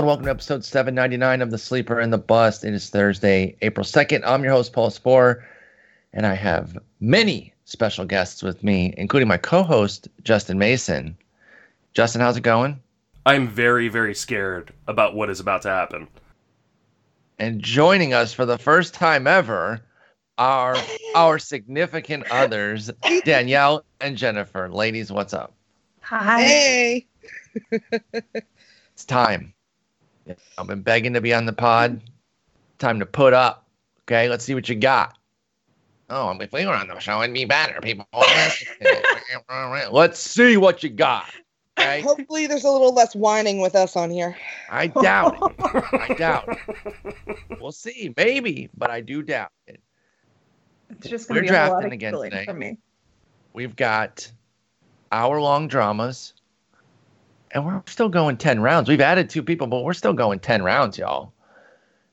Hello and welcome to episode 799 of The Sleeper and the Bust. It is Thursday, April 2nd. I'm your host, Paul Sporer, and I have many special guests with me, including my co host, Justin Mason. Justin, how's it going? I'm very, very scared about what is about to happen. And joining us for the first time ever are our significant others, Danielle and Jennifer. Ladies, what's up? Hi. Hey. It's time. I've been begging to be on the pod. Time to put up. Okay, let's see what you got. Oh, if we were on the show, it'd be better. People. let's see what you got. Okay? Hopefully, there's a little less whining with us on here. I doubt it. I doubt it. We'll see. Maybe, but I do doubt it. It's just We're going to be a lot drafting of again giggling today. from me. We've got hour long dramas, and we're still going 10 rounds. We've added two people, but we're still going 10 rounds, y'all.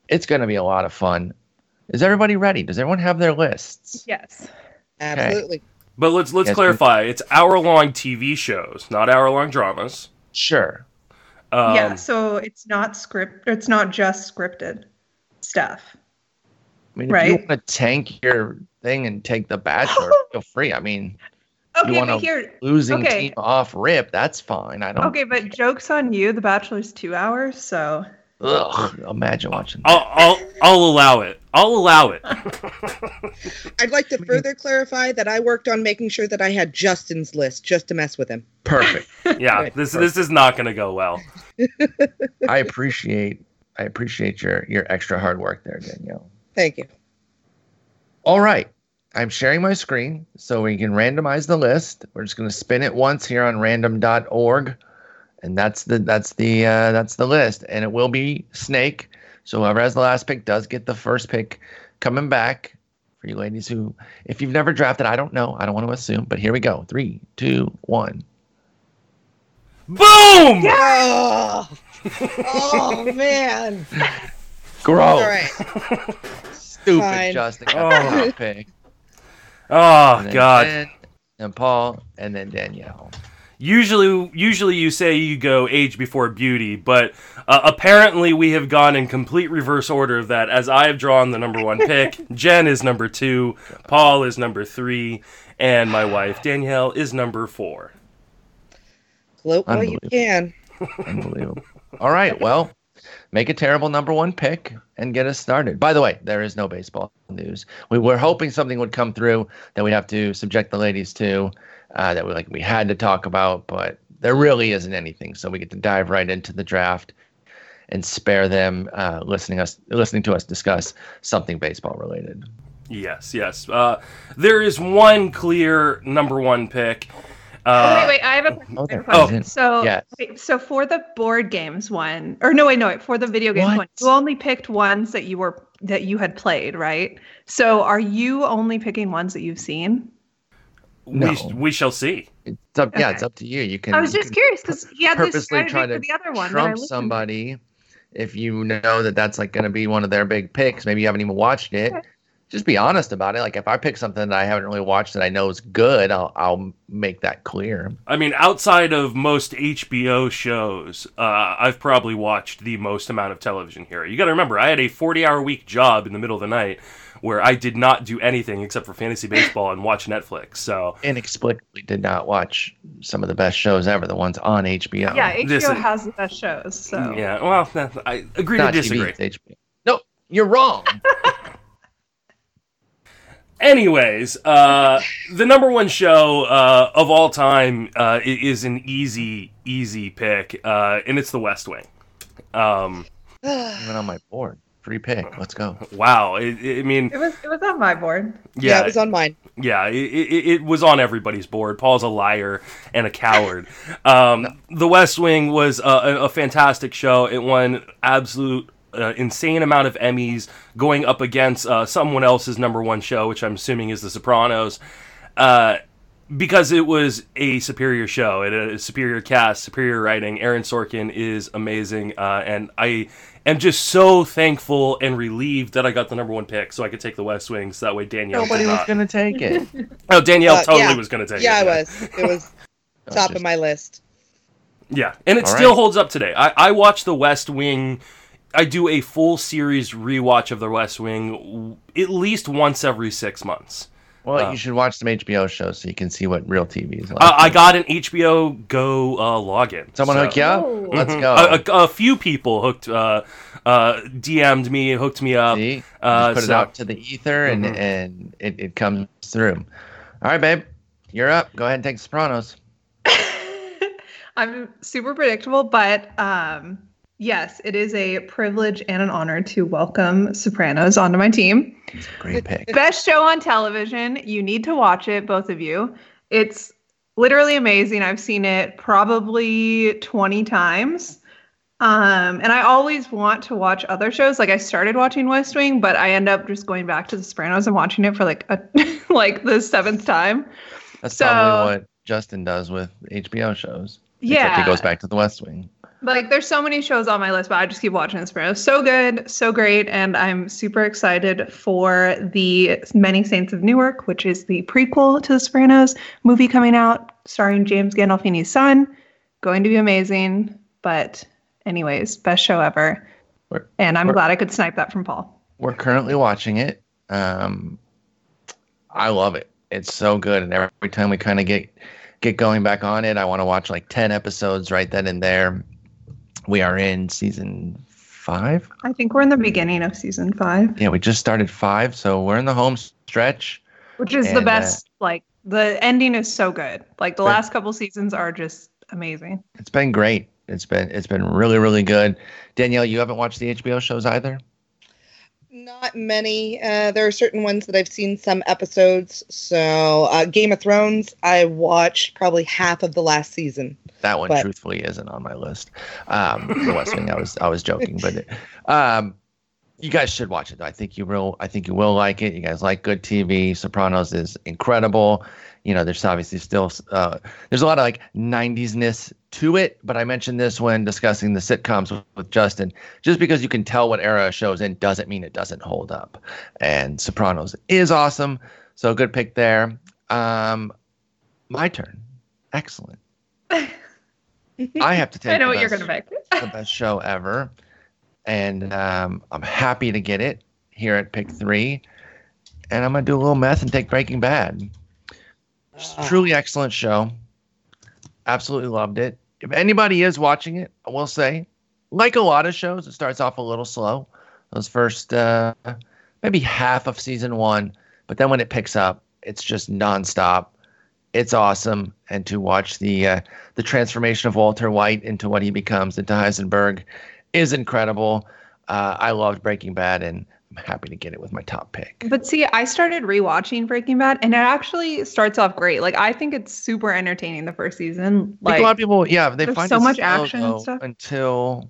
It's going to be a lot of fun. Is everybody ready? Does everyone have their lists? Yes. Absolutely. But let's let's Yes, clarify: it's hour-long TV shows, not hour-long dramas. Sure. Um, yeah, so it's not script it's not just scripted stuff. I mean, if you Right. want to tank your thing and take the bachelor, feel free. I mean, Okay, wanna- but here losing Okay. team off rip, that's fine. I don't. Okay, but jokes on you, The Bachelor's 2 hours, so Ugh, imagine watching. That. I'll, I'll I'll allow it. I'll allow it. I'd like to further clarify that I worked on making sure that I had Justin's list just to mess with him. Perfect. yeah, Right. this this is not going to go well. I appreciate. I appreciate your your extra hard work there, Danielle. Thank you. All right. I'm sharing my screen so we can randomize the list. We're just going to spin it once here on random.org and that's the that's the uh, that's the list and it will be snake. So whoever has the last pick does get the first pick coming back for you ladies who if you've never drafted, I don't know. I don't want to assume, but here we go. Three, two, one. Boom! Oh, oh man. Gross. All right. Stupid Fine. Justin got Oh. the top pick. Oh And God! Jen, and Paul and then Danielle. Usually, usually you say you go age before beauty, but uh, apparently we have gone in complete reverse order of that. As I have drawn the number one pick, Jen is number two, Paul is number three, and my wife Danielle is number four. Gloat while you can. Unbelievable. All right. Well, make a terrible number one pick and get us started. By the way, there is no baseball news. We were hoping something would come through that we'd have to subject the ladies to, uh, that we like we had to talk about, but there really isn't anything. So we get to dive right into the draft and spare them uh, listening us listening to us discuss something baseball related. Yes, yes. Uh, there is one clear number one pick. Oh, Uh, wait, wait, I have a question. Oh, there question. So, Yes. wait, so for the board games one, or no, wait, no, wait, for the video games What? one, you only picked ones that you were that you had played, right? So, are you only picking ones that you've seen? No. we, we shall see. It's up, yeah, it's up to you. You can. I was just curious because he had this purposely strategy try for to the other one. that I trump listened to. somebody if you know that that's like going to be one of their big picks. Maybe you haven't even watched it. Okay. Just be honest about it. Like if I pick something that I haven't really watched that I know is good, I'll I'll make that clear. I mean, outside of most HBO shows, uh, I've probably watched the most amount of television here. You got to remember, I had a 40 hour week job in the middle of the night where I did not do anything except for fantasy baseball and watch Netflix. So, Inexplicably, did not watch some of the best shows ever. The ones on HBO. Yeah, HBO This is- has the best shows. So yeah, well, I agree not to TV, disagree. it's HBO. No, you're wrong. Anyways, uh, the number one show uh, of all time uh, i- is an easy, easy pick, uh, and it's The West Wing. Um, Even on my board, free pick. Let's go. wow, it, it- I mean, it was it was on my board. yeah. yeah, it was on mine. Yeah, it, it, it was on everybody's board. Paul's a liar and a coward. Um, the West Wing was a, a, a fantastic show. It won absolute uh, insane amount of Emmys, going up against uh, someone else's number one show, which I'm assuming is The Sopranos. Uh, because it was a superior show, it had a superior cast, superior writing. Aaron Sorkin is amazing, uh, and I am just so thankful and relieved that I got the number one pick, so I could take the West Wing. So that way Danielle. Nobody was gonna take it. Oh, Danielle Uh, totally yeah. was going to take it. Yeah, it. it was. It was top just- of my list. Yeah, and it All still right. holds up today. I, I watch The West Wing. I do a full series rewatch of The West Wing at least once every six months. Well, Uh, you should watch some HBO shows so you can see what real TV is like. Uh, I got an HBO Go uh, login. Someone so- hook you up? Oh. Let's Mhm. go. A, a, a few people hooked, uh, uh, DM'd me, hooked me up. See? uh, Just put it out to the ether and, Mhm. and it, it comes through. All right, babe. You're up. Go ahead and take the Sopranos. I'm super predictable, but um, yes, it is a privilege and an honor to welcome Sopranos onto my team. Great pick. Best show on television. You need to watch it, both of you. It's literally amazing. I've seen it probably 20 times. Um, and I always want to watch other shows. Like I started watching West Wing, but I end up just going back to The Sopranos and watching it for like a like the seventh time. That's So- probably what Justin does with HBO shows. Yeah. he goes back to the West Wing. Like there's so many shows on my list, but I just keep watching The Sopranos. So good, so great, and I'm super excited for the Many Saints of Newark, which is the prequel to The Sopranos movie coming out, starring James Gandolfini's son. Going to be amazing. But anyways, best show ever, We're- and I'm glad I could snipe that from Paul. We're currently watching it. Um, I love it. It's so good, and every time we kind of get get going back on it, I want to watch like ten episodes right then and there. We are in season five. I think we're in the beginning of season five, Yeah, we just started five, so we're in the home stretch. which is the And, uh, best. like the ending is so good. Like the last couple seasons are just amazing. It's been great. It's been it's been really really good. Danielle, you haven't watched the HBO shows either. Not many. Uh, there are certain ones that I've seen some episodes. So, uh, Game of Thrones, I watched probably half of the last season. That one, But- truthfully, isn't on my list. Um, the West Wing. I was I was joking, but um, you guys should watch it. I think you will. I think you will like it. You guys like good TV. Sopranos is incredible. You know, there's obviously still uh, there's a lot of like 90s ness to it. But I mentioned this when discussing the sitcoms with, with Justin. Just because you can tell what era a show's in doesn't mean it doesn't hold up. And Sopranos is awesome. So good pick there. Um, my turn. Excellent. I have to take. I know the what you're gonna pick. the best show ever, and um, I'm happy to get it here at pick three. And I'm gonna do a little meth and take Breaking Bad. Just a Ah. truly excellent show. Absolutely loved it. If anybody is watching it, I will say, like a lot of shows, it starts off a little slow. Those first uh, maybe half of season one, but then when it picks up, it's just nonstop. It's awesome, and to watch the uh, the transformation of Walter White into what he becomes into Heisenberg is incredible. Uh, I loved Breaking Bad, and I'm happy to get it with my top pick. But see, I started rewatching Breaking Bad, and it actually starts off great. Like I think it's super entertaining the first season. Like a lot of people, yeah, they find so much action and stuff. until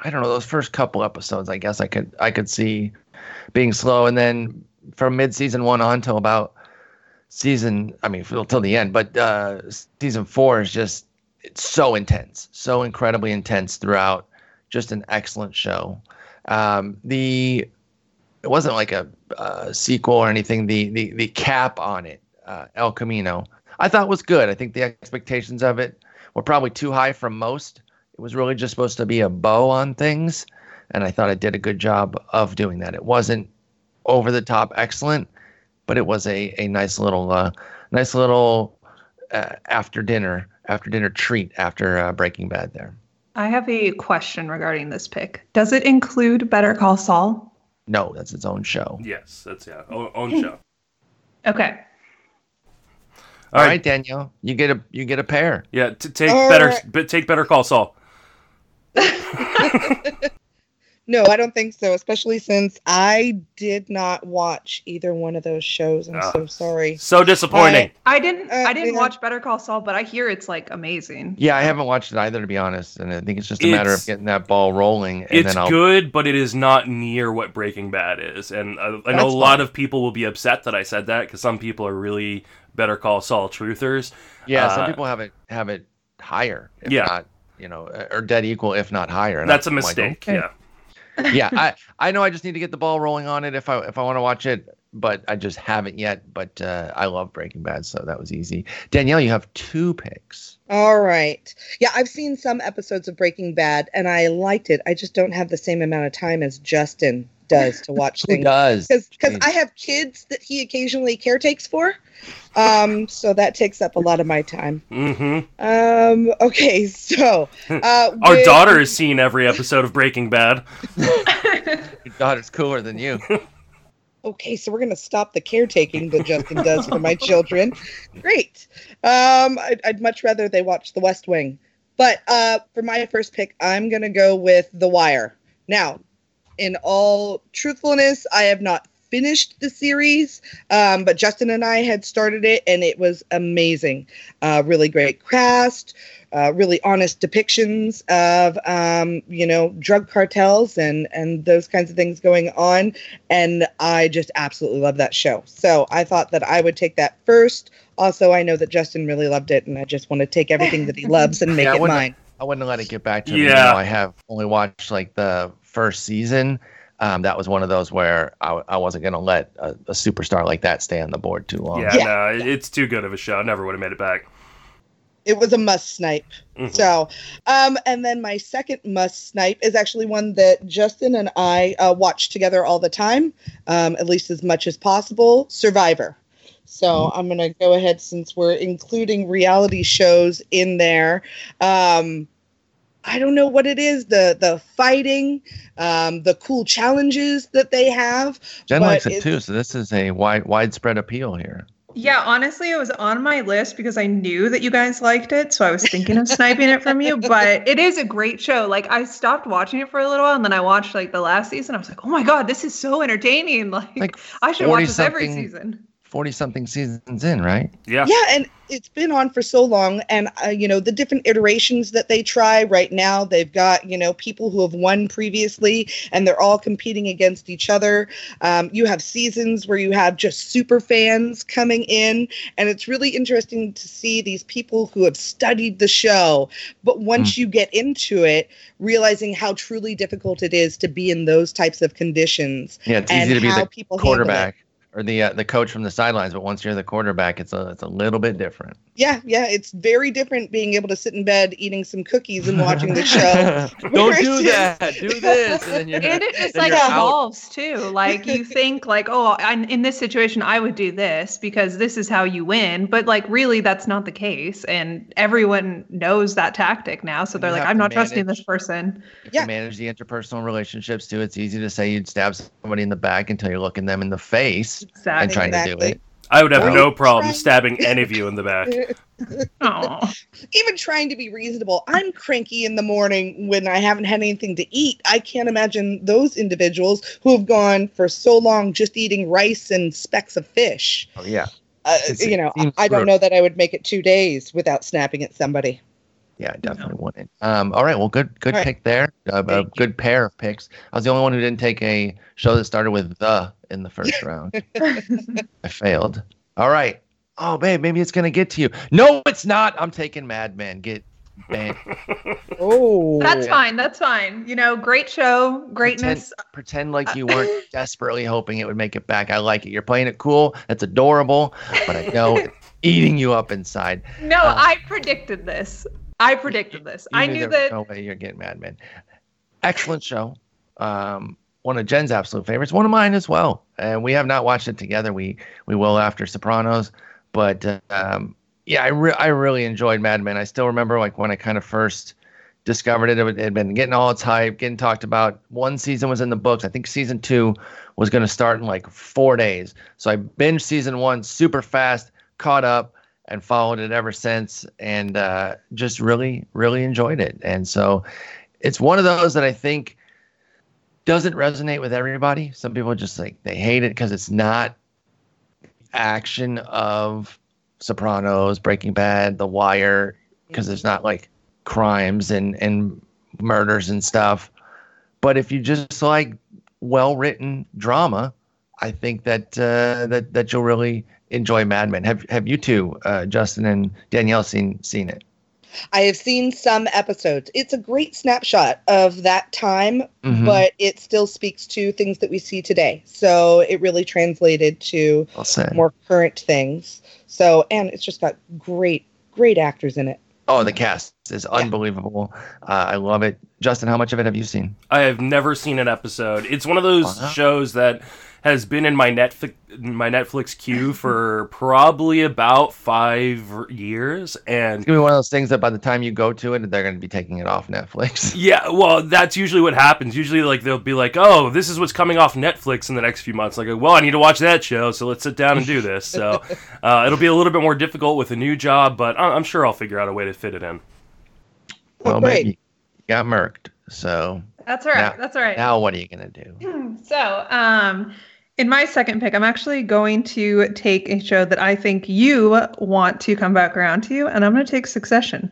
I don't know those first couple episodes. I guess I could I could see being slow, and then from mid season one on till about season, I mean, till the end. But uh, season four is just it's so intense, so incredibly intense throughout. Just an excellent show. Um, the it wasn't like a, uh sequel or anything. The the the cap on it, uh, El Camino, I thought was good. I think the expectations of it were probably too high from most. It was really just supposed to be a bow on things, and I thought it did a good job of doing that. It wasn't over the top excellent, but it was a a nice little uh, nice little uh, after dinner after dinner treat after uh, Breaking Bad. There, I have a question regarding this pick. Does it include Better Call Saul? no, that's its own show. Yes, that's yeah, o- own show. Okay. All right, Danielle, you get a you get a pair. Yeah, t- take All better, right. but take better call Saul. No, I don't think so, especially since I did not watch either one of those shows. I'm Ah. so sorry. So disappointing. I didn't Uh, I didn't yeah. watch Better Call Saul, but I hear it's like amazing. Yeah, I haven't watched it either, to be honest, and I think it's just a matter of getting that ball rolling, and it's then I'll good, but it is not near what Breaking Bad is, and I, I know a lot fine. of people will be upset that I said that because some people are really Better Call Saul truthers. Yeah, some Uh, people have it have it higher, Yeah. not, you know, or dead equal, if not higher. and That's a I'm like, mistake. okay. Yeah. Yeah, I I know I just need to get the ball rolling on it if I if I want to watch it but I just haven't yet. But uh, I love Breaking Bad, so that was easy. Danielle, you have two picks. All right. Yeah, I've seen some episodes of Breaking Bad and I liked it. I just don't have the same amount of time as Justin does to watch Who things. does? Because Jeez. I have kids that he occasionally caretakes for. Um, so that takes up a lot of my time. hmm Um, okay, so uh, Our with- daughter has seen every episode of Breaking Bad. Your daughter's cooler than you. Okay, so we're gonna stop the caretaking that Justin does for my children. Great. Um, I'd, I'd much rather they watch The West Wing. But uh, for my first pick, I'm gonna go with The Wire. Now, in all truthfulness, I have not finished the series, um, but Justin and I had started it, and it was amazing. Uh, really great cast, uh, really honest depictions of um, you know drug cartels and and those kinds of things going on, and I just absolutely love that show. So I thought that I would take that first. Also, I know that Justin really loved it, and I just want to take everything that he loves and make Yeah, it mine. I wouldn't let it get back to me. Yeah. You know, I have only watched like the first season. Um, that was one of those where I, I wasn't going to let a, a superstar like that stay on the board too long. Yeah, Yeah. no, it- it's too good of a show. I never would have made it back. it was a must snipe. Mhm. So, um, and then my second must snipe is actually one that Justin and I uh, watch together all the time, um, at least as much as possible. Survivor. So I'm gonna go ahead since we're including reality shows in there. Um, I don't know what it is the the fighting, um, the cool challenges that they have. Jen but likes it too, so this is a wide widespread appeal here. Yeah, honestly, it was on my list because I knew that you guys liked it. So I was thinking of sniping it from you. But it is a great show. Like I stopped watching it for a little while and then I watched like the last season. I was like, oh my God, this is so entertaining. Like, Like I should watch this every season. Forty something seasons in, right? Yeah. Yeah, and it's been on for so long, and uh, you know the different iterations that they try right now. They've got you know people who have won previously, and they're all competing against each other. Um, you have seasons where you have just super fans coming in, and it's really interesting to see these people who have studied the show, but once you get into it, realizing how truly difficult it is to be in those types of conditions Yeah, it's and easy to be how the people quarterback or the uh, the coach from the sidelines, but once you're the quarterback, it's a it's a little bit different. Yeah, yeah, it's very different being able to sit in bed eating some cookies and watching the show. Don't do that. Do this, and then you're And it just then like you're out. evolves too. Like you think like, oh, I, in this situation, I would do this because this is how you win. But like, really, that's not the case, and everyone knows that tactic now. So they're you like, I'm to not trusting this person. You Yeah. to manage the interpersonal relationships too. It's easy to say you'd stab somebody in the back until you're looking them in the face and Exactly. trying to do it. I would have Or no problem trying- stabbing any of you in the back. Even trying to be reasonable. I'm cranky in the morning when I haven't had anything to eat. I can't imagine those individuals who have gone for so long just eating rice and specks of fish. Oh yeah, Uh, you know, it seems I don't know that I would make it two days without snapping at somebody. yeah, I definitely wouldn't. Um, all right, well, good good All right. pick there. Uh, a Thank you. good pair of picks. I was the only one who didn't take a show that started with the in the first round. I failed. All right. Oh, babe, maybe it's gonna get to you. No, it's not. I'm taking Mad Men. Get banned. Oh, That's fine. That's fine. You know, great show, greatness. Pretend like you weren't desperately hoping it would make it back. I like it. You're playing it cool. That's adorable, but I know it's eating you up inside. No, Uh, I predicted this. I predicted this. You I knew there was that. No way you're getting Mad Men. Excellent show. Um, one of Jen's absolute favorites. One of mine as well. And we have not watched it together. We we will after Sopranos, but um, yeah, I re- I really enjoyed Mad Men. I still remember like when I kind of first discovered it. It had been getting all its hype, getting talked about. One season was in the books. I think season two was going to start in like four days. So I binged season one super fast, caught up, and followed it ever since, and uh, just really, really enjoyed it. And so it's one of those that I think doesn't resonate with everybody. Some people just like they hate it because it's not action of Sopranos, Breaking Bad, The Wire, because there's not like crimes and and murders and stuff. But if you just like well written drama, I think that uh, that that you'll really enjoy Mad Men. Have Have you two, uh, Justin and Danielle, seen seen it? I have seen some episodes. It's a great snapshot of that time, Mhm. but it still speaks to things that we see today. So it really translated to more current things. So, and it's just got great, great actors in it. Oh, the cast is unbelievable. Uh, I love it. Justin, how much of it have you seen? I have never seen an episode. It's one of those Wow. shows that has been in my Netflix my Netflix queue for probably about five years, and It's gonna be one of those things that by the time you go to it, they're gonna be taking it off Netflix. yeah, well, that's usually what happens. Usually, like they'll be like, "Oh, this is what's coming off Netflix in the next few months." Like, well, I need to watch that show, so let's sit down and do this. So uh, it'll be a little bit more difficult with a new job, but I- I'm sure I'll figure out a way to fit it in. Well, great. maybe you got murked. So That's all right. Now- That's all right. now what are you gonna do? So, um, in my second pick, I'm actually going to take a show that I think you want to come back around to, and I'm going to take Succession.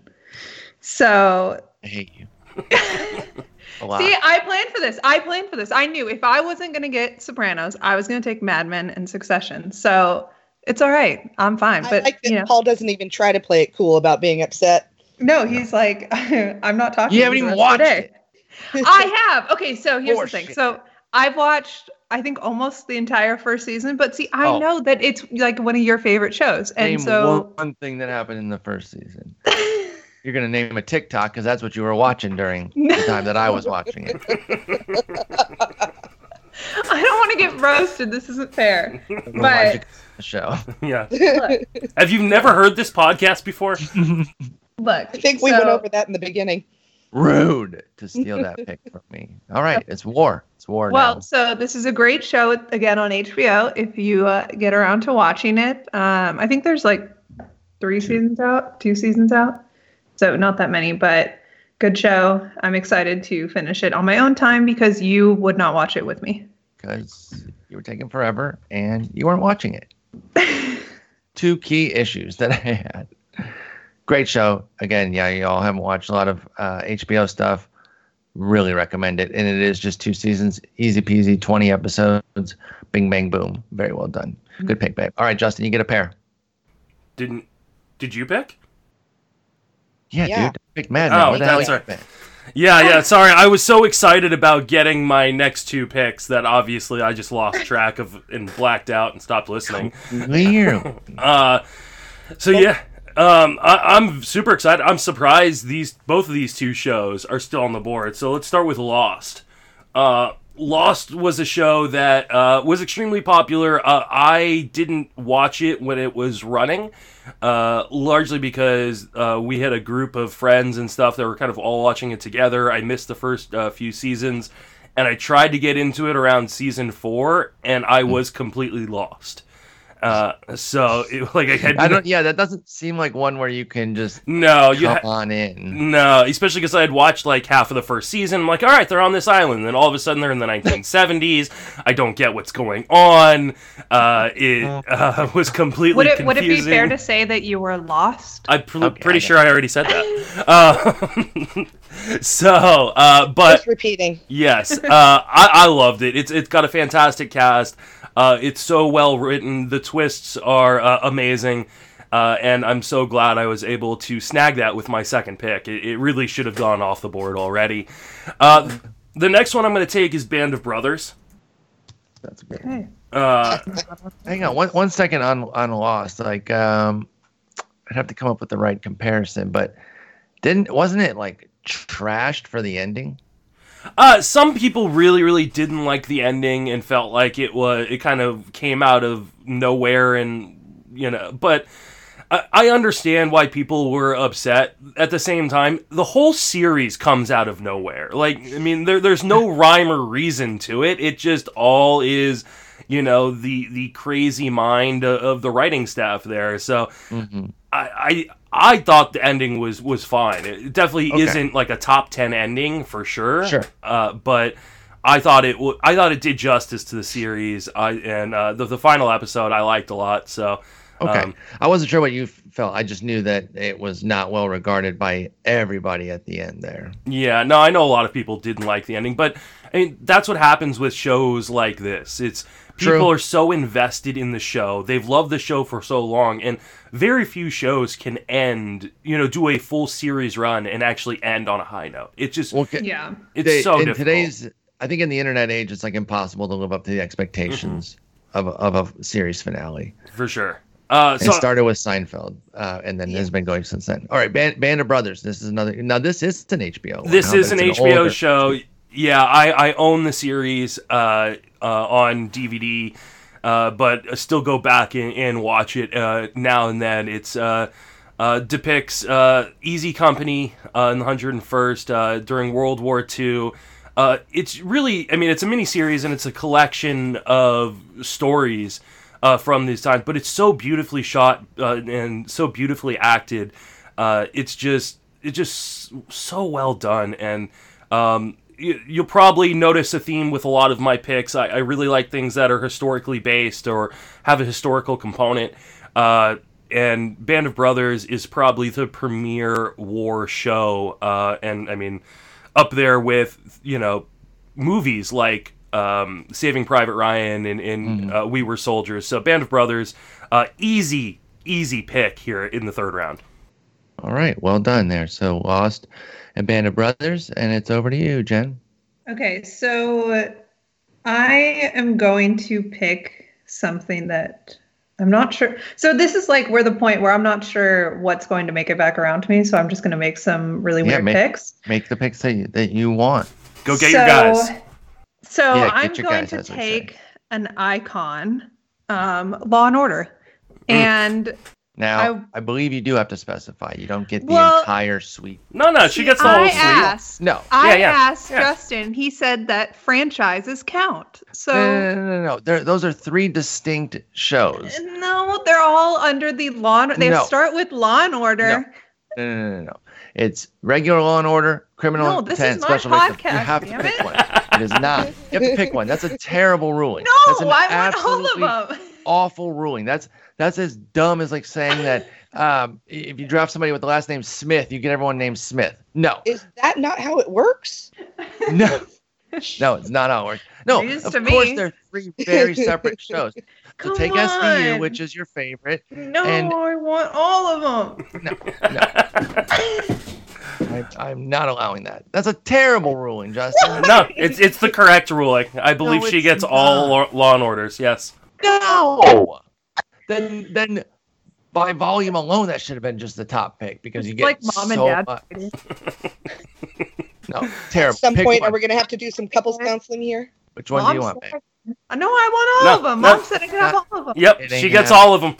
So, I hate you. see, I planned for this. I planned for this. I knew if I wasn't going to get Sopranos, I was going to take Mad Men and Succession. So, it's all right. I'm fine. I But, like that you know, Paul doesn't even try to play it cool about being upset. no, he's like, I'm not talking. you haven't even rest of the watched day. it. I have. Okay, so here's the thing. Bullshit. So I've watched, I think, almost the entire first season. But see, I Oh. know that it's like one of your favorite shows, and Name so one thing that happened in the first season. You're gonna name a TikTok because that's what you were watching during the time that I was watching it. I don't want to get roasted. This isn't fair. We're But the show. Yeah. look, Have you never heard this podcast before? look. I think we went over that in the beginning. Rude to steal that pick from me. All right, it's war. It's war Well, now. so this is a great show again on HBO. If you uh, get around to watching it, um, I think there's like three seasons out, two seasons out, so not that many, but good show. I'm excited to finish it on my own time because you would not watch it with me. Because you were taking forever and you weren't watching it. Two key issues that I had. Great show. Again, yeah, you all haven't watched a lot of uh, HBO stuff. Really recommend it. And it is just two seasons, easy peasy, 20 episodes. Bing, bang, boom. Very well done. Good pick, babe. All right, Justin, you get a pair. Didn't? Did you pick? Yeah, Yeah. dude. Pick Mad Oh, What that's right. Yeah, yeah. Sorry, I was so excited about getting my next two picks that obviously I just lost track of and blacked out and stopped listening. Weird. Uh, so yeah, um, I, I'm super excited. I'm surprised these both of these two shows are still on the board. So let's start with Lost. Uh, Lost was a show that uh, was extremely popular. Uh, I didn't watch it when it was running, uh, largely because uh, we had a group of friends and stuff that were kind of all watching it together. I missed the first uh, few seasons, and I tried to get into it around season four, and I was completely lost. Uh, so it, like I had I don't. Yeah, that doesn't seem like one where you can just no, you come ha- on in. no, especially because I had watched like half of the first season. I'm like, all right, they're on this island. And then all of a sudden, they're in the 1970s. I don't get what's going on. Uh, it uh, was completely Would it would it be fair to say that you were lost? I'm pr- Okay, pretty I sure I already said that. Uh, so, uh, but Just repeating. Yes, uh, I, I loved it. It's it's got a fantastic cast. Uh, it's so well written. The twists are uh, amazing, uh, and I'm so glad I was able to snag that with my second pick. It, it really should have gone off the board already. Uh, the next one I'm going to take is Band of Brothers. That's. Okay. Uh, Hang on one one second on on Lost. Like, um, I'd have to come up with the right comparison, but didn't wasn't it like trashed for the ending? Uh, some people really, really didn't like the ending and felt like it was it kind of came out of nowhere, and you know. But I, I understand why people were upset. At the same time, the whole series comes out of nowhere. Like, I mean, there, there's no rhyme or reason to it. It just all is, you know, the the crazy mind of, of the writing staff there. So hmm I, I I thought the ending was was fine. It definitely Okay. isn't like a top ten ending for sure. Sure. Uh, but I thought it w- I thought it did justice to the series. I and uh, the the final episode I liked a lot. So Okay, um, I wasn't sure what you felt. I just knew that it was not well regarded by everybody at the end there. yeah, no, I know a lot of people didn't like the ending, but I mean that's what happens with shows like this. It's People are so invested in the show. They've loved the show for so long, and very few shows can end, you know, do a full series run and actually end on a high note. It's just, Well, Yeah. it's they- so in difficult. today's I think in the internet age it's like impossible to live up to the expectations Mm-hmm. of, of a series finale. for sure. Uh, it started with Seinfeld, uh, and then has been going since then. All right, Band, Band of Brothers. This is another. Now this is an HBO. this huh? is But an HBO older- show. Yeah, I, I own the series uh, uh, on DVD, uh, but I still go back and, and watch it uh, now and then. It's uh, uh, depicts Easy Company in the 101st uh, during World War II. It's really, I mean, it's a miniseries and it's a collection of stories from these times, but it's so beautifully shot and so beautifully acted. It's just, it's just so well done, and um, you'll probably notice a theme with a lot of my picks. I, I really like things that are historically based or have a historical component. Uh, and Band of Brothers is probably the premier war show, uh, and I mean, up there with you know movies like um, Saving Private Ryan and, and uh, We Were Soldiers. So Band of Brothers, uh, easy, easy pick here in the third round. All right, well done there. So Lost and Band of Brothers, and it's over to you, Jen. Okay, so I am going to pick something that I'm not sure. So this is like we're the point where I'm not sure what's going to make it back around to me. So I'm just going to make some really Yeah, weird make- picks. Make the picks that you, that you want. Go get your guys. So Yeah, get I'm going guys, to as we say. take an icon, um, Law and Order, and Now, I- I, believe you do have to specify. You don't get the Well- entire suite. No, no, she gets the whole I suite. asked. No. I yeah, asked yeah. Justin. He said that franchises count. So No, no, no, no. no. They're, those are three distinct shows. no, they're all under the Law. They No. start with Law and Order. No, no, no, no, no. It's regular Law and Order, Criminal No, this Intent, is my Special Victims. You podcast, have to damn pick it. one. It is not. You have to pick one. That's a terrible ruling. No, That's an I want all of them. Awful ruling. That's that's as dumb as like saying that um, if you draft somebody with the last name Smith, you get everyone named Smith. No, Is that not how it works? no, no. It's not how it works. No, It is of course me. they're three very separate shows. So Come take SVU, on. which is your favorite. No, and- I want all of them. I, I'm not allowing that. That's a terrible ruling, Justin. No, it's it's the correct ruling. I believe No, she it's gets all law, law and orders. Yes. No. Then then by volume alone, that should have been just the top pick because you It's get like mom and dad. much- No, terrible. At some Pick point, one. are we going to have to do some couples counseling here? Which one do you want? said- Babe? I know I want all No, of them. no. Mom said I could have all of them. Yep, she gets happening. all of them.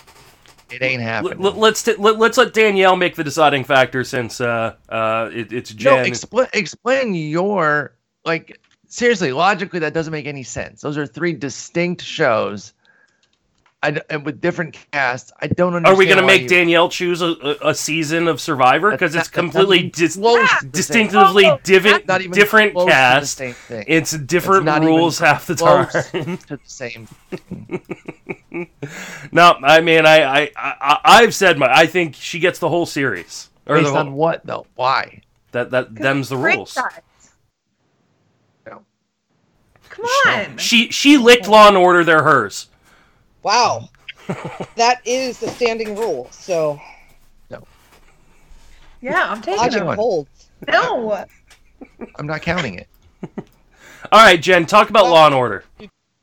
It ain't happening. Let, let's t- let, let's let Danielle make the deciding factor since uh uh it, it's no, Jen. explain explain your like seriously logically that doesn't make any sense. Those are three distinct shows. I d and with different casts. I don't understand. Are we gonna make you- Danielle choose a, a, a season of Survivor because it's completely dis- close to the same- distinctively Oh, divi- not even different close to the cast? same thing. It's different not even rules half the time. to the same. no, I mean I, I I I've said my I think she gets the whole series or Based whole, on what though? Why? that that them's the rules. Franchise. No. Come on. She she licked Law and Order. They're hers. Wow. that is the standing rule. So No. Yeah, I'm taking logic one. them. holds. No. I'm not counting it. All right, Jen, talk about Law and Order.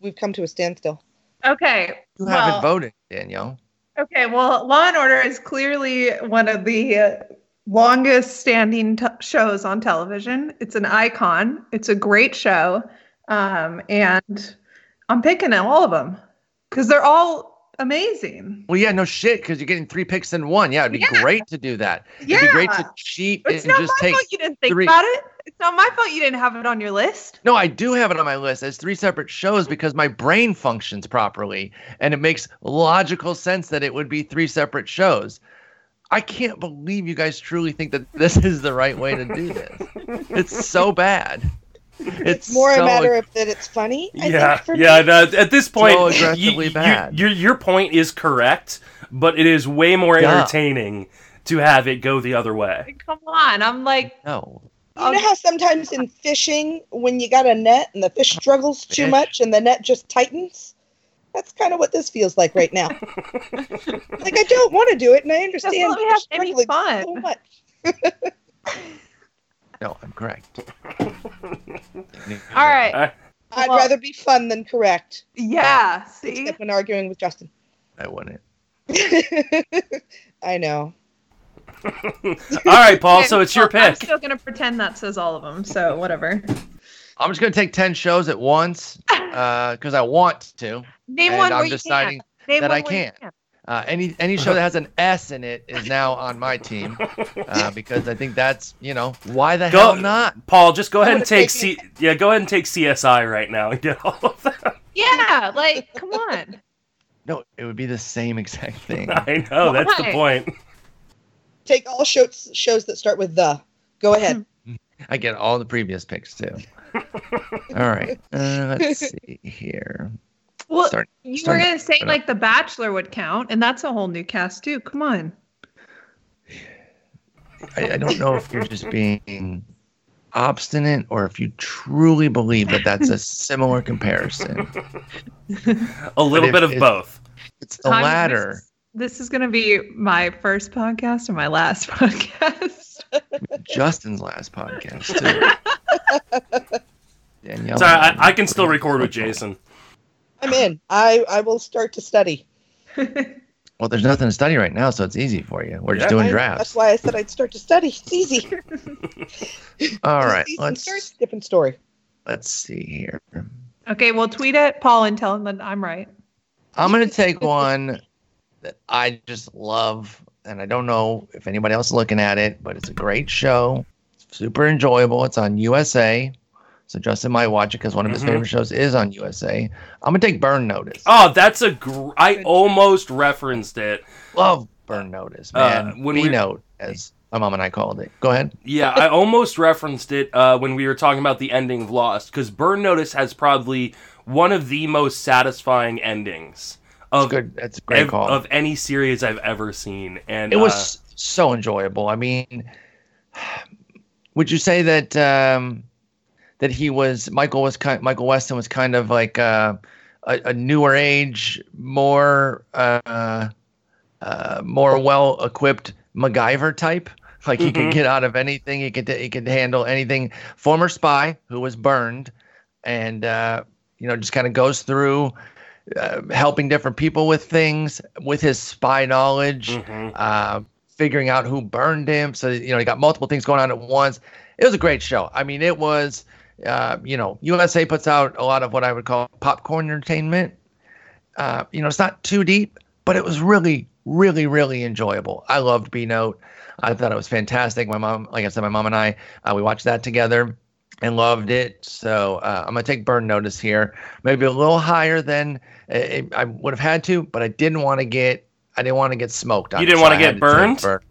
We've come to a standstill. Okay. You well, haven't voted, Danielle. Okay, well, Law and Order is clearly one of the uh, longest standing t- shows on television. It's an icon. It's a great show. Um, and I'm picking all of them because they're all amazing. Well, yeah, no shit, because you're getting three picks in one. Yeah, it'd be Yeah. great to do that. Yeah. It'd be great to cheat it's and not just my take. fault you didn't think three. about it. It's not my fault you didn't have it on your list. No, I do have it on my list as three separate shows because my brain functions properly, and it makes logical sense that it would be three separate shows. I can't believe you guys truly think that this is the right way to do this. It's so bad. It's More so a matter of that it's funny. I yeah, think, for yeah. me. no, at this point, So aggressively y- bad. Your, your point is correct, but it is way more Yeah. entertaining to have it go the other way. Come on. I'm like, no. You know how sometimes in fishing, when you got a net and the fish struggles too Fish. much and the net just tightens? That's kind of what this feels like right now. like I don't want to do it, and I understand. let me have any fun. So much. No, I'm correct. All right. Uh, I'd Well- rather be fun than correct. Yeah. See. Except when arguing with Justin. I wouldn't. I know. all right, Paul. So it's your pick. I'm still gonna pretend that says all of them. So whatever. I'm just gonna take ten shows at once because I want to. Name and one I'm where deciding you can. Name that one I where you can't. Uh, any any show that has an S in it is now on my team uh, because I think that's you know why the Go- hell not? Paul, just go ahead and take taken C. Yeah, go ahead and take CSI right now and get all of them. Yeah. Like, come on. No, it would be the same exact thing. I know that's the point. Take all shows shows that start with the. Go ahead. I get all the previous picks too. all right, uh, let's see here. Well, Start- you start were gonna say it up. like The Bachelor would count, and that's a whole new cast too. Come on. I, I don't know if you're just being obstinate or if you truly believe that that's a similar comparison. A little bit of it- both. It's the I'm- latter. This is gonna be my first podcast or my last podcast. Justin's last podcast too. Danielle. Sorry, I, I can still record with Jason. I'm in. I I will start to study. Well, there's nothing to study right now, so it's easy for you. We're just Yeah. doing I- drafts. That's why I said I'd start to study. It's easy. All right, let's starts, different story. let's see here. okay, well, tweet at Paul and tell him that I'm right. I'm gonna take one that I just love, and I don't know if anybody else is looking at it, but it's a great show. Super enjoyable. It's on USA, so Justin might watch it because one of his Mhm. favorite shows is on USA. I'm gonna take Burn Notice. Oh, that's a. Gr- I almost referenced it. Love Burn Notice, Uh, man. when B we- note, as my mom and I called it. Go ahead. Yeah, I almost referenced it uh, when we were talking about the ending of Lost, because Burn Notice has probably one of the most satisfying endings of good. That's a great ev- call. of any series I've ever seen, and it uh, was so enjoyable. I mean, would you say that um, that he was Michael was kind Michael Weston was kind of like uh, a, a newer age, more uh, uh, more well equipped MacGyver type. Like he Mhm. could get out of anything. He could he could handle anything. Former spy who was burned, and uh, you know just kind of goes through. Uh, helping different people with things with his spy knowledge mhm. uh, figuring out who burned him. So you know, he got multiple things going on at once. It was a great show. I mean, it was. Uh, you know, USA puts out a lot of what I would call popcorn entertainment. Uh, you know, it's not too deep, but it was really, really, really enjoyable. I loved B Note. I thought it was fantastic. My mom, like I said, my mom and I, uh, we watched that together and loved it. So uh, I'm gonna take Burn Notice here, maybe a little higher than uh, I would have had to, but I didn't want to get, I didn't want to get smoked. You didn't wanna get burned? Burn.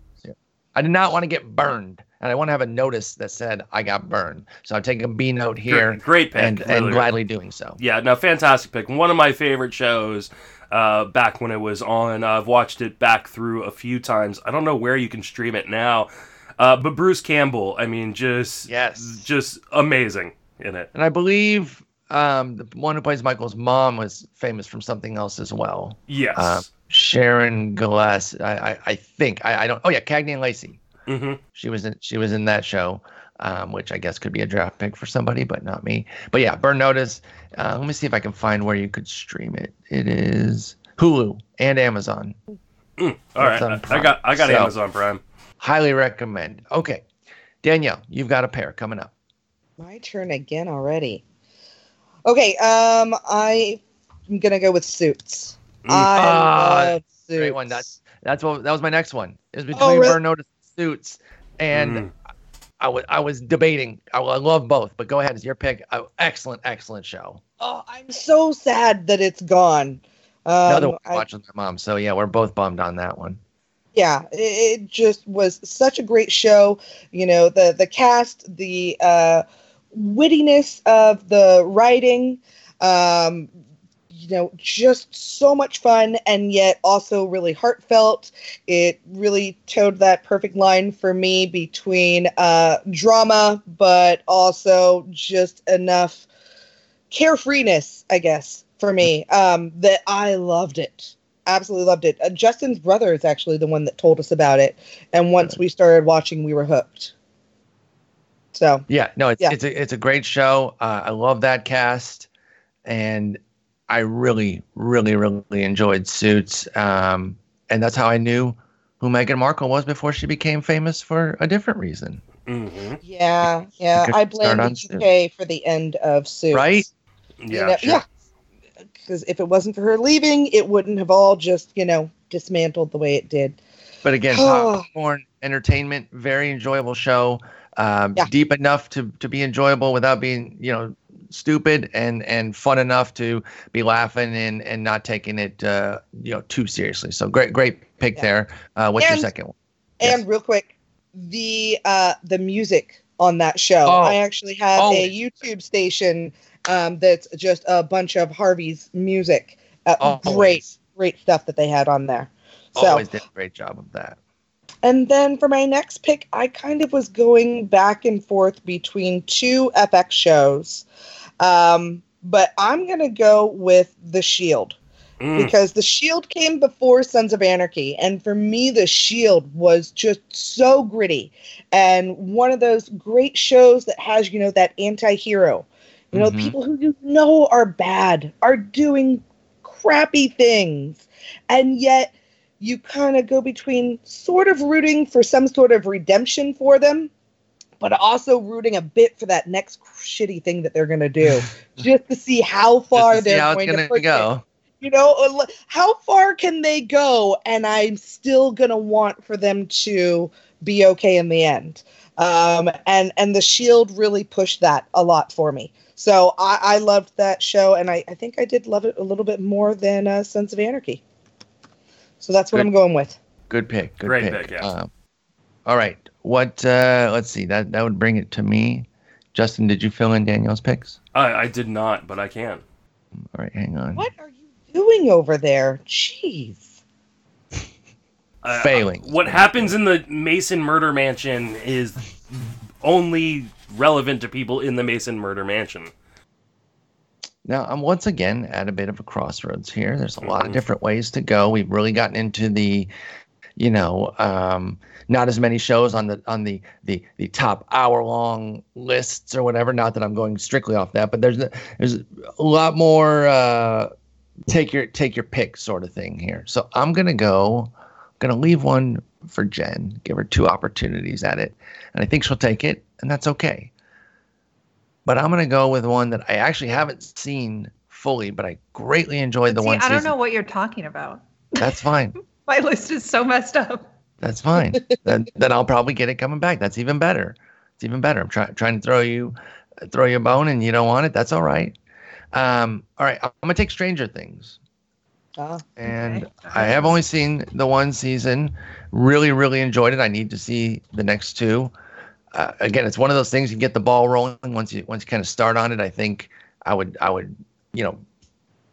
I did not want to get burned, and I want to have a notice that said I got burned. So I'm taking a B note here, Great, great pick, and and gladly doing so. Yeah, no, fantastic pick. One of my favorite shows uh, back when it was on. I've watched it back through a few times. I don't know where you can stream it now, uh, but Bruce Campbell. I mean, just Yes. just amazing in it. And I believe um, the one who plays Michael's mom was famous from something else as well. Yes. Uh, Sharon Gless, I, I, I think. I, I don't. Oh yeah, Cagney and Lacey. Hmm She was in. She was in that show, um, which I guess could be a draft pick for somebody, but not me. But yeah, Burn Notice. Uh, let me see if I can find where you could stream it. It is Hulu and Amazon. All right, It's on I got I got So- Amazon Prime. Highly recommend. Okay, Danielle, you've got a pair coming up. My turn again already. Okay, um, I am gonna go with Suits. Mm. I Ah, love Suits. Great one. That's that's what that was my next one. It was between Oh, really? Burn Notice and Suits, and Mm. I was I was debating. I, I love both, but go ahead. It's your pick. Uh, excellent, excellent show. Oh, I'm so sad that it's gone. Um, Another one I- watching my mom. So yeah, we're both bummed on that one. yeah it, it just was such a great show you know the the cast the uh wittiness of the writing um you know just so much fun and yet also really heartfelt it really towed that perfect line for me between uh drama but also just enough carefreeness i guess for me. Um, that I loved it, absolutely loved it. Uh, Justin's brother is actually the one that told us about it, and once we started watching, we were hooked. So Yeah, no, it's Yeah. it's a it's a great show. Uh, I love that cast, and I really, really, really enjoyed Suits. Um, and that's how I knew who Meghan Markle was before she became famous for a different reason, hmm yeah, yeah, I blame on the UK for the end of Suits. right? You Yeah, know- sure. yeah. Because if it wasn't for her leaving, it wouldn't have all just you know dismantled the way it did. But again, popcorn entertainment, very enjoyable show. Um, Yeah. Deep enough to to be enjoyable without being you know stupid, and and fun enough to be laughing and and not taking it uh, you know too seriously. So great great pick Yeah. there. Uh, what's And- your second one? And Yes. real quick, the uh the music on that show. Oh, I actually have a. YouTube station um that's just a bunch of Harvey's music. Uh, great, great stuff that they had on there. So Always did a great job of that. and then for my next pick, I kind of was going back and forth between two FX shows. Um, but I'm gonna go with The Shield Mm. because the shield came before sons of anarchy and for me the shield was just so gritty and one of those great shows that has you know that anti-hero you know Mhm. people who you know are bad are doing crappy things and yet you kind of go between sort of rooting for some sort of redemption for them but also rooting a bit for that next shitty thing that they're going to do just to see how far Just to they're how it's going to gonna push it go. you know uh, how far can they go and i'm still gonna want for them to be okay in the end um, and and the shield really pushed that a lot for me so i, I loved that show and I, I think i did love it a little bit more than uh, sons of anarchy so that's what Good. i'm going with Good pick. Good Great pick. pick, yeah. Um, all right. What? Uh, let's see. That that would bring it to me. Justin, did you fill in Danielle's picks? I, I did not, but I can. All right, hang on. what are you doing over there jeez Uh, Failing. What happens in the Mason murder mansion is only relevant to people in the Mason murder mansion. Now, I'm once again at a bit of a crossroads here. There's a lot of Mhm. different ways to go. We've really gotten into the, you know, um, not as many shows on the on the the the top hour long lists or whatever. Not that I'm going strictly off that, but there's there's a lot more uh, take your take your pick sort of thing here. So I'm gonna go, I'm gonna leave one for Jen, give her two opportunities at it, and I think she'll take it, and that's okay but I'm gonna go with one that I actually haven't seen fully, but I greatly enjoyed the See, one I don't season. know what you're talking about. That's fine. My list is so messed up. That's fine. then then I'll probably get it coming back. That's even better. It's even better. I'm trying trying to throw you throw you a bone and you don't want it. That's all right. Um, all right, I'm gonna take Stranger Things. Ah, and Okay. I have only seen the one season. Really, really enjoyed it. I need to see the next two. Uh, again, it's one of those things you get the ball rolling once you once you kind of start on it. I think I would I would you know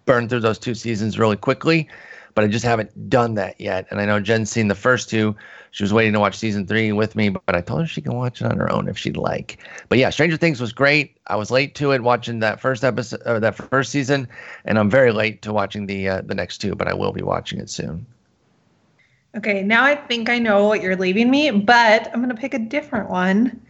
burn through those two seasons really quickly, but I just haven't done that yet. And I know Jen's seen the first two. She was waiting to watch season three with me, but I told her she can watch it on her own if she'd like. But yeah, Stranger Things was great. I was late to it watching that first episode, or that first season, and I'm very late to watching the uh, the next two, but I will be watching it soon. Okay, now I think I know what you're leaving me, but I'm going to pick a different one.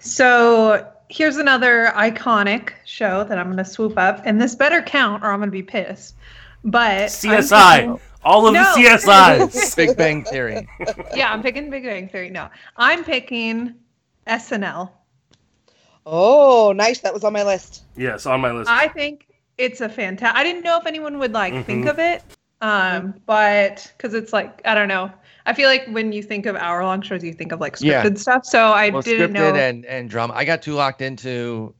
So here's another iconic show that I'm going to swoop up, and this better count or I'm going to be pissed. But I'm CSI. Picking- All of No. the CSIs. Big Bang Theory. yeah, I'm picking Big Bang Theory. No, I'm picking SNL. oh nice that was on my list yes, on my list. I think it's a fantastic. I didn't know if anyone would like think Mhm. of it, um, but because it's like I don't know. I feel like when you think of hour long shows, you think of like Yeah. scripted stuff. So I well, didn't scripted know. and and drama. I got too locked into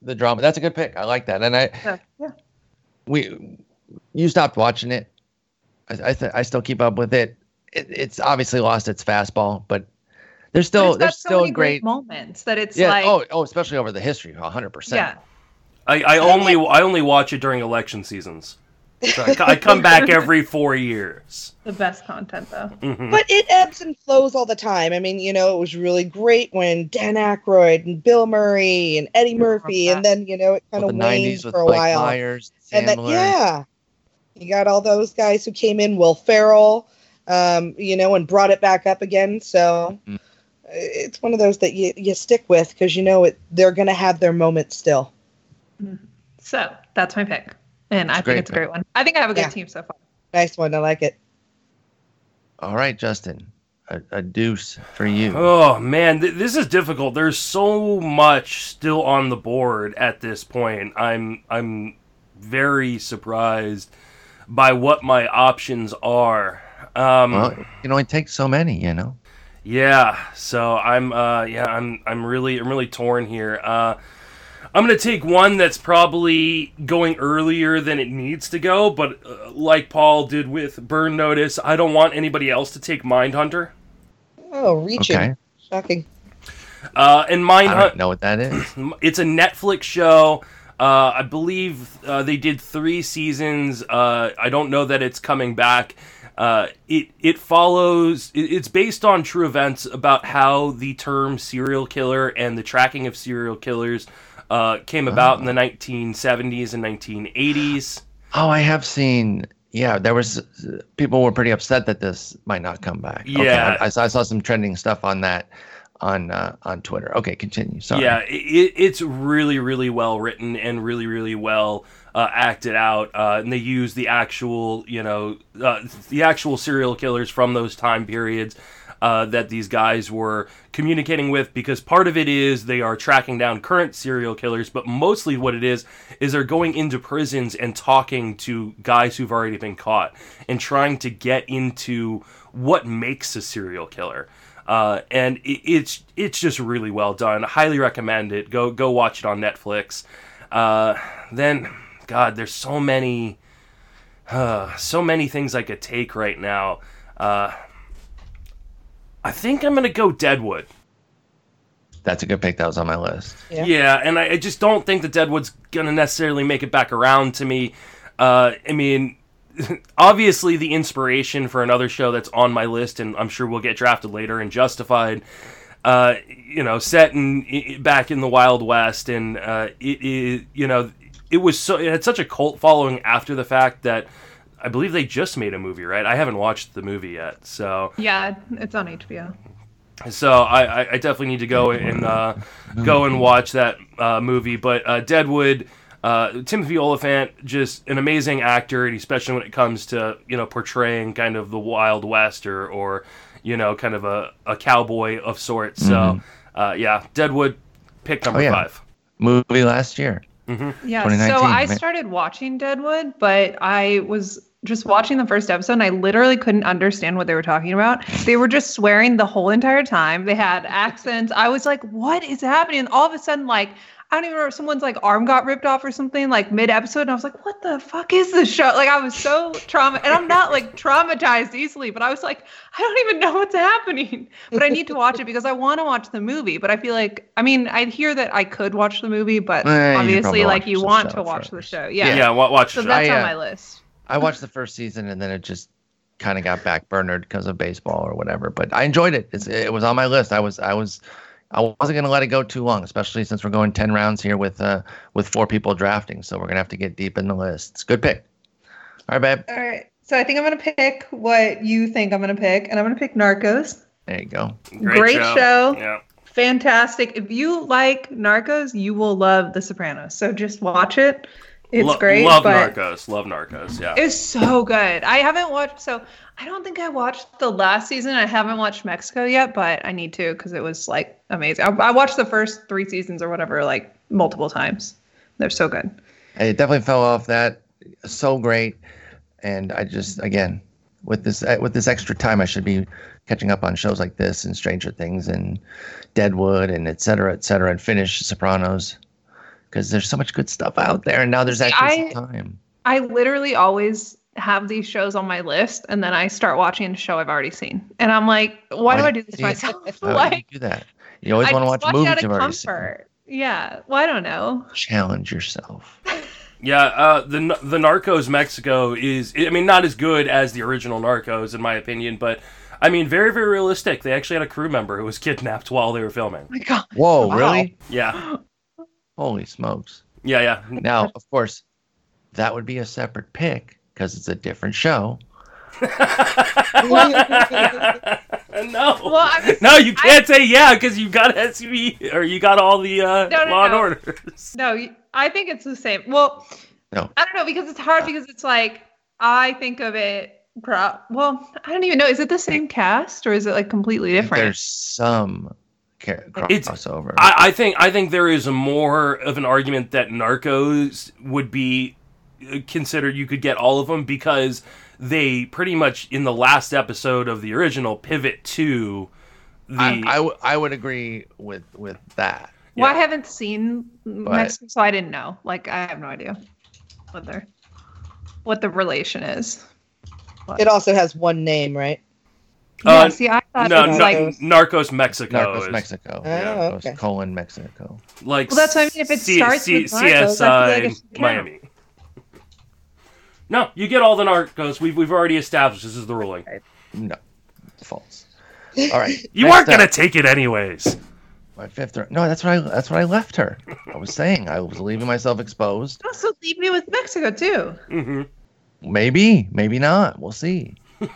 the drama. That's a good pick. I like that. And I so, yeah. we you stopped watching it. I I, th- I still keep up with it. it. It's obviously lost its fastball, but there's still it's there's so still many great. moments that it's yeah. like oh oh, especially over the history, hundred percent. yeah. I, I only I only watch it during election seasons. So I, I come back every four years. The best content, though. Mhm. But it ebbs and flows all the time. I mean, you know, it was really great when Dan Aykroyd and Bill Murray and Eddie Murphy, and then you know it kind Well, of the waned '90s with for a Mike while. Myers, and then yeah, you got all those guys who came in, Will Ferrell, um, you know, and brought it back up again. So Mhm. it's one of those that you you stick with because you know it they're gonna have their moment still. So that's my pick. And I It's a great think it's a great one. I think I have a good Yeah. team so far. Nice one, I like it. All right, Justin, a, a deuce for you. Oh man, th- this is difficult. There's so much still on the board at this point. I'm I'm very surprised by what my options are. Um, Well, you can only take so many, you know. Yeah, so I'm uh yeah, I'm I'm really I'm really torn here. Uh I'm going to take one that's probably going earlier than it needs to go, but uh, like Paul did with Burn Notice, I don't want anybody else to take Mindhunter. Oh, reaching, Okay, shocking. Uh and I Mindhunter don't know what that is. it's a Netflix show. Uh, I believe uh, they did three seasons. Uh, I don't know that it's coming back. Uh, it it follows. It, it's based on true events about how the term serial killer and the tracking of serial killers uh, came about in the 1970s and 1980s. Oh, I have seen. Yeah, there was people were pretty upset that this might not come back. Okay, Yeah. I, I saw, I saw some trending stuff on that on uh, on Twitter. Okay, continue. Sorry. Yeah, it, it's really, really well written and really, really well uh, acted out. Uh, and they use the actual, you know, uh, the actual serial killers from those time periods uh, that these guys were communicating with. Because part of it is they are tracking down current serial killers, but mostly what it is is they're going into prisons and talking to guys who've already been caught and trying to get into what makes a serial killer uh, and it, it's it's just really well done. Highly recommend it. Go go watch it on Netflix. Uh, then, God, there's so many, uh, so many things I could take right now. Uh, I think I'm gonna go Deadwood. That's a good pick. That was on my list. Yeah. Yeah, and I, I just don't think that Deadwood's gonna necessarily make it back around to me. Uh, I mean, obviously the inspiration for another show that's on my list, and I'm sure we'll get drafted later and justified. Uh, you know, set in back in the Wild West, and uh, it, you know it was so it had such a cult following after the fact that I believe they just made a movie, right? I haven't watched the movie yet, so Yeah, it's on HBO. so I, I, I definitely need to go and uh, go and watch that uh, movie. But uh, Deadwood, uh, Timothy Olyphant, just an amazing actor, and especially when it comes to you know portraying kind of the Wild West or or you know kind of a, a cowboy of sorts. So uh, yeah, Deadwood, pick number Oh, yeah. five. Movie last year. Yeah, so I started watching Deadwood, but I was just watching the first episode and I literally couldn't understand what they were talking about. They were just swearing the whole entire time. They had accents. I was like, what is happening? And all of a sudden, like, I don't even remember someone's like arm got ripped off or something like mid episode. And I was like, what the fuck is this show? Like, I was so trauma and I'm not like traumatized easily, but I was like, I don't even know what's happening. But I need to watch it because I want to watch the movie. But I feel like, I mean, I hear that I could watch the movie, but Eh, you obviously, like, you want to watch the show. Yeah, Yeah. yeah, wa- watch. So that's I, on uh, my list. I watched the first season and then it just kind of got backburnered because of baseball or whatever. But I enjoyed it. It's, it was on my list. I was I was I wasn't gonna let it go too long, especially since we're going ten rounds here with uh with four people drafting. So we're gonna have to get deep in the list. It's a good pick. All right, babe. All right. So I think I'm going to pick what you think I'm going to pick, and I'm going to pick Narcos. There you go. Great show. Yeah. Fantastic. If you like Narcos, you will love The Sopranos. So just watch it. It's Lo- great. Love but Narcos. Love Narcos. Yeah. It's so good. I haven't watched, so I don't think I watched the last season. I haven't watched Mexico yet, but I need to because it was like amazing. I, I watched the first three seasons or whatever like multiple times. They're so good. It definitely fell off that. So great, and I just again with this uh, with this extra time, I should be catching up on shows like this and Stranger Things and Deadwood and et cetera, et cetera, and finish Sopranos because there's so much good stuff out there, and now there's actually I- some time. I literally always have these shows on my list and then I start watching a show I've already seen. And I'm like, why, do I do this to myself? Like you do that? You always I want to watch watch movies out you've of already seen. comfort. Yeah. Well, I don't know. Challenge yourself. Yeah, uh, the the Narcos Mexico is, I mean, not as good as the original Narcos in my opinion, but I mean, very very realistic. They actually had a crew member who was kidnapped while they were filming. my God. Whoa, Wow. really? Yeah, Holy smokes! yeah, yeah. Now, of course, that would be a separate pick because it's a different show. no, Well, I was- no, you can't say yeah because you got SUV or you got all the uh, No, no, Law and. Orders. No, I think it's the same. Well, No. I don't know because it's hard because it's like I think of it. Pro- well, I don't even know. Is it the same cast or is it like completely different? There's some ca- It's- crossover. I, I think I think there is a more of an argument that Narcos would be uh, considered. You could get all of them because they pretty much in the last episode of the original pivot to the. I, I, w- I would agree with with that. well, I haven't seen Mexico, so I didn't know. Like, I have no idea what their what the relation is. It also has one name, right? Uh, yeah, see, I thought no, it was no, like Narcos Mexico. Narcos is- Mexico. Oh, Narcos okay. colon Mexico. Like Well, that's what I mean. If it C- starts C- with Narcos, I feel like it should count. Miami. No, you get all the Narcos. We've we've already established this is the ruling. No, false. All right. You next weren't gonna up, take it anyways. my fifth. No, that's what I. That's what I left her. I was saying I was leaving myself exposed. also leave me with Mexico too. hmm Maybe, maybe not. We'll see. All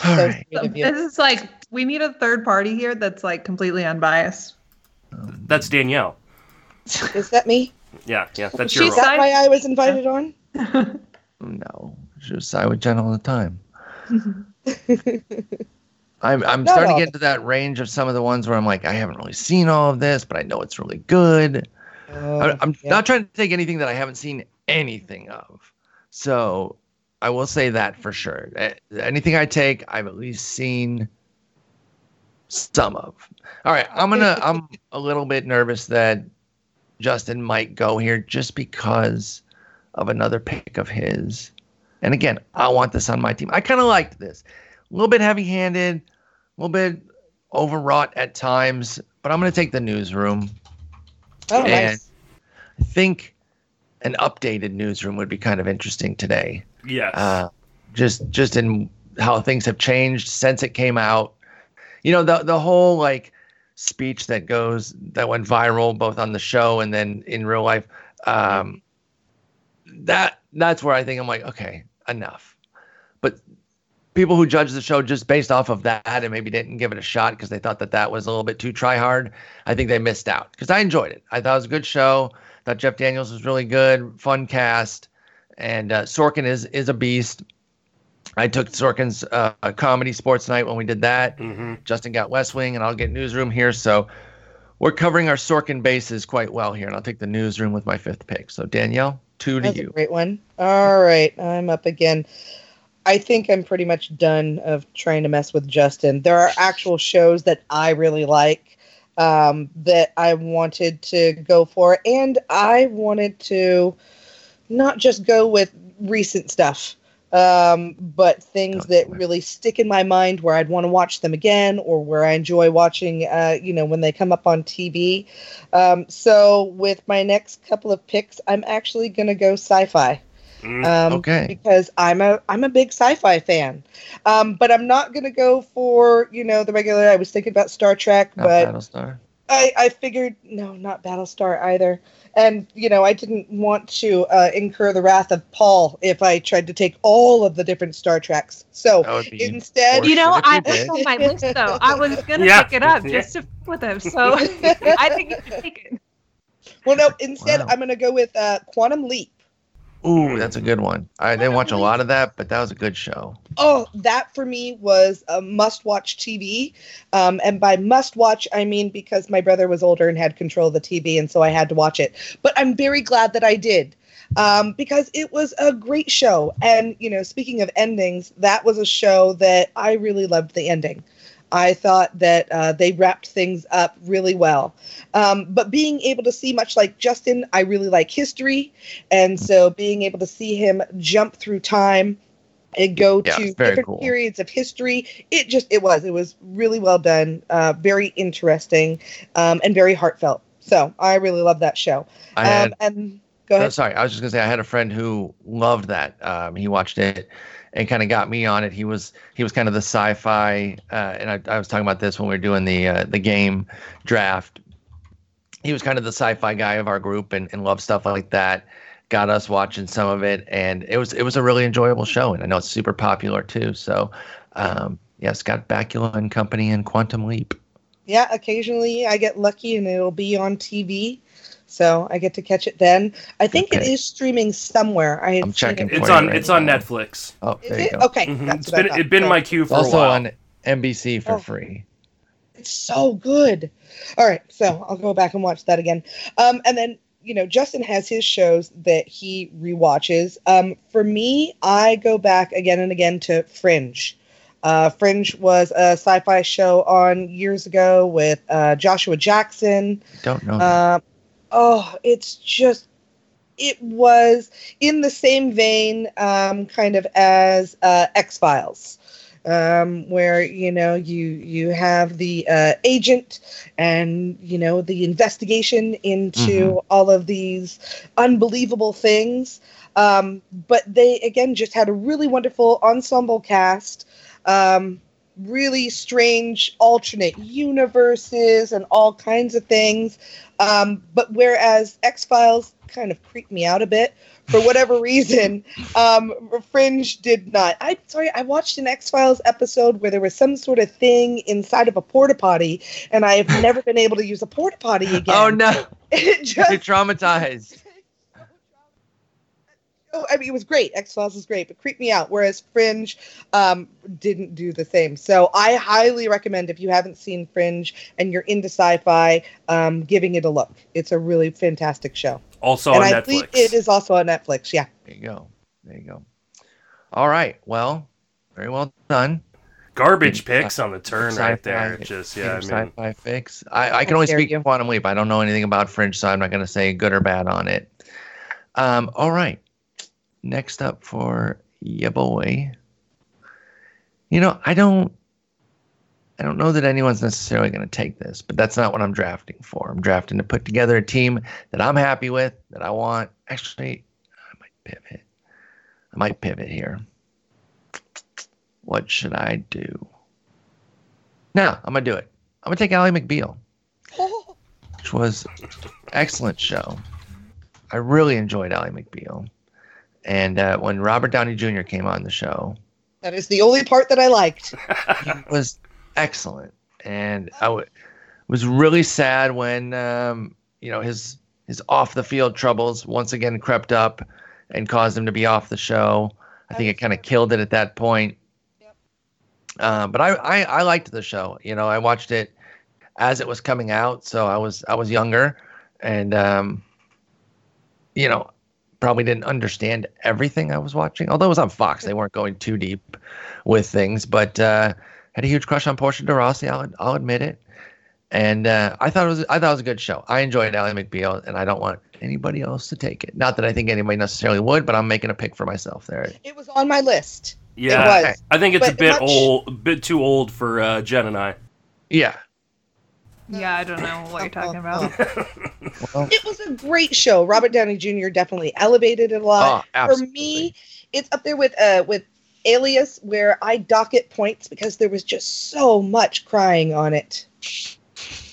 So right. sweet of you. This is like we need a third party here that's like completely unbiased. That's Danielle. Is that me? Yeah, yeah, that's She's your Is that why I was invited on? No, she was side with Jen all the time. I'm I'm Not starting to get into that range of some of the ones where I'm like, I haven't really seen all of this, but I know it's really good. Oh, I, I'm yeah. not trying to take anything that I haven't seen anything of. So I will say that for sure. Anything I take, I've at least seen some of. All right, I'm gonna. I'm a little bit nervous that Justin might go here just because of another pick of his. And again, I want this on my team. I kind of liked this. A little bit heavy-handed, a little bit overwrought at times, but I'm gonna take the newsroom. Oh, and nice. I think an updated newsroom would be kind of interesting today. Yes. Uh, just just in how things have changed since it came out. You know, the the whole like speech that goes that went viral both on the show and then in real life. Um, that that's where I think I'm like, okay, enough. But people who judge the show just based off of that and maybe didn't give it a shot because they thought that that was a little bit too try hard, I think they missed out because I enjoyed it. I thought it was a good show. Thought Jeff Daniels was really good, fun cast, and uh, Sorkin is is a beast. I took Sorkin's uh, comedy sports night when we did that. hmm Justin got West Wing, and I'll get Newsroom here. So we're covering our Sorkin bases quite well here, and I'll take the Newsroom with my fifth pick. So Danielle, two to That's a you. great one. All right, I'm up again. I think I'm pretty much done of trying to mess with Justin. There are actual shows that I really like um, that I wanted to go for, and I wanted to not just go with recent stuff, um, but things that really stick in my mind where I'd want to watch them again or where I enjoy watching, uh, you know, when they come up on TV. Um, so with my next couple of picks, I'm actually going to go sci-fi. Mm. Um, Okay. Because I'm a I'm a big sci-fi fan, um, but I'm not going to go for you know the regular. I was thinking about Star Trek, Not but Battlestar. I, I figured no, not Battlestar either. And you know, I didn't want to uh, incur the wrath of Paul if I tried to take all of the different Star Treks. So That would be instead, You know, I did. on my list though. I was gonna Yeah. pick it up Yeah. just to f- with him. So I think you should take it. well, no, instead Wow. I'm going to go with uh, Quantum Leap. Ooh, that's a good one. I didn't watch a lot of that, but that was a good show. Oh, that for me was a must watch TV. Um, and by must watch, I mean because my brother was older and had control of the TV, and so I had to watch it. But I'm very glad that I did um, because it was a great show. And, you know, speaking of endings, that was a show that I really loved the ending. I thought that uh, they wrapped things up really well. Um, but being able to see, much like Justin, I really like history. And so being able to see him jump through time and go Yeah, to different cool. periods of history, it just, it was, it was really well done, uh, very interesting, um, and very heartfelt. So I really love that show. I had um, and Go Oh, ahead. sorry, I was just gonna say I had a friend who loved that. Um, he watched it and kind of got me on it. He was he was kind of the sci-fi, uh, and I, I was talking about this when we were doing the uh, the game draft. He was kind of the sci-fi guy of our group and, and loved stuff like that. Got us watching some of it, and it was it was a really enjoyable show. And I know it's super popular too. So, um, yeah, Scott Bakula and Company and Quantum Leap. Yeah, occasionally I get lucky and it'll be on TV. So I get to catch it then. I think it Okay. is streaming somewhere. I I'm checking it. It's on right it's on. Netflix. Oh, Is there you it? go. Okay. Mhm. That's It's what I been thought. it's been in my queue It's for a also while. on NBC for Oh. free. It's so good. All right, so I'll go back and watch that again. Um, and then you know, Justin has his shows that he rewatches. Um, for me, I go back again and again to Fringe. Uh, Fringe was a sci-fi show on years ago with uh, Joshua Jackson. Don't know. that. Oh, it's just it was in the same vein, um, kind of as uh, X Files, um, where you know you you have the uh, agent and you know the investigation into all of these unbelievable things. Um, but they again just had a really wonderful ensemble cast. Um, really strange alternate universes and all kinds of things. Um, but whereas X Files kind of creeped me out a bit for whatever reason, um, Fringe did not. I sorry, I watched an X Files episode where there was some sort of thing inside of a porta potty, and I have never been able to use a porta potty again. oh no, It you're just traumatized. Oh, I mean, it was great. X Files was great, but creeped me out. Whereas Fringe um, didn't do the same. So I highly recommend if you haven't seen Fringe and you're into sci-fi, um, giving it a look. It's a really fantastic show. Also and on I Netflix. think it is also on Netflix. Yeah. There you go. There you go. All right. Well, very well done. Garbage picks on the turn right Sci-fi- there. Just yeah, I mean, sci-fi fix. I, I can only speak you. Quantum Leap. I don't know anything about Fringe, so I'm not going to say good or bad on it. Um. All right. Next up for ya boy. You know, I don't. I don't know that anyone's necessarily going to take this, but that's not what I'm drafting for. I'm drafting to put together a team that I'm happy with, that I want. Actually, I might pivot. I might pivot here. What should I do? No, I'm gonna do it. I'm gonna take Ally McBeal, which was excellent show. I really enjoyed Ally McBeal, and uh, when Robert Downey Jr. came on the show, That is the only part that I liked. he was excellent, and I w- was really sad when um, you know his his off the field troubles once again crept up and caused him to be off the show. I think it kind of killed it at that point. Yep. Uh, but I, I I liked the show. You know, I watched it as it was coming out, so I was I was younger, and um, you know, probably didn't understand everything I was watching. Although it was on Fox, they weren't going too deep with things, but uh, had a huge crush on Portia de Rossi. I'll I'll admit it. And uh, I thought it was I thought it was a good show. I enjoyed Ally McBeal, and I don't want anybody else to take it. Not that I think anybody necessarily would, but I'm making a pick for myself there. It was on my list. yeah. It was. I think it's a bit much- old, a bit too old for uh, Jen and I. Yeah. Yeah, I don't know what you're talking about. Well, It was a great show. Robert Downey Jr. definitely elevated it a lot. oh, For me, it's up there with uh with Alias, where I dock it points because there was just so much crying on it.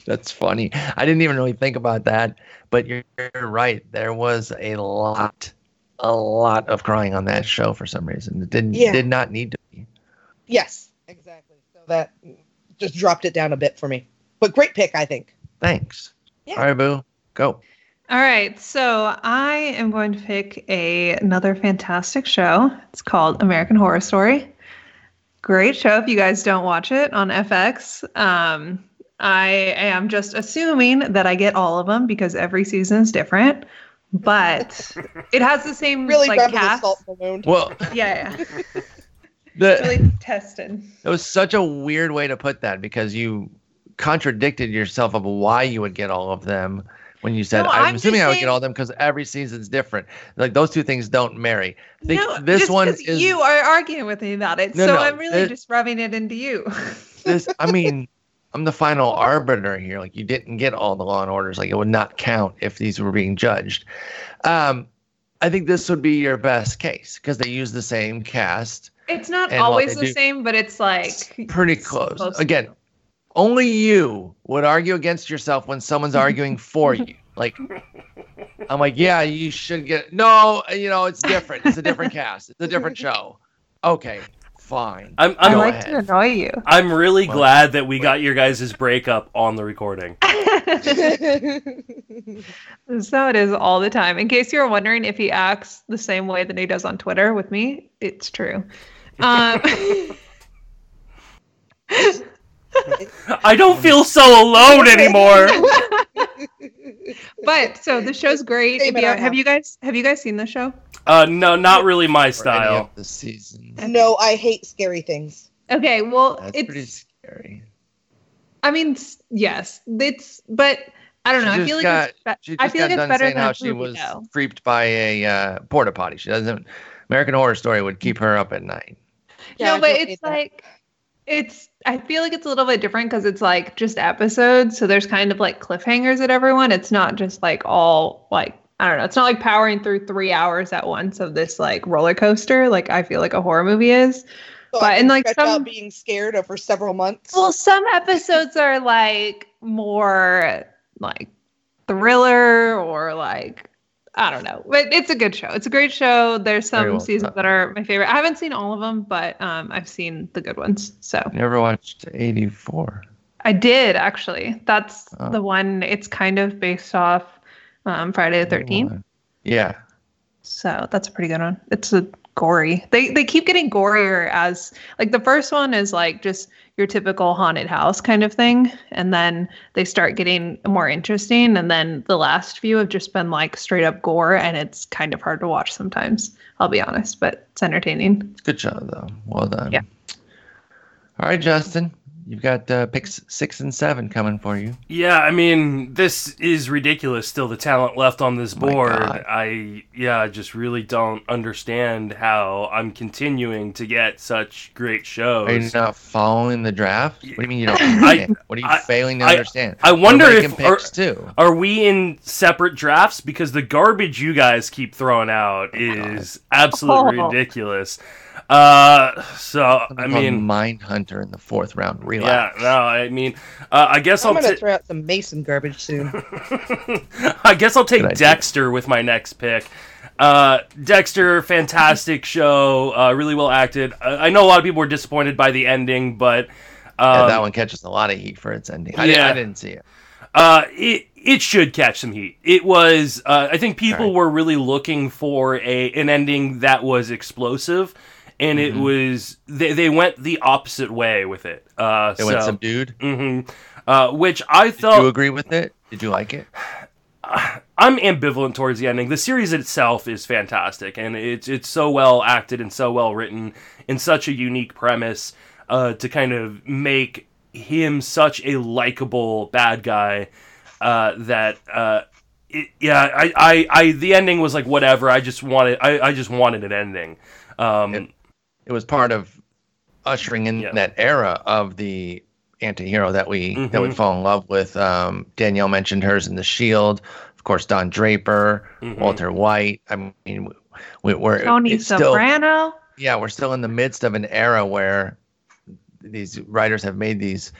That's funny. I didn't even really think about that, but you're, you're right. There was a lot, a lot of crying on that show for some reason. It didn't Yeah. did not need to be. Yes, exactly. So that just dropped it down a bit for me. But great pick, I think. Thanks. Yeah. All right, boo, go. All right, so I am going to pick a another fantastic show. It's called American Horror Story. Great show if you guys don't watch it on FX. Um, I am just assuming that I get all of them because every season is different, but it has the same Really like grabbing the cast. salt. Well, Yeah, yeah. the really tested. it was such a weird way to put that because you contradicted yourself of why you would get all of them when you said No, I'm, I'm assuming I would saying- get all of them because every season's different. Like those two things don't marry. I think no, this just one is you are arguing with me about it, No, so no, I'm really it- just rubbing it into you. this. I mean, I'm the final arbiter here. Like you didn't get all the Law and Orders. Like it would not count if these were being judged. Um, I think this would be your best case because they use the same cast. It's not always the do- same, but it's like Pretty close. Again, only you would argue against yourself when someone's arguing for you. Like, I'm like, yeah, you should get. No, you know, it's different. It's a different cast. It's a different show. Okay, fine. I'm I I'm, Go like ahead. to annoy you. I'm really Well, glad that we got your guys' breakup on the recording. So it is all the time. In case you were wondering if he acts the same way that he does on Twitter with me, it's true. Um, I don't feel so alone anymore. but so the show's great. Same you, have you guys have you guys seen the show? Uh, no, not really my style. the seasons. no, I hate scary things. Okay, well That's it's pretty scary. I mean yes, it's but I don't know. She I just feel like got- it's be- She I feel like it's better saying than how she was though. creeped by a uh, porta potty. She doesn't. American Horror Story would keep her up at night. Yeah, no, but don't hate it's that. It's. I feel like it's a little bit different because it's like just episodes, so there's kind of like cliffhangers at everyone. It's not just like all like I don't know. It's not like powering through three hours at once of this like roller coaster. Like I feel like a horror movie is. So but and like, some- being scared over several months. Well, some episodes are like more like thriller or like I don't know, but it's a good show. It's a great show. There's some well seasons that are my favorite. I haven't seen all of them, but um, I've seen the good ones. So You ever watched 84? I did actually. That's Oh. the one. It's kind of based off um, Friday the Thirteenth. Yeah. So that's a pretty good one. It's a gory. They they keep getting gorier as like the first one is like just your typical haunted house kind of thing, and then they start getting more interesting, and then the last few have just been like straight up gore, and it's kind of hard to watch sometimes. I'll be honest, but it's entertaining. Good job, though. Well done. Yeah. All right, Justin. You've got uh, picks six and seven coming for you. Yeah, I mean, this is ridiculous. Still, the talent left on this board. God. I yeah, I just really don't understand how I'm continuing to get such great shows. Are you not following the draft? What do you mean you don't I- what are you I- failing to I- understand? I wonder We're if making are, picks too. are we in separate drafts because the garbage you guys keep throwing out is absolutely Oh. ridiculous. Uh, so I mean, Mind Hunter in the fourth round. Relax. yeah, no, I mean, uh, I guess I'm I'll gonna ta- throw out some Mason garbage soon. I guess I'll take Dexter with my next pick. Uh, Dexter, fantastic show, uh, really well acted. I, I know a lot of people were disappointed by the ending, but Yeah, um, that one catches a lot of heat for its ending. I, yeah. I didn't see it. uh, it it should catch some heat. It was. Uh, I think people Alright. were really looking for a an ending that was explosive, and Mm-hmm. it was they they went the opposite way with it. Uh, It went so, subdued. mhm. uh, which I thought. Did you agree with it? Did you like it? I'm ambivalent towards the ending. The series itself is fantastic, and it's it's so well acted and so well written, and such a unique premise uh, to kind of make him such a likable bad guy uh, that uh, it, yeah, I, I, I the ending was like whatever. I just wanted I, I just wanted an ending. Um, It- It was part of ushering in Yeah. that era of the anti-hero that we that we Mhm. fall in love with. Um, Danielle mentioned hers in The Shield. Of course, Don Draper, mhm. Walter White. I mean, we, we're Tony it's still Soprano. yeah, we're still in the midst of an era where these writers have made these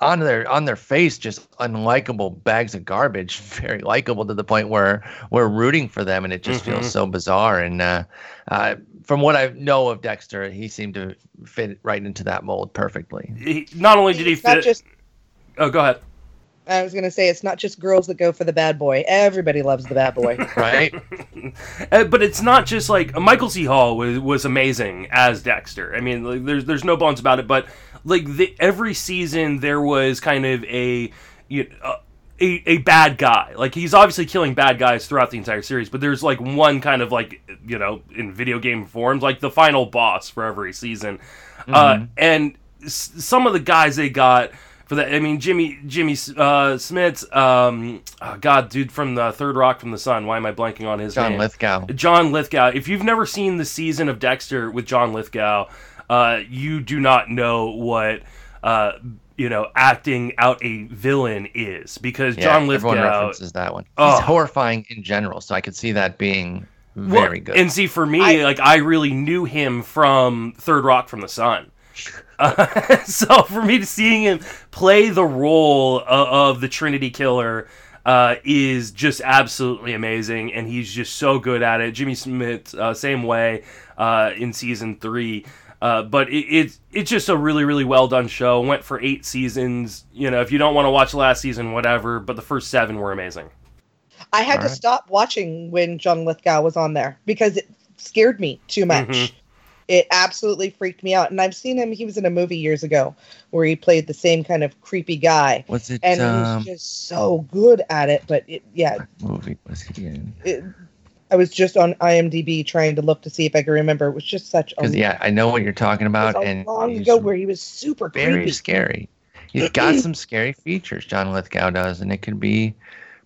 on their on their face just unlikable bags of garbage very likable to the point where we're rooting for them and it just Mhm. feels so bizarre and uh, uh, from what I know of Dexter he seemed to fit right into that mold perfectly He, not only did he It's not fit. just. oh, go ahead. I was gonna say it's not just girls that go for the bad boy. Everybody loves the bad boy. right Uh, but it's not just like Michael C. Hall was was amazing as Dexter. I mean, like, there's there's no bones about it. But like the, every season, there was kind of a you uh, a, a bad guy. Like he's obviously killing bad guys throughout the entire series, but there's like one kind of like you know in video game forms, like the final boss for every season. Uh, and s- some of the guys they got for that, I mean, Jimmy Jimmy uh, Smits, um, oh God, dude from the Third Rock from the Sun. Why am I blanking on his John name? Lithgow John Lithgow. If you've never seen the season of Dexter with John Lithgow, uh, you do not know what uh, you know, acting out a villain is because Yeah, John everyone Lithgow. references that one. He's Oh. horrifying in general, so I could see that being Well, very good. And see, for me, I- like I really knew him from Third Rock from the Sun. Uh, so for me to seeing him play the role of, of the Trinity Killer uh, is just absolutely amazing, and he's just so good at it. Jimmy Smits, uh, same way uh, in season three. Uh, but it, it's it's just a really really well done show. Went for eight seasons. You know, if you don't want to watch last season, whatever. But the first seven were amazing. I had All to right. stop watching when John Lithgow was on there because it scared me too much. Mhm. It absolutely freaked me out. And I've seen him. He was in a movie years ago where he played the same kind of creepy guy, was it and he um, was just so good at it. But it, yeah, what movie was he in? it, I was just on IMDb trying to look to see if I could remember. It was just such a, Because yeah, I know what you're talking it was about, and long ago where he was super very creepy. scary. He's got some scary features, John Lithgow does, and it could be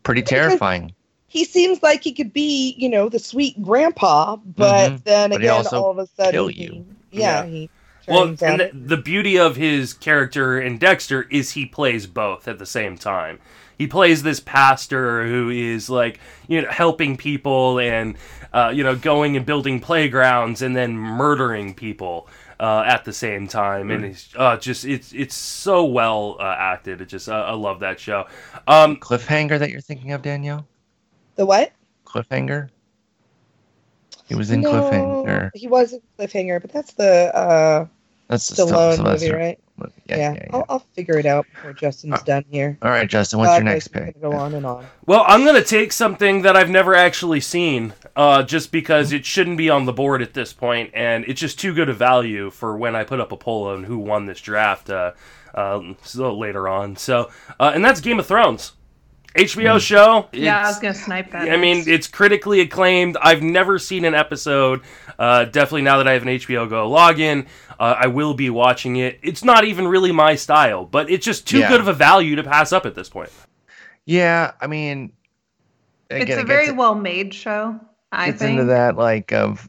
pretty Because- terrifying. He seems like he could be, you know, the sweet grandpa, but Mhm. then But he again, also all of a sudden, kill he- yeah, Yeah. he Well, and the, the beauty of his character in Dexter is he plays both at the same time. He plays this pastor who is like, you know, helping people and, uh, you know, going and building playgrounds and then murdering people uh, at the same time. And it's uh, just, it's it's so well uh, acted. It just, uh, I love that show. Um, Cliffhanger that you're thinking of, Danielle? the what? Cliffhanger. He was in No, Cliffhanger. He was in Cliffhanger, but that's the uh, That's the Stallone movie, right? Movie. Yeah, Yeah, yeah, yeah. I'll, I'll figure it out before Justin's Uh, done here. All right, Justin, what's God, your next pick? Go on and on. Well, I'm going to take something that I've never actually seen, uh, just because it shouldn't be on the board at this point, and it's just too good a value for when I put up a poll on who won this draft uh, um, so later on. So, uh, and that's Game of Thrones, HBO show. Yeah, I was gonna snipe that. I mean, it's critically acclaimed. I've never seen an episode. Uh, definitely now that I have an HBO Go login, uh, I will be watching it. It's not even really my style, but it's just too Yeah. good of a value to pass up at this point. Yeah, I mean, it's a it very gets, well made show. I gets think. into that like of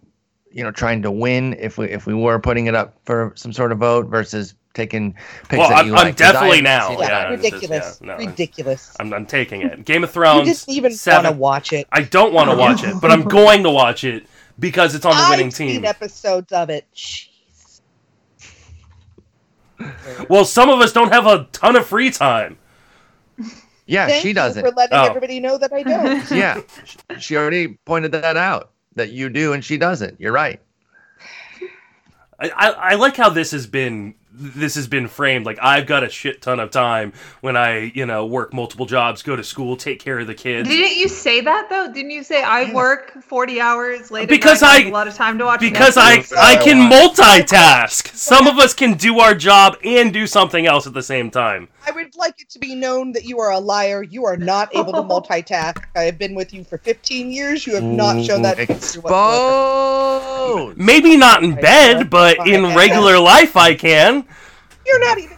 you know trying to win if we if we were putting it up for some sort of vote versus taking picks Well, that I'm- you I'm like. 'cause I definitely now. seen Yeah, that. it's just- ridiculous, yeah, no, ridiculous. I'm, I'm taking it. Game of You Thrones. didn't even want to watch it. I don't want to watch it, but I'm going to watch it because it's on the winning I've team. seen episodes of it. Jeez. Well, some of us don't have a ton of free time. Yeah, Thank she doesn't. for letting Oh. everybody know that I don't. yeah, she already pointed that out that you do and she doesn't. You're right. I, I, I like how this has been this has been framed like I've got a shit ton of time when I you know work multiple jobs, go to school, take care of the kids. Didn't you say that though? Didn't you say I work forty hours late? at Because night, I- have a lot of time to watch. because I Netflix? I can I multitask. Some of us can do our job and do something else at the same time. I would like it to be known that you are a liar. You are not able to multitask. I have been with you for 15 years. You have not shown that. behavior. Exposed. Maybe not in bed, but in regular life I can. You're not even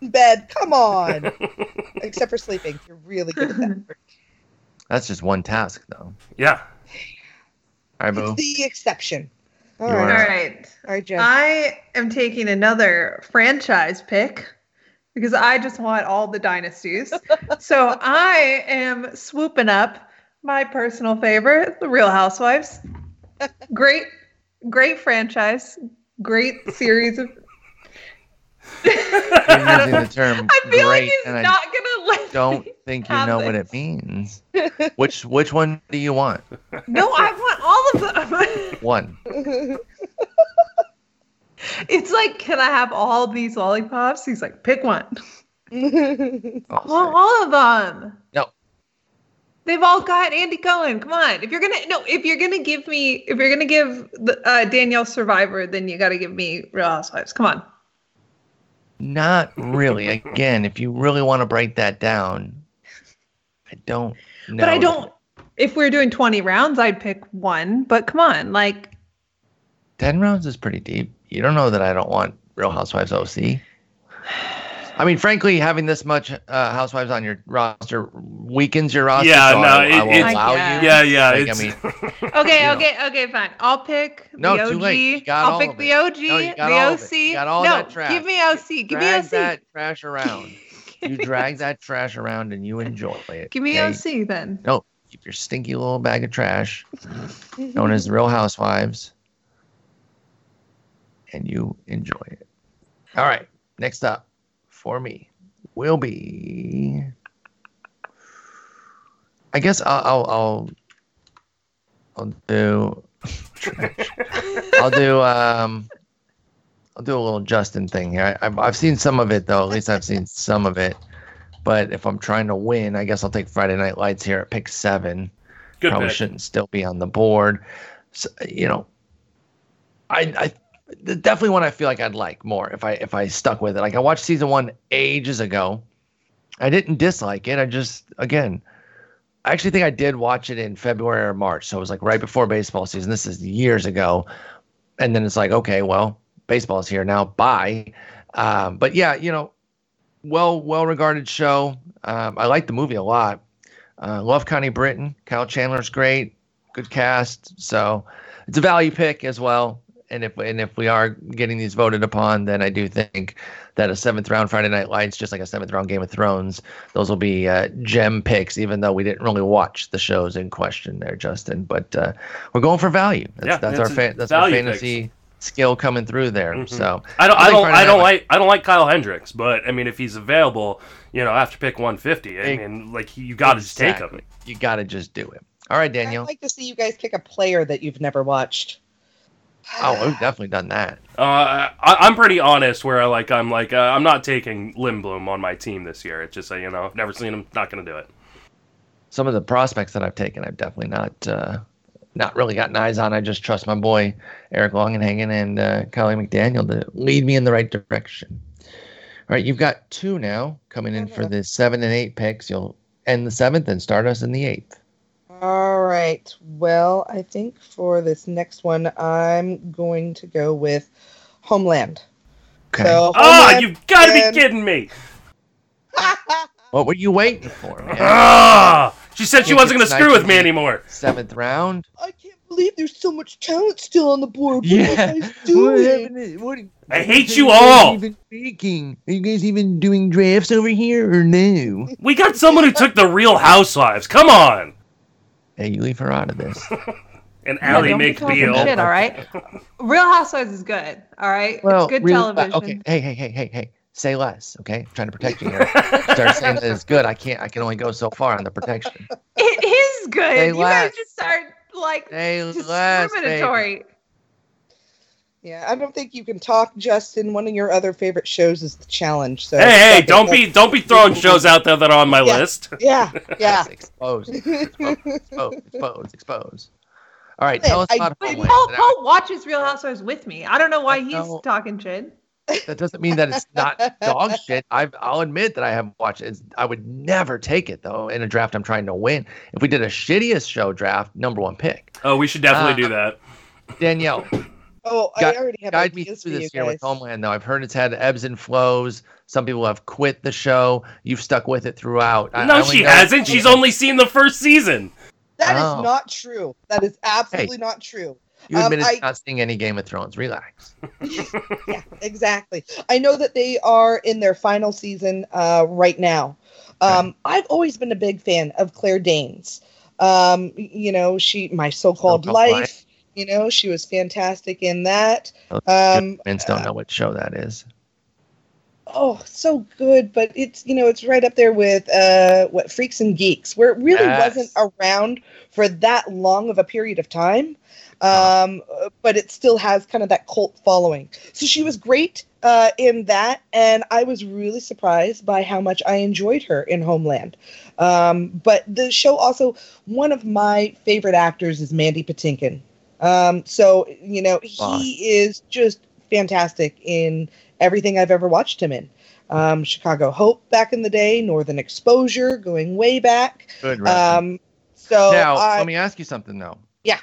in bed. Come on. Except for sleeping. You're really good at that. That's just one task, though. Yeah. All right, boo. It's the exception. All You right. All are- right. All right, Jen. I am taking another franchise pick because I just want all the dynasties. so I am swooping up my personal favorite, The Real Housewives. Great, great franchise, great series of. You're using the term I feel like great, he's and I not gonna let. don't think you know what it means. Which which one do you want? No, I want all of them. One. it's like, can I have all these lollipops? He's like, pick one. I want all of them. No. They've all got Andy Cohen. Come on. If you're gonna no, if you're gonna give me, if you're gonna give the, uh, Danielle Survivor, then you got to give me Real Housewives. Come on. Not really. Again, if you really want to break that down, I don't know. But I don't. If we're doing 20 rounds, I'd pick one. But come on, like Ten rounds is pretty deep. You don't know that I don't want Real Housewives OC. I mean, frankly, having this much uh, housewives on your roster weakens your roster. Yeah, so no, I, I it- will it's- allow Yeah. you. Yeah, yeah. Like, I mean, Okay, You know. okay, okay, fine. I'll pick No, the too OG. late. You got I'll all pick of the. OG, No, you got the all OC. You got all no, that trash. give me OC. Give me OC. drag OC. that trash around. You drag that trash around and you enjoy it. Give me okay? OC then. No, keep your stinky little bag of trash, known as the Real Housewives, and you enjoy it. All right, next up for me will be. I guess I'll I'll I'll, I'll do. I'll do um. I'll do a little Justin thing here. I, I've I've seen some of it though. At least I've seen some of it. But if I'm trying to win, I guess I'll take Friday Night Lights here at pick seven good probably pick. shouldn't still be on the board. So, you know, I, I definitely one I feel like I'd like more if I if I stuck with it. Like I watched season one ages ago. I didn't dislike it. I just again, I actually think I did watch it in February or March. So it was like right before baseball season. This is years ago. And then it's like, okay, well, baseball's here now. Bye. Um, but yeah, you know, well well regarded show. Um, I like the movie a lot. Uh, love Connie Britton. Kyle Chandler's great. Good cast. So it's a value pick as well. And if and if we are getting these voted upon, then I do think that a seventh round Friday Night Lights, just like a seventh round Game of Thrones, those will be uh, gem picks. Even though we didn't really watch the shows in question there, Justin. But uh, we're going for value. That's, Yeah, that's it's our a fan, that's our value fantasy skill coming through there. Mhm. So I don't. I I don't. Friday I don't Lights- like. I don't like Kyle Hendricks, but I mean, if he's available, you know, after pick 150, I Hey, mean, like you got to just take him. You got to just do it. All right, Daniel. I'd like to see you guys pick a player that you've never watched. Oh, we've definitely done that. Uh, I, I'm pretty honest. Where I like, I'm like, uh, I'm not taking Lindblom on my team this year. It's just, uh, you know, I've never seen him. Not going to do it. Some of the prospects that I've taken, I've definitely not uh, not really gotten eyes on. I just trust my boy Eric Longenhagen and uh, Kiley McDaniel to lead me in the right direction. All right, you've got two now coming in for the seven and eight picks. You'll end the seventh and start us in the eighth. All right. Well, I think for this next one, I'm going to go with Homeland. Okay. So, Homeland you've got to be kidding me! what were you waiting for, man? Ah, she said she wasn't going to screw with me anymore. Seventh round. I can't believe there's so much talent still on the board. What Yeah. are you guys What doing? What, I hate you all. Even speaking? Are you guys even doing drafts over here or no? We got someone who took the Real Housewives. Come on, Hey, you leave her out of this. and Yeah, Ally don't be talking McBeal. shit, all right? Real Housewives is good, all right? it's good really- uh, television. Okay, hey, hey, hey, hey, hey. Say less, okay? I'm trying to protect you here. Start saying that it's good. I can't. I can only go so far on the protection. It is good. Say you guys just start like Say less, baby. discriminatory. Yeah, I don't think you can talk, Justin. One of your other favorite shows is The Challenge. So Hey, hey, don't be don't be throwing shows out there that are on my Yeah. list. Yeah, yeah. Expose. Expose. Expose. Expose. Expose. All right. Tell us I- about Wait, Homeland. Paul, Paul watches Real Housewives with me. I don't know why I he's know. talking shit. That doesn't mean that it's not dog shit. I've, I'll admit that I haven't watched it. It's, I would never take it though in a draft I'm trying to win. If we did a shittiest show draft, number one pick. Oh, we should definitely Uh, do that. Danielle, Oh, Guide- I already have guide me ideas through for this you year with. Homeland though. I've heard it's had ebbs and flows. Some people have quit the show. You've stuck with it throughout. I- I No, only she hasn't. She's only seen the first season. That is Oh. not true. That is absolutely not true. You um, admitted I- not seeing any Game of Thrones. Relax. yeah, exactly. I know that they are in their final season uh, right now. Um, I've always been a big fan of Claire Danes. Um, you know, she my so-called So-Called life. Life. You know, she was fantastic in that. Oh, Um, Vince don't know what show that is. oh, so good, but it's you know it's right up there with uh, what Freaks and Geeks, where it really Yes. wasn't around for that long of a period of time. Um, but it still has kind of that cult following. So she was great uh, in that, and I was really surprised by how much I enjoyed her in Homeland. Um, but the show also, one of my favorite actors is Mandy Patinkin. Um, so you know he Boss. is just fantastic in everything I've ever watched him in. Um, Chicago Hope back in the day, Northern Exposure going way back. Good. Right. Um, so now, I, let me ask you something though. Yeah.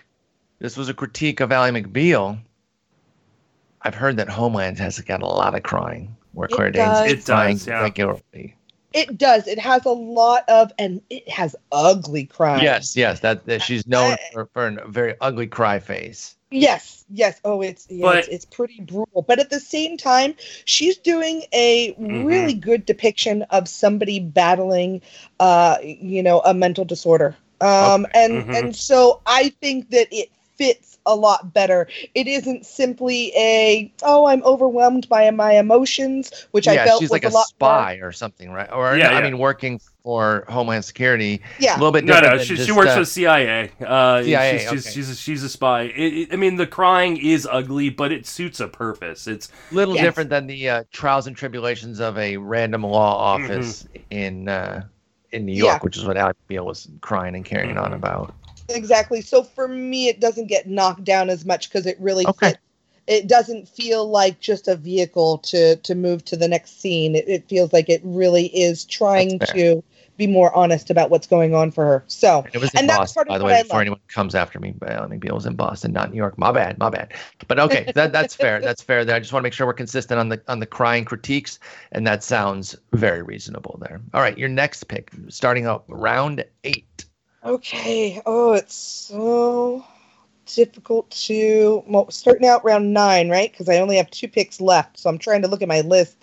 This was a critique of Ally McBeal. I've heard that Homeland has got a lot of crying. where It Claire Danes does. is It does, crying yeah. regularly. It does. It has a lot of, and it has ugly crime. Yes, yes, that, that she's known I- for, for a very ugly cry face. Yes, yes. Oh, it's yeah, But- it's, it's pretty brutal. But at the same time, she's doing a Mhm. really good depiction of somebody battling, uh, you know, a mental disorder. Um, Okay. and Mhm. and so I think that it fits a lot better. It isn't simply a oh, I'm overwhelmed by my emotions, which I yeah, felt she's was like a, a lot more- spy or something, right? Or Yeah, I yeah. mean, working for Homeland Security. Yeah, A little bit No, different. no, than she, just, she works uh, for the CIA. Uh, CIA, she's, she's, okay. she's, a, she's a spy. It, it- I mean, the crying is ugly, but it suits a purpose. It's little Yes. different than the uh, trials and tribulations of a random law office in uh, in New York, Mm-hmm. Yeah. which is what Ally McBeal was crying and carrying on Mhm. about. Exactly. So for me, it doesn't get knocked down as much because it really Okay. fits. It doesn't feel like just a vehicle to to move to the next scene. It, it feels like it really is trying to be more honest about what's going on for her. So It was in And that's Boston, part of by the way. I Before love. anyone comes after me, Ally McBeal was in Boston, not New York. My bad, my bad. But okay, that that's fair. That's fair. There, I just want to make sure we're consistent on the on the crying critiques, and that sounds very reasonable there. All right, your next pick, starting out round eight. Okay. Oh, it's so difficult to well, starting out round nine, right? Because I only have two picks left, so I'm trying to look at my list.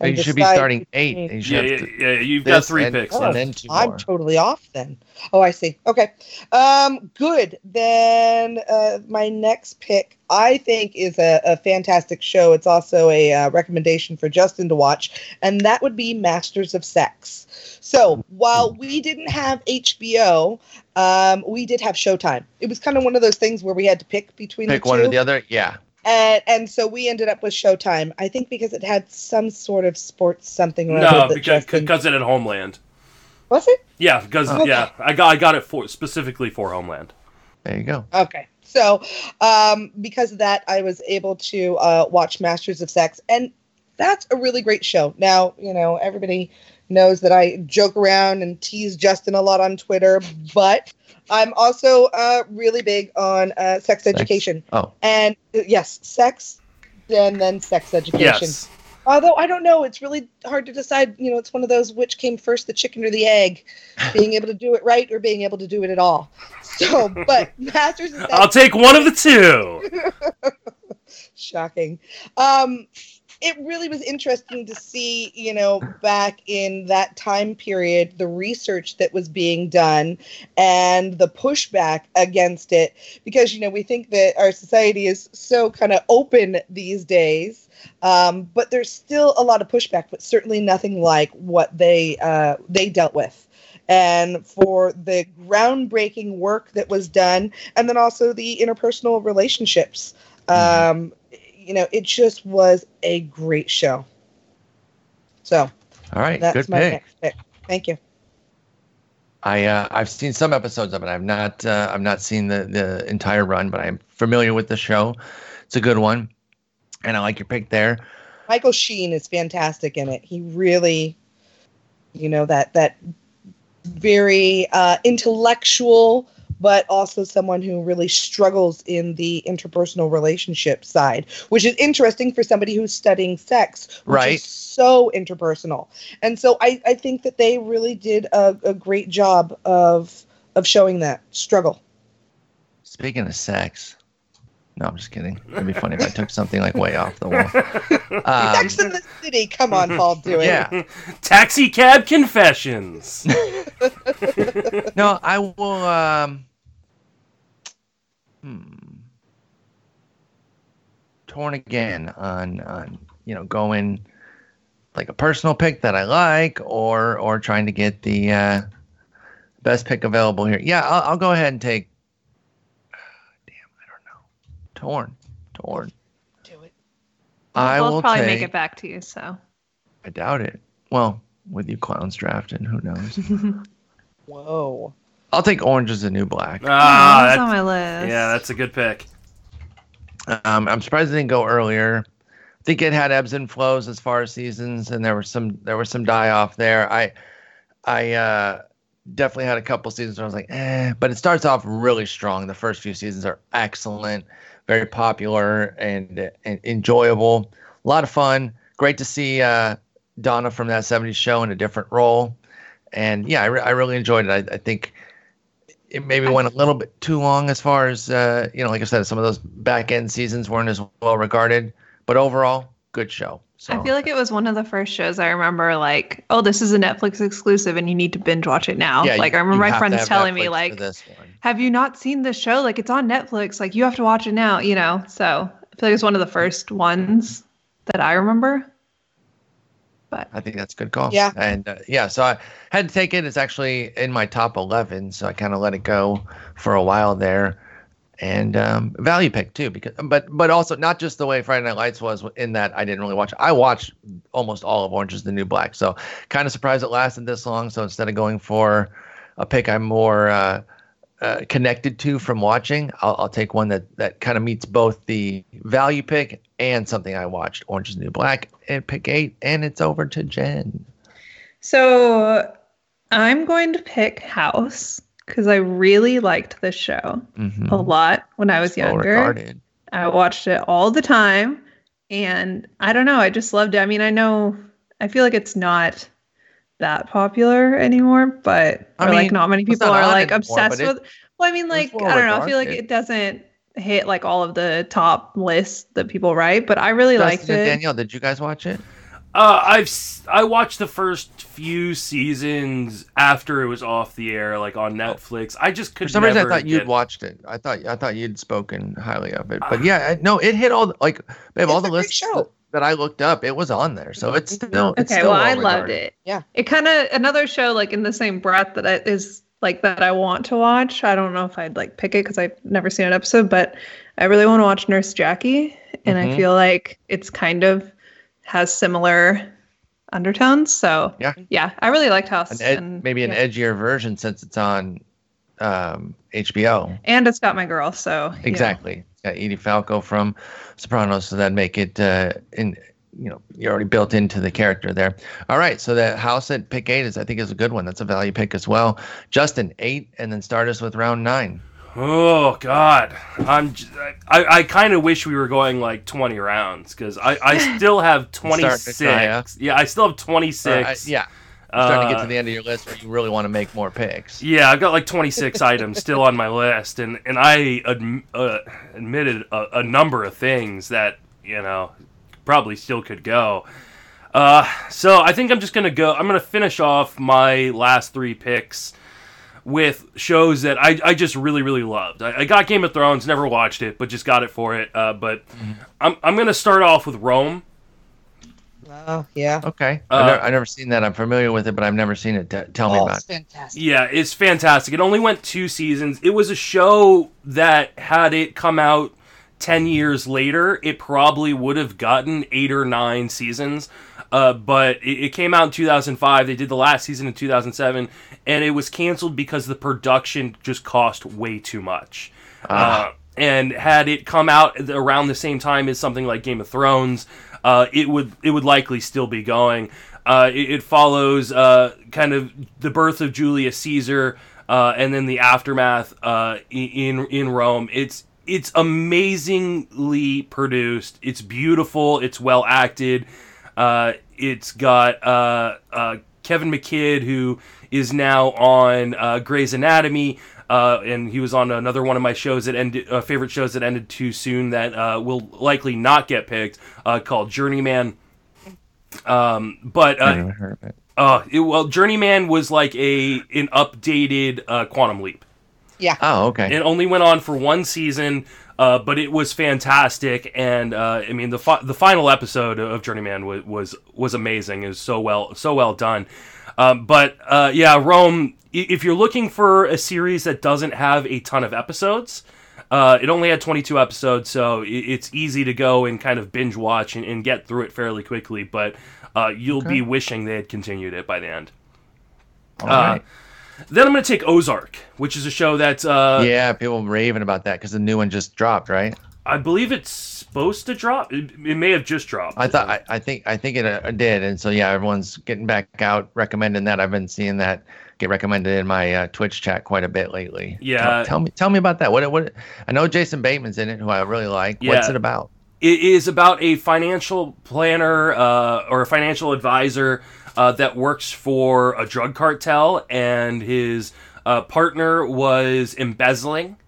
And you should be starting eight. between- You yeah, have yeah, to- yeah, You've got three and- picks. and then two I'm more. totally off then. Oh, I see. Okay. Um, good. Then uh, my next pick, I think, is a, a fantastic show. It's also a uh, recommendation for Justin to watch, and that would be Masters of Sex. So while we didn't have HBO, um, we did have Showtime. It was kind of one of those things where we had to pick between pick the one two. or the other. Yeah, And, and so we ended up with Showtime. I think because it had some sort of sports something. or No, that because Justin- because it had Homeland. Was it? Yeah, because Oh. yeah, I got I got it for specifically for Homeland. there you go. Okay. So, um, because of that, I was able to uh, watch Masters of Sex, and that's a really great show. Now, you know, everybody knows that I joke around and tease Justin a lot on Twitter, but I'm also uh, really big on uh, sex education. Oh, And uh, yes, sex, and then sex education. Yes. Although I don't know, it's really hard to decide. You know, it's one of those which came first, the chicken or the egg, being able to do it right or being able to do it at all. So, but Masters I'll take one of the two. shocking. Um, it really was interesting to see, you know, back in that time period, the research that was being done and the pushback against it. Because, you know, we think that our society is so kind of open these days, um, but there's still a lot of pushback, but certainly nothing like what they uh, they dealt with. And for the groundbreaking work that was done, and then also the interpersonal relationships um, you know, it just was a great show. So all right, that's good my pick. next pick. Thank you. I uh, I've seen some episodes of it. I've not uh, I've not seen the the entire run, but I'm familiar with the show. It's a good one, and I like your pick there. Michael Sheen is fantastic in it. He really, you know, that that very uh, intellectual, but also someone who really struggles in the interpersonal relationship side, which is interesting for somebody who's studying sex, which Right. is so interpersonal. And so I, I think that they really did a, a great job of of showing that struggle. Speaking of sex, no, I'm just kidding. It'd be funny if I took something like way off the wall. Um, Sex in the City. Come on, Paul, do it. yeah, Taxi cab confessions. no, I will. Um, hmm, torn again on on you know going like a personal pick that I like, or or trying to get the uh, best pick available here. Yeah, I'll, I'll go ahead and take. Damn, I don't know. Torn, torn. Do it. I We'll will probably take. make it back to you. So I doubt it. Well, with you clowns drafting, who knows? Whoa. I'll take Orange is the New Black. Ah, It's that- on my list. yeah, that's a good pick. Um, I'm surprised it didn't go earlier. I think it had ebbs and flows as far as seasons, and there was some there was some die off there. I I uh, definitely had a couple seasons where I was like, eh, but it starts off really strong. The first few seasons are excellent, very popular and, and enjoyable, a lot of fun. great to see uh, Donna from that '70s show in a different role, and yeah, I, re- I really enjoyed it. I, I think it maybe went a little bit too long as far as uh, you know. Like I said, some of those back end seasons weren't as well regarded, but overall, good show. So I feel like it was one of the first shows I remember like, oh, this is a Netflix exclusive and you need to binge watch it now. yeah, like you- I remember my friends telling me Netflix for like, this have you not seen this show? Like it's on Netflix. Like you have to watch it now, you know? So I feel like it's one of the first ones that I remember. But I think that's a good call. Yeah. And uh, yeah, so I had to take it. It's actually in my top 11. So I kind of let it go for a while there. And um, value pick too, because but but also not just the way Friday Night Lights was in that I didn't really watch. I watched almost all of Orange is the New Black, so kind of surprised it lasted this long. So instead of going for a pick I'm more uh, uh, connected to from watching, I'll, I'll take one that that kind of meets both the value pick and something I watched, Orange is the New Black, and pick eight, and it's over to Jen. so I'm going to pick House because I really liked this show Mhm. a lot when I was younger. regarded. I watched it all the time and I don't know, I just loved it. I mean, I know I feel like it's not that popular anymore, but I or like not many people not are on like anymore, obsessed it- with Well, I mean like I don't know, I feel like it doesn't hit like all of the top lists that people write, but I really liked Justin and it. Danielle, did you guys watch it? Uh, I've I watched the first few seasons after it was off the air, like on Netflix. I just could For some reason, I never thought you'd get- watched it. I thought I thought you'd spoken highly of it. But yeah, I, no, it hit all the- like babe, all the a great lists show. That, that I looked up. It was on there, so it's still. It's Okay, still well, I loved it. Yeah. It kind of another show like in the same breath that I, is like that I want to watch. I don't know if I'd like pick it because I've never seen an episode, but I really want to watch Nurse Jackie, and Mhm. I feel like it's kind of has similar undertones. So Yeah. yeah, I really liked House, An ed- and maybe an yeah. edgier version since it's on um, HBO. and it's got my girl. So you know. Exactly. It's got Edie Falco from Sopranos, so that make it uh, in. You know, you're already built into the character there. All right, so the house at pick eight is, I think, is a good one. That's a value pick as well. Justin eight, and then start us with round nine. Oh God, I'm. j- I, I kind of wish we were going like 20 rounds because I, I still have 26. try, huh? Yeah, I still have Uh, 26. I- yeah, starting to get Uh, to the end of your list where you really want to make more picks. Yeah, I've got like 26 items still on my list, and and I adm- uh, admitted a, a number of things that you know probably still could go. Uh, so I think I'm just gonna go. I'm gonna finish off my last three picks with shows that I, I just really really loved. I, I got Game of Thrones, never watched it, but just got it for it. Uh, but I'm I'm gonna start off with Rome. Oh, yeah. Okay, Uh, I've, never, I've never seen that. I'm familiar with it, but I've never seen it. T- tell me Oh, about it's it. fantastic. Yeah, it's fantastic. It only went two seasons. It was a show that had it come out 10 years later, it probably would have gotten eight or nine seasons. Uh, but it, it came out in 2005. They did the last season in 2007, and it was canceled because the production just cost way too much. Ah. Uh, and had it come out around the same time as something like Game of Thrones, uh, it would it would likely still be going. Uh, it, it follows uh, kind of the birth of Julius Caesar uh, and then the aftermath uh, in in Rome. It's it's amazingly produced. It's beautiful. It's well acted. It's got Kevin McKidd, who is now on Grey's Anatomy, uh, and he was on another one of my shows that ended, uh, favorite shows that ended too soon that uh, will likely not get picked, uh, called Journeyman. Um, but I uh, never heard of it. uh, it, well, Journeyman was like a an updated uh, Quantum Leap. Yeah. Oh, okay. It only went on for one season, uh, but it was fantastic. And uh, I mean, the fi- the final episode of Journeyman was was, was amazing. It was so well so well done. Um, but uh, yeah, Rome. If you're looking for a series that doesn't have a ton of episodes, uh, it only had 22 episodes, so it's easy to go and kind of binge watch and, and get through it fairly quickly. But uh, you'll Okay. be wishing they had continued it by the end. All uh, right. Then I'm going to take Ozark, which is a show that's uh, yeah, people raving about that because the new one just dropped, right? I believe it's supposed to drop. It, it may have just dropped. I thought I, I think I think it uh, did, and so yeah, everyone's getting back out recommending that. I've been seeing that get recommended in my uh, Twitch chat quite a bit lately. Yeah. tell, tell me tell me about that. What what I know Jason Bateman's in it, who I really like. Yeah. What's it about? it is about a financial planner uh, or a financial advisor uh, that works for a drug cartel, and his uh, partner was embezzling.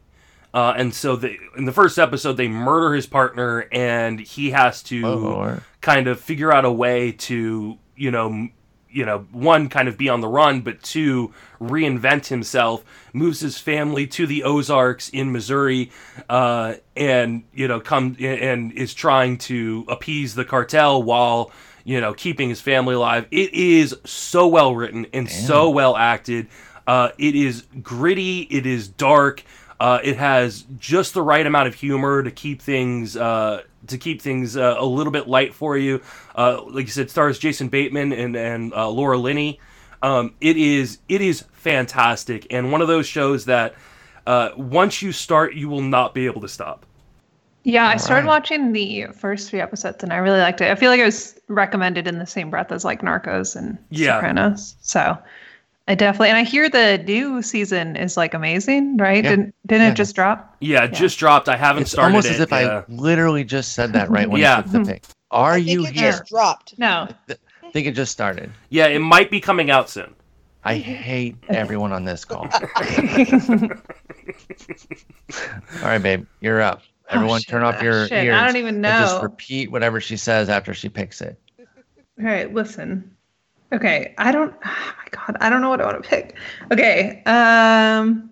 Uh, and so the, in the first episode, they murder his partner, and he has to Oh, kind of figure out a way to, you know, m- you know, one kind of be on the run, but two reinvent himself. Moves his family to the Ozarks in Missouri, uh, and you know, come and is trying to appease the cartel while you know keeping his family alive. It is so well written and so well acted. Uh, it is gritty. It is dark. Uh, it has just the right amount of humor to keep things uh, to keep things uh, a little bit light for you. Uh, like you said, stars Jason Bateman and and uh, Laura Linney. Um, it is it is fantastic and one of those shows that uh, once you start, you will not be able to stop. Yeah, I started right. watching the first three episodes and I really liked it. I feel like it was recommended in the same breath as like Narcos and Yeah. Sopranos. So I definitely and I hear the new season is like amazing, right? Yeah. Didn't didn't Yeah. it just drop? Yeah, it just dropped. I haven't It's started almost it. as if yeah. I literally just said that right when Yeah. you picked the pick. Are I think you it here? just dropped. No. I think it just started. yeah, it might be coming out soon. I hate everyone on this call. All right, babe, you're up. Oh, everyone, Oh, turn off your Shit, ears. I don't even and Just repeat whatever she says after she picks it. All right, listen. Okay, I don't. Oh my god, I don't know what I want to pick. Okay, um,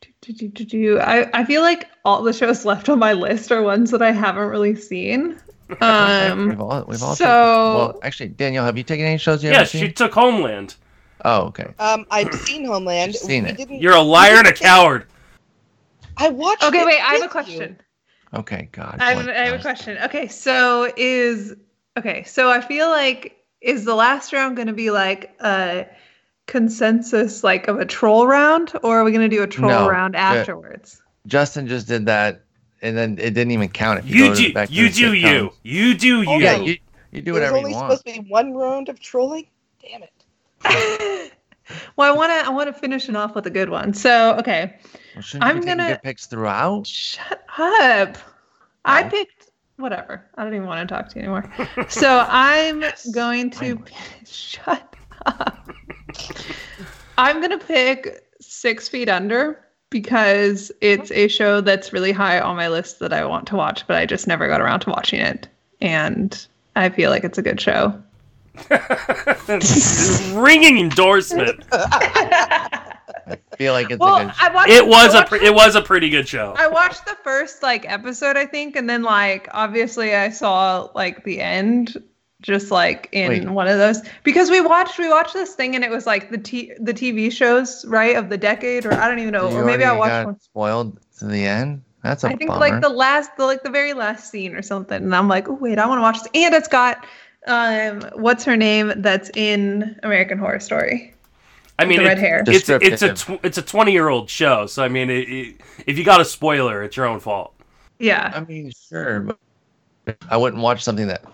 do, do, do, do, do. I I feel like all the shows left on my list are ones that I haven't really seen. Um, we've all, we've all. so- taken, well, actually, Danielle, have you taken any shows you Yeah, she seen? took Homeland. Oh, okay. Um, I've seen Homeland. You've seen We it. didn't- You're a liar and a coward. I watched. okay, it wait. I have a with question. Okay, God. I have, I have a question. Okay, so is okay. So I feel like is the last round going to be like a consensus, like of a troll round, or are we going to do a troll No, round the- afterwards? Justin just did that, and then it didn't even count. If you, You do back you do you. You do you. Oh, Yeah, you, you do There's whatever only you want. supposed to be one round of trolling. Damn it. well, I want to. I want to finish it off with a good one. So okay, Well, shouldn't I'm you be taking gonna- good picks throughout? shut up. I No. picked whatever. I don't even want to talk to you anymore. so I'm going to Finally. shut up. I'm gonna pick Six Feet Under because it's a show that's really high on my list that I want to watch, but I just never got around to watching it. And I feel like it's a good show. Ringing endorsement. I feel like it's Well, a good. show. I watched. It was I a watched pre- it was a pretty good show. I watched the first like episode, I think, and then like obviously I saw like the end, just like in Wait. one of those because we watched we watched this thing and it was like the t the TV shows right of the decade or I don't even know you or maybe I watched got one. spoiled to the end. That's a I think bummer. like the last the like the very last scene or something, and I'm like, oh wait, I want to watch this, and it's got um what's her name that's in American Horror Story. I mean, the it- red hair. It's it's a tw- it's a twenty year old show, so I mean, it, it, if you got a spoiler, it's your own fault. Yeah, I mean, sure, but I wouldn't watch something that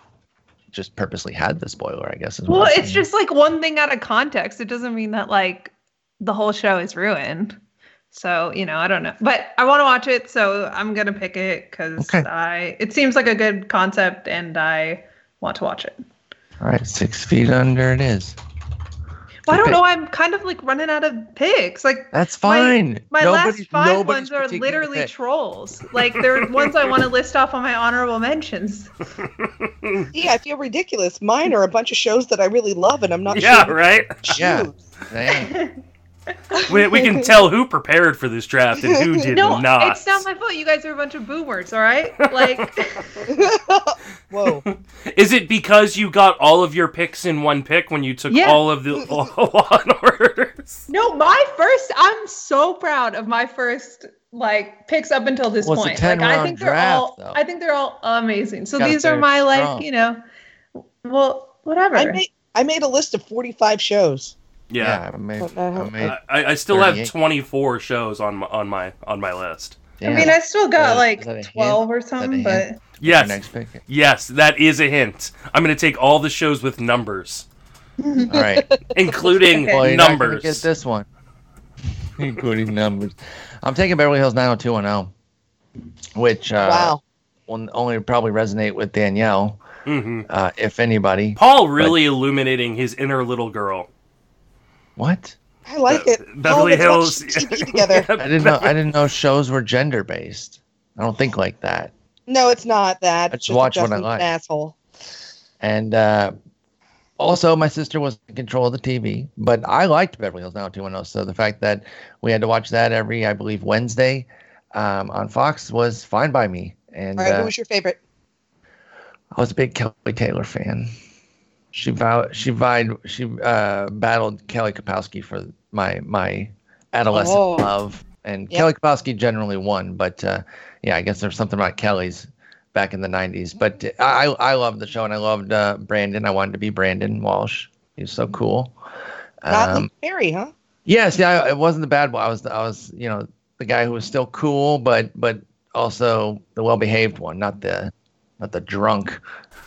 just purposely had the spoiler. I guess. Well, it's saying. just like one thing out of context. It doesn't mean that like the whole show is ruined. So you know, I don't know, but I want to watch it, so I'm gonna pick it because Okay. I it seems like a good concept, and I want to watch it. all right. Six feet under it is. Well, I don't know. I'm kind of like running out of picks. Like That's fine. My Nobody's- last five ones are literally trolls. Like they're ones I want to list off on my honorable mentions. Yeah, I feel ridiculous. Mine are a bunch of shows that I really love, and I'm not Yeah, sure. right. to Yeah. choose. Dang. We, we can tell who prepared for this draft and who did no, not. it's not my fault. You guys are a bunch of boomers. All right, like. Whoa. Is it because you got all of your picks in one pick when you took Yeah. all of the law and orders? No, my first. I'm so proud of my first like picks up until this Well, it's a point. 10 like I round think they're draft, all. though. I think they're all amazing. So these are finish my like you know. Well, whatever. I made I made a list of 45 shows. Yeah. I made, But I I don't- made, I, I still have 24 shows on my, on my on my list. I mean, I still got Is that- like is that a hint? twelve or something, but Yes, Next yes, that is a hint. I'm going to take all the shows with numbers, All right. including Okay. Well, you're gonna numbers. get this one, including numbers. I'm taking Beverly Hills 90210. which uh, wow. will only probably resonate with Danielle, hmm uh, if anybody. Paul really illuminating his inner little girl. What? I like it. Beverly Hills. TV together. I didn't know. I didn't know shows were gender based. I don't think like that. No, it's not that. I It's just watch what I like. an Asshole. And uh, also, my sister was in control of the TV, but I liked Beverly Hills 90210. So the fact that we had to watch that every, I believe, Wednesday um, on Fox was fine by me. And All right, uh, who was your favorite? I was a big Kelly Taylor fan. She vowed, she vied, she uh, battled Kelly Kapowski for my my adolescent Oh. love, and Yep. Kelly Kapowski generally won. But uh, yeah, I guess there's something about Kelly's back in the '90s. But I I loved the show, and I loved uh, Brandon. I wanted to be Brandon Walsh. He was so cool. Not Um, Perry, huh? Yes, yeah, it wasn't the bad boy. I was, I was, you know, the guy who was still cool, but but also the well-behaved one, not the not the drunk.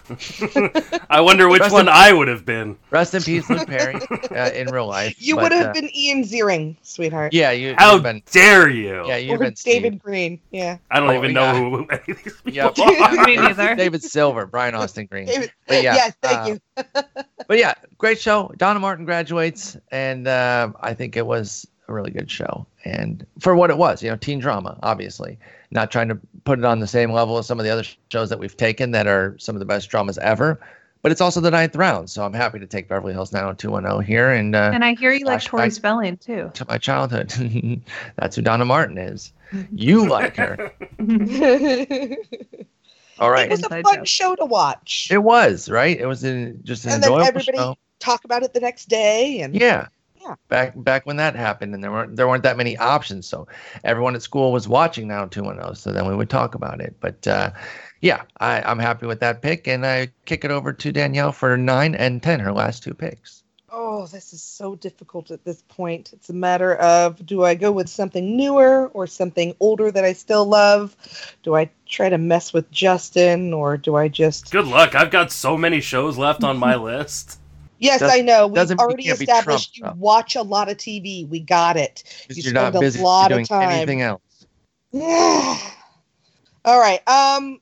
I wonder which Rest one in- I would have been. Rest in peace, Luke Perry, uh, in real life. You but, would have uh, been Ian Ziering, sweetheart. Yeah, you. How You've been. dare you? Yeah, you've been David Steve. Green. Yeah. I don't Oh, even yeah. know who any of these people Yep. are. Me neither. David Silver, Brian Austin Green. David, But yeah, yes, thank uh, you. But yeah, great show. Donna Martin graduates, and uh, I think it was a really good show. And for what it was, you know, teen drama, obviously, not trying to put it on the same level as some of the other shows that we've taken that are some of the best dramas ever. But it's also the ninth round, so I'm happy to take Beverly Hills 90210 here and uh, And I hear you like Flashback. Tori Spelling too. to my childhood. That's who Donna Martin is. You like her. All right. It was a fun joke. show to watch. It was right. It was in, just an And then everybody- show. Talk about it the next day, and Yeah. Yeah. Back back when that happened, and there weren't there weren't that many options, so everyone at school was watching now two one zero. So then we would talk about it. But uh, yeah, I, I'm happy with that pick, and I kick it over to Danielle for nine and ten, her last two picks. oh, this is so difficult at this point. It's a matter of do I go with something newer or something older that I still love? Do I try to mess with Justin, or do I just? Good luck. I've got so many shows left on my list. Yes, Does- I know. We've doesn't mean you already established Trump, you though. watch a lot of TV. We got it. Because You you're not spend a busy lot of doing time. anything else. All right. Um,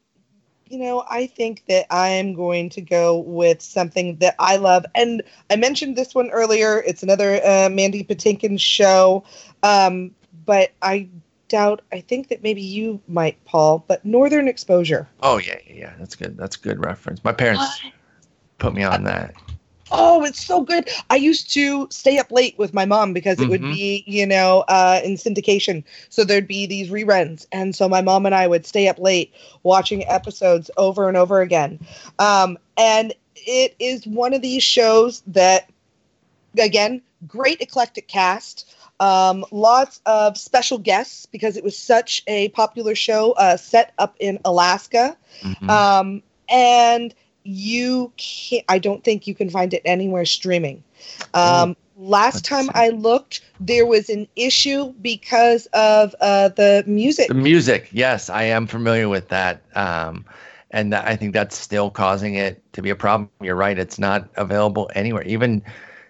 you know, I think that I am going to go with something that I love, and I mentioned this one earlier. It's another uh, Mandy Patinkin show, um, but I doubt. I think that maybe you might, Paul. But Northern Exposure. Oh yeah, yeah, yeah. That's good. That's a good reference. My parents put me on that. Oh, it's so good. I used to stay up late with my mom because it would Mhm. be, you know, uh, in syndication. So there'd be these reruns. And so my mom and I would stay up late watching episodes over and over again. Um, and it is one of these shows that, again, great eclectic cast. Um, lots of special guests because it was such a popular show uh, set up in Alaska Mhm. um, and you can't i don't think you can find it anywhere streaming um, last time i looked there was an issue because of uh, the music The music, yes, I am familiar with that. Um, and that, I think that's still causing it to be a problem. You're right; it's not available anywhere. Even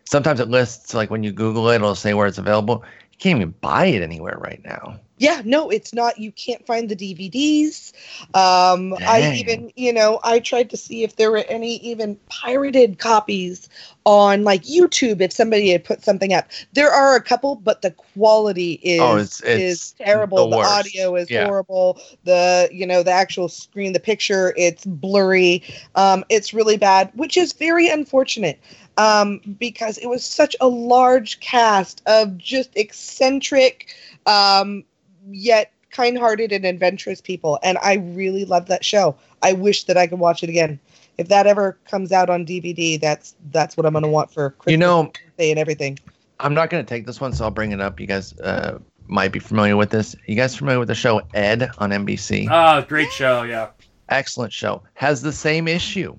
sometimes it lists like when you Google it, it'll say where it's available. You can't even buy it anywhere right now. Yeah no it's not. You can't find the dvds um, i even you know i tried to see if there were any even pirated copies on like youtube if somebody had put something up. There are a couple but the quality is Oh, it's- it's is terrible. the the, audio is Yeah. horrible. The you know the actual screen the picture it's blurry. Um, it's really bad which is very unfortunate um, because it was such a large cast of just eccentric um, yet kind-hearted and adventurous people and i really love that show i wish that i could watch it again if that ever comes out on dvd that's that's what i'm going to want for christmas You know, Day and everything I'm not going to take this one, so I'll bring it up. You guys uh, might be familiar with this. You guys familiar with the show Ed on NBC? Ah, great show. Yeah. excellent show has the same issue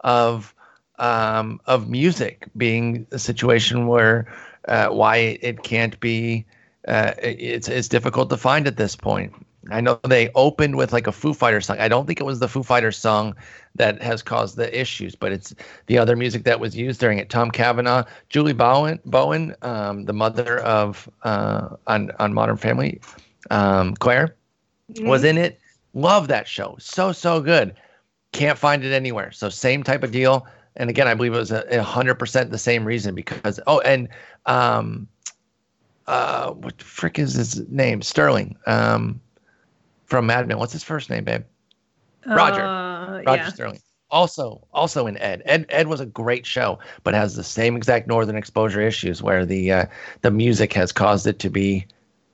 of um, of music being a situation where uh, why it can't be uh, it's it's difficult to find at this point. I know they opened with like a Foo Fighters song. I don't think it was the Foo Fighters song that has caused the issues, but it's the other music that was used during it. Tom Cavanagh, Julie Bowen, Bowen, um, the mother of uh, on on Modern Family, um, Claire was in it. Love that show. So so good. Can't find it anywhere. So same type of deal. And again, I believe it was a hundred percent the same reason because oh, and um, uh, what the frick is his name? Sterling. Um, from Mad Men. What's his first name, babe? Roger. Uh, Roger yeah. Sterling. Also, also in Ed. Ed. Ed was a great show, but has the same exact Northern Exposure issues where the uh, the music has caused it to be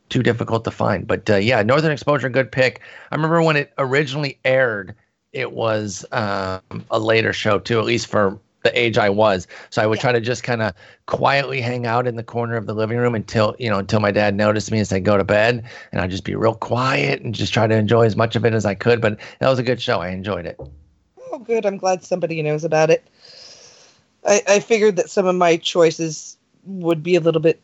too difficult to find. But uh, yeah, Northern Exposure, good pick. I remember when it originally aired, it was um, a later show too, at least for the age I was. So I would Yeah. try to just kind of quietly hang out in the corner of the living room until you know until my dad noticed me as I go to bed, and I'd just be real quiet and just try to enjoy as much of it as I could. But that was a good show. I enjoyed it. Oh, good. I'm glad somebody knows about it. I, I figured that some of my choices would be a little bit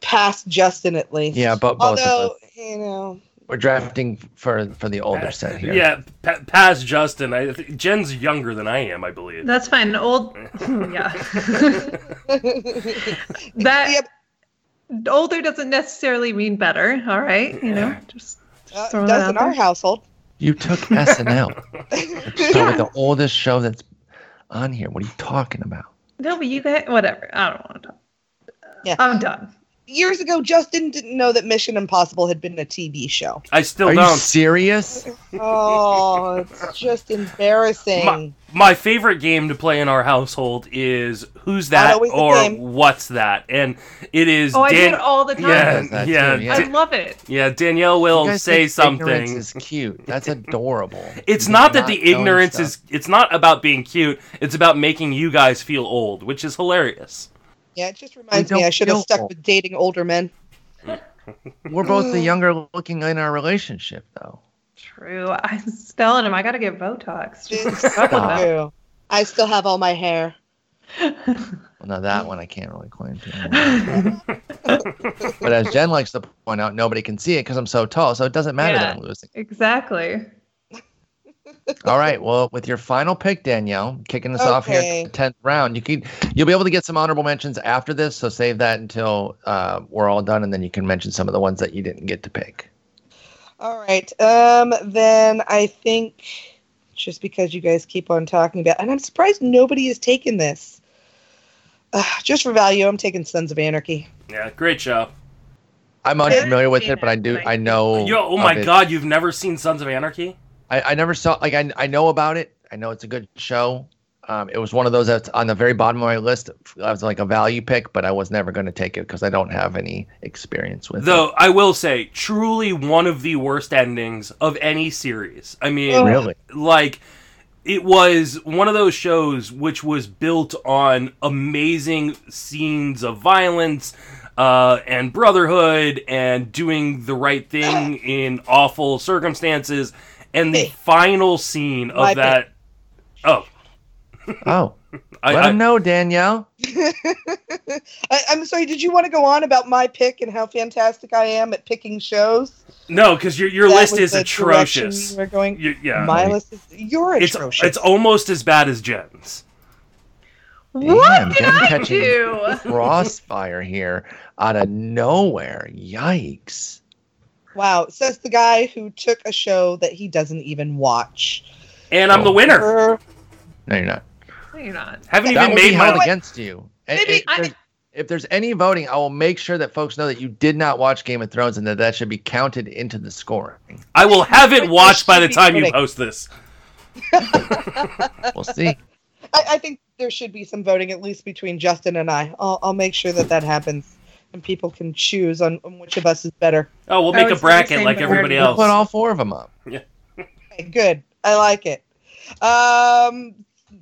past Justin at least. Yeah, but both Although, you know, We're drafting for for the older set here. Yeah, pa- past Justin. I think Jen's younger than I am, I believe. That's fine. Old, yeah. that Yep. older doesn't necessarily mean better. All right, you know, just, just uh, throwing that does out in our household. You took SNL. It's probably the oldest show that's on here. What are you talking about? No, but you guys, whatever. I don't want to talk. Yeah. I'm done. Years ago, Justin didn't know that Mission Impossible had been a TV show. I still Are you don't. serious? Oh, it's just embarrassing. My, my favorite game to play in our household is Who's That or. What's That? And it is Oh, I do it all the time. Yeah, Does yeah, too, yeah. I love it. yeah. Danielle You will guys say think ignorance something. is cute. That's adorable. It's You're not that the ignorance stuff. is. It's not about being cute. It's about making you guys feel old, which is hilarious. Yeah, it just reminds me I should have stuck old. with dating older men. We're both the younger looking in our relationship, though. True. I'm telling him I got to get Botox. Just It's keep up with that. true. I still have all my hair. Well, now that one I can't really claim to. but as Jen likes to point out, nobody can see it because I'm so tall, so it doesn't matter that I'm losing. exactly. All right. Well, with your final pick, Danielle, kicking us off here, Okay. at the tenth round, you can you'll be able to get some honorable mentions after this. So save that until uh, we're all done, and then you can mention some of the ones that you didn't get to pick. All right. Um, then I think just because you guys keep on talking about, and I'm surprised nobody has taken this. Uh, just for value, I'm taking Sons of Anarchy. Yeah, great show. I'm unfamiliar with Seen it, but I do. I know. Yo, oh of my it. god, you've never seen Sons of Anarchy? I, I never saw like I I know about it. I know it's a good show. Um, it was one of those that's on the very bottom of my list. I was like a value pick, but I was never going to take it because I don't have any experience with it. Though I will say, truly one of the worst endings of any series. I mean. Really? like it was one of those shows which was built on amazing scenes of violence uh, and brotherhood and doing the right thing in awful circumstances and the Hey. final scene of My that oh Oh, I, let I, him know, Danielle. I, I'm sorry. Did you want to go on about my pick and how fantastic I am at picking shows? no because your, your That list is the direction atrocious We're going. You- yeah My list is. You're it's, atrocious. it's almost as bad as jen's What did I do? crossfire here out of nowhere. Yikes! Wow. Says the guy who took a show that he doesn't even watch. and i'm the Oh. winner Er, No, you're not. No, You're not. haven't That even will be made held my against you. And Maybe if, I- there's, if there's any voting, I will make sure that folks know that you did not watch Game of Thrones and that that should be counted into the scoring. I will have it watched by the there should be time you post this. We'll see. I, I think there should be some voting at least between Justin and I. I'll, I'll make sure that that happens, and people can choose on, on which of us is better. Oh, we'll make a bracket like everybody word- We'll else. put all four of them up. Okay, good. I like it. Um,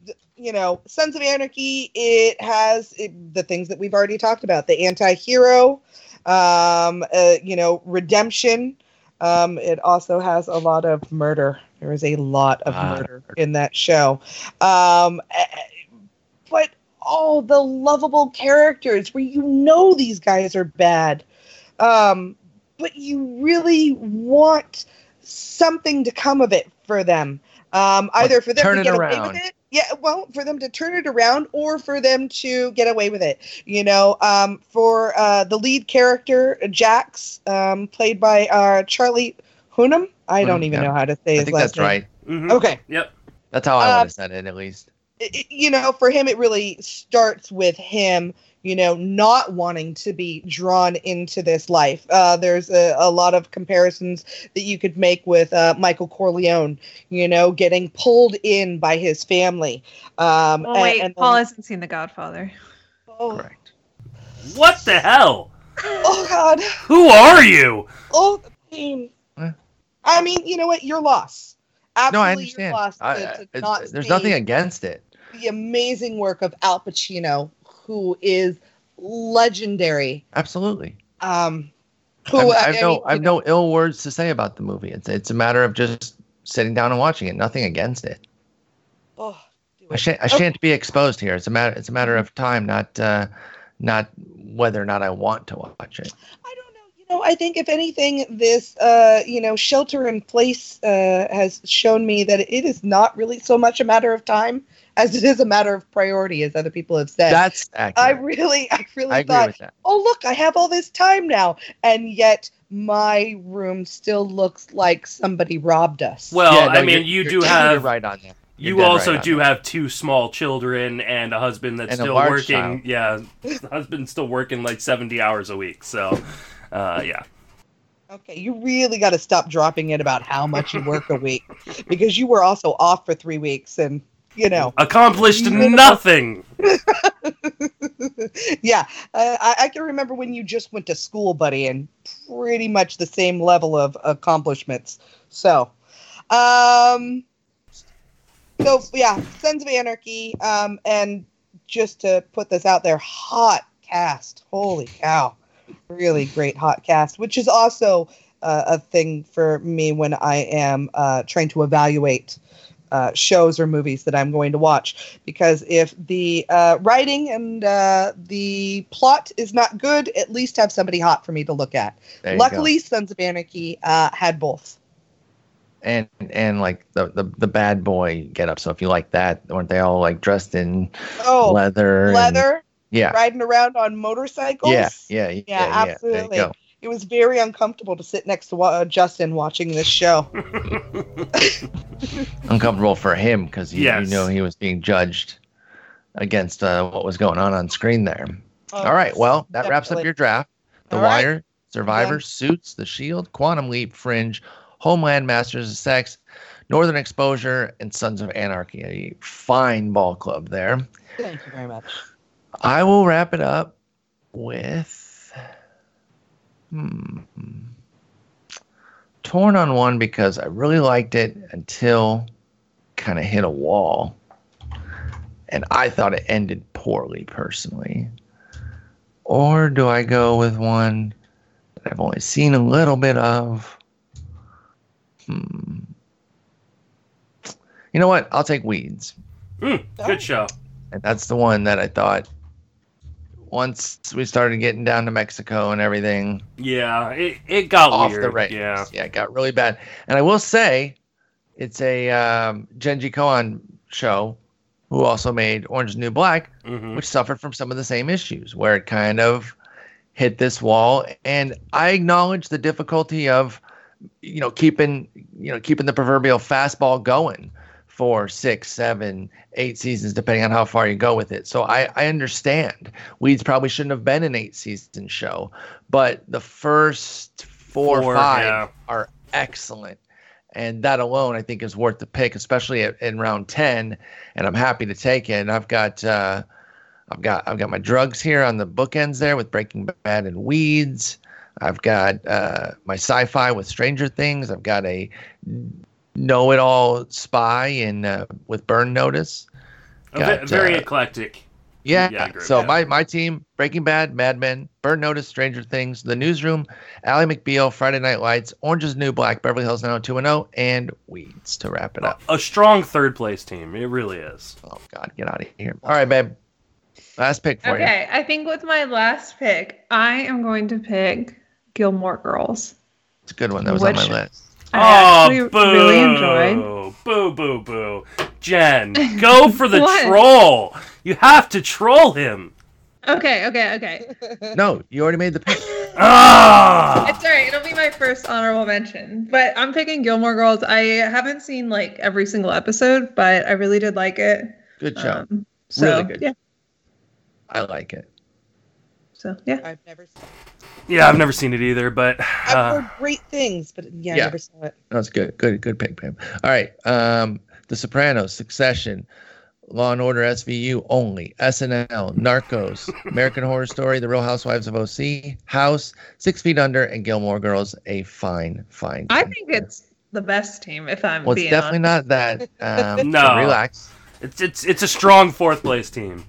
th- you know, Sons of Anarchy. It has it, the things that we've already talked about: the anti-hero, um, uh, you know, redemption. Um, it also has a lot of murder. There is a lot of Ah, murder in that show. Um, but all the lovable characters where you know these guys are bad, um, but you really want something to come of it for them. Um, either for them turn to it get away around. with it, yeah, well, for them to turn it around, or for them to get away with it. You know, um, for uh, the lead character Jax, um, played by uh, Charlie Hunnam. I don't Hunnam, even yeah. know how to say I his think that's name. right. Mhm. Okay. Yep. That's how I would Uh, have said it, at least. I- I- you know, for him, it really starts with him, you know, not wanting to be drawn into this life. Uh, there's a, a lot of comparisons that you could make with uh, Michael Corleone, you know, getting pulled in by his family. Um, Oh wait, and Paul then- hasn't seen The Godfather. oh, Correct. What the hell? oh, God. Who are you? Oh, the pain. Eh. I mean, you know what? Your loss. Absolutely No, I understand. loss I- to- I- to it's- not there's nothing against it. The amazing work of Al Pacino, who is legendary. Absolutely. Um, who I've, I- I've I no, mean, I've you no ill words to say about the movie. It's it's a matter of just sitting down and watching it. Nothing against it. Oh, do I shan't, I shan't be exposed here. It's a matter, it's a matter of time, not, uh, not whether or not I want to watch it. I know. You know, I think if anything, this uh, you know, shelter in place uh, has shown me that it is not really so much a matter of time as it is a matter of priority, as other people have said. That's I really, I really I thought, oh look, I have all this time now, and yet my room still looks like somebody robbed us. Well, Yeah, no, I mean, you're- you you're- do you're have right on that. You're You also right do that. have two small children and a husband that's And still working. child. Yeah, the husband's still working like seventy hours a week. So, uh, yeah. Okay, you really got to stop dropping in about how much you work a week, because you were also off for three weeks, and you know, Accomplished nothing. yeah, uh, I, I can remember when you just went to school, buddy, and pretty much the same level of accomplishments. So, um, so yeah, Sons of Anarchy, um, and just to put this out there, hot cast, holy cow, really great hot cast, which is also uh, a thing for me when I am uh, trying to evaluate uh, shows or movies that I'm going to watch. Because if the uh, writing and uh, the plot is not good, at least have somebody hot for me to look at. You go. Luckily, Sons of Anarchy uh, had both. and and like the, the the bad boy get up. So if you like that, weren't they all like dressed in Oh, leather? and- leather, yeah. riding around on motorcycles. Yeah, yeah, yeah, yeah, There absolutely. you go. It was very uncomfortable to sit next to uh, Justin watching this show. Uncomfortable for him because you, Yes. you know he was being judged against uh, what was going on on screen there. All right, well that wraps up your draft. The All right. Wire, Survivor, Suits, The Shield, Quantum Leap, Fringe, Homeland, Masters of Sex, Northern Exposure, and Sons of Anarchy. A fine ball club there. Thank you very much. I will wrap it up with hmm, torn on one because I really liked it until kind of hit a wall, and I thought it ended poorly personally. Or do I go with one that I've only seen a little bit of? Hmm. You know what? I'll take Weeds. Mm, good show. And that's the one that I thought once we started getting down to Mexico and everything Yeah, it, it got off weird. the rails. Yeah. yeah, it got really bad. And I will say, it's a um, Jenji Kohan show who also made Orange is New Black, hmm which suffered from some of the same issues where it kind of hit this wall. And I acknowledge the difficulty of, you know, keeping, you know, keeping the proverbial fastball going for six, seven, eight seasons, depending on how far you go with it. So I, I understand. Weeds probably shouldn't have been an eight season show, but the first four, Four, or five yeah. are excellent. And that alone, I think, is worth the pick, especially at, in round ten. And I'm happy to take it. And I've got, uh, I've got, I've got my drugs here on the bookends there with Breaking Bad and Weeds. I've got uh, my sci-fi with Stranger Things. I've got a know-it-all spy and uh, with Burn Notice. A ve- very uh, eclectic. Yeah. Yeah, I agree with so that. my my team: Breaking Bad, Mad Men, Burn Notice, Stranger Things, The Newsroom, Ally McBeal, Friday Night Lights, Orange is New Black, Beverly Hills 90210, and Weeds to wrap it up. A strong third place team. It really is. Oh God, get out of here! All right, babe. Last pick for you. Okay, I think with my last pick, I am going to pick Gilmore Girls. It's a good one. That was on Which- my list. I actually oh, boo! really enjoyed. Boo, boo, boo. Jen, go for the troll. You have to troll him. Okay, okay, okay. No, you already made the pick. Ah! It's alright. It'll be my first honorable mention. But I'm picking Gilmore Girls. I haven't seen like every single episode, but I really did like it. Good job. Um, so Really good. yeah. I like it. So yeah. I've never. Seen Yeah, I've never seen it either, but I've uh, heard great things, but yeah, Yeah. I never saw it. That's good. Good. Good pick, Pam. All right. Um, The Sopranos, Succession, Law and Order SVU only, SNL, Narcos, American Horror Story, The Real Housewives of OC, House, Six Feet Under, and Gilmore Girls. A fine, fine. I team. think it's the best team. If I'm Well, it's definitely honest. not that. Um, No. relax. it's it's it's a strong fourth place team.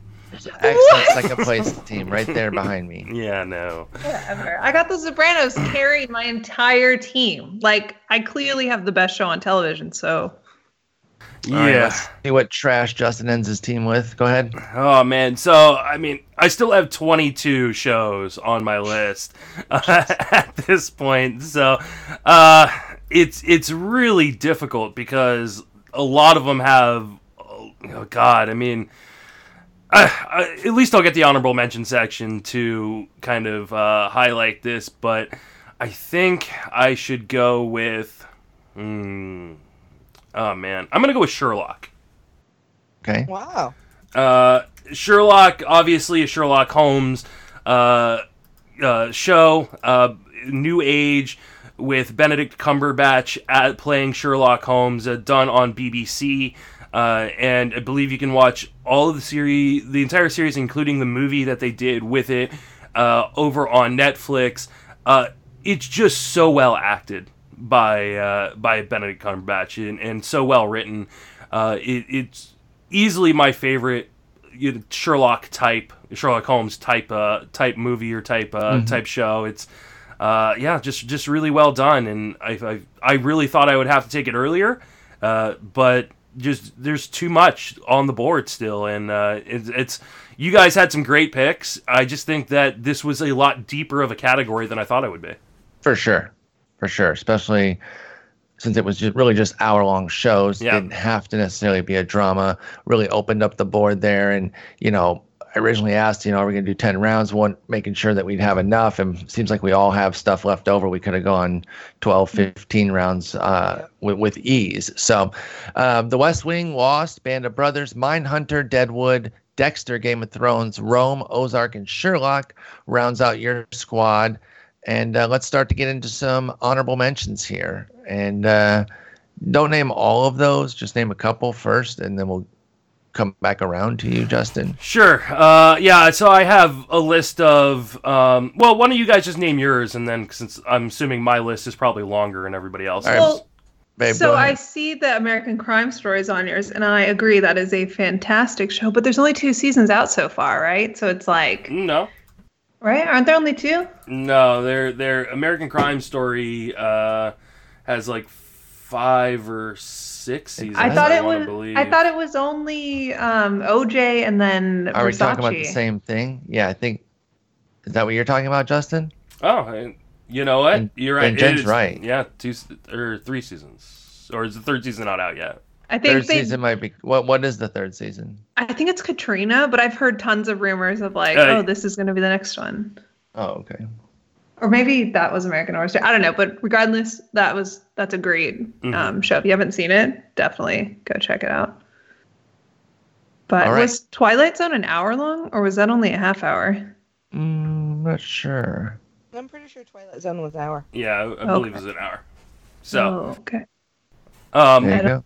Excellent second place team right there behind me. Yeah, no. Whatever. I got the Sopranos carried my entire team. Like I clearly have the best show on television. So All right, Yeah. let's see what trash Justin ends his team with. Go ahead. Oh man, so I mean, I still have 22 shows on my list uh, at this point. So, uh, it's it's really difficult because a lot of them have. Oh, oh, God, I mean, I, I, at least I'll get the honorable mention section to kind of uh, highlight this, but I think I should go with. Hmm, oh man, I'm gonna go with Sherlock. Okay. Wow. Uh, Sherlock, obviously a Sherlock Holmes uh, uh, show, uh, new age with Benedict Cumberbatch at playing Sherlock Holmes, uh, done on BBC. Uh, and I believe you can watch all of the series, the entire series, including the movie that they did with it, uh, over on Netflix. Uh, it's just so well acted by uh, by Benedict Cumberbatch and, and so well written. Uh, it, it's easily my favorite you know, Sherlock type, Sherlock Holmes type uh, type movie or type uh, type show. It's uh, yeah, just just really well done, and I, I I really thought I would have to take it earlier, uh, but just there's too much on the board still, and uh, it's, it's you guys had some great picks. I just think that this was a lot deeper of a category than I thought it would be. For sure, for sure. Especially since it was just really just hour long shows. Yeah. Didn't have to necessarily be a drama. Really opened up the board there. And, you know, I originally asked, you know, are we going to do 10 rounds? One, making sure that we'd have enough. And seems like we all have stuff left over. We could have gone 12, 15 rounds uh, with, with ease. So um, The West Wing, Lost, Band of Brothers, Mindhunter, Deadwood, Dexter, Game of Thrones, Rome, Ozark, and Sherlock rounds out your squad. And uh, let's start to get into some honorable mentions here. And uh, don't name all of those, just name a couple first, and then we'll come back around to you, Justin. Sure. Uh, yeah. So I have a list of. Um, well, why don't you guys just name yours, and then since I'm assuming my list is probably longer than everybody else's. Well, Babe, so I see the American Crime Stories on yours, and I agree that is a fantastic show. But there's only two seasons out so far, right? So it's like, No. right? Aren't there only two? No, their their American Crime Story uh, has like five or six seasons. I thought it was. Believe. I thought it was only um, OJ and then Are we talking about the same thing? Yeah, I think. Is that what you're talking about, Justin? Oh, and you know what? Then- You're then right. Jen's It is- right. Yeah, two or three seasons, or is the third season not out yet? I think Third they. season might be. What What is the third season? I think it's Katrina, but I've heard tons of rumors of like, Uh, oh, this is going to be the next one, Oh, okay. Or maybe that was American Horror Story. I don't know, but regardless, that was that's a great Mhm. um, show. If you haven't seen it, definitely go check it out. But All right. was Twilight Zone an hour long, or was that only a half hour? Mm, not sure. I'm pretty sure Twilight Zone was an hour. Yeah, I, I Okay. believe it was an hour. So, Oh, okay. um, There you go.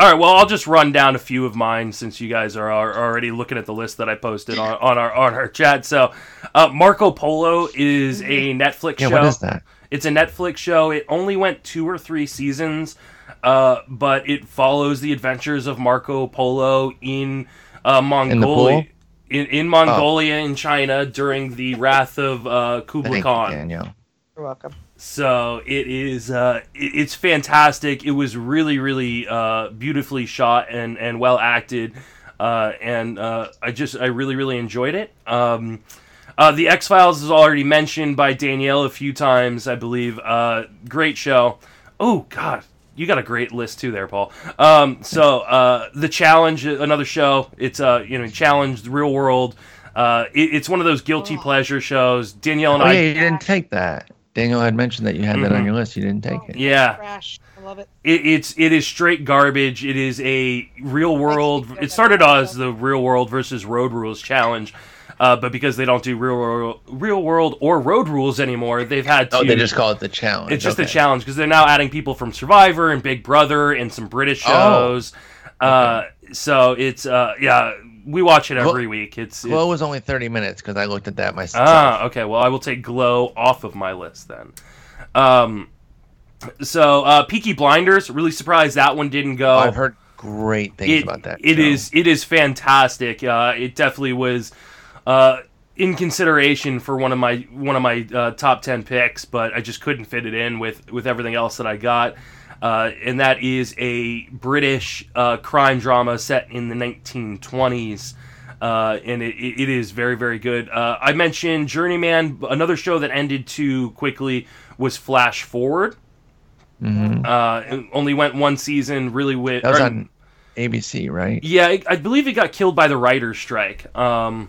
All right, well, I'll just run down a few of mine since you guys are, are already looking at the list that I posted on, on our on our chat. So, uh, Marco Polo is a Netflix Yeah, show. what is that? It's a Netflix show. It only went two or three seasons, uh, but it follows the adventures of Marco Polo in uh, Mongolia. pool? Oh. In, in Mongolia in China during the wrath of uh, Kublai Khan. Danielle. You're welcome. So it is. Uh, it's fantastic. It was really, really uh, beautifully shot and and well acted, uh, and uh, I just I really, really enjoyed it. Um, uh, the X Files is already mentioned by Danielle a few times, I believe. Uh, great show. Oh God, you got a great list too there, Paul. Um, so uh, the challenge, another show. It's uh, you know, challenge the real world. Uh, it, it's one of those guilty Oh. pleasure shows. Danielle and Oh I, yeah, you didn't take that. Daniel had mentioned that you had that on Mhm. your list. You didn't take it. yeah, Trash. I love it. it, it's it is straight garbage. It is a real world. It started about as the real world versus road rules challenge, uh, but because they don't do real world, real world or road rules anymore, they've had to. Oh, they just call it the challenge. It's just a Okay. challenge because they're now adding people from Survivor and Big Brother and some British Oh. shows. Uh, so it's uh, yeah, we watch it Glo- every week. It's it- Glow was only 30 minutes because I looked at that myself. ah okay. Well, I will take Glow off of my list then. Um, so uh, Peaky Blinders. Really surprised that one didn't go. I've heard great things it, about that. It show. is it is fantastic. Uh, it definitely was uh, in consideration for one of my one of my uh, top ten picks, but I just couldn't fit it in with with everything else that I got. Uh, and that is a British uh, crime drama set in the 1920s. Uh, and it, it is very, very good. Uh, I mentioned Journeyman. Another show that ended too quickly was Flash Forward. Mhm. Uh, it only went one season. Really, with That was on ABC, right? yeah, I, I believe it got killed by the writer's strike. Um,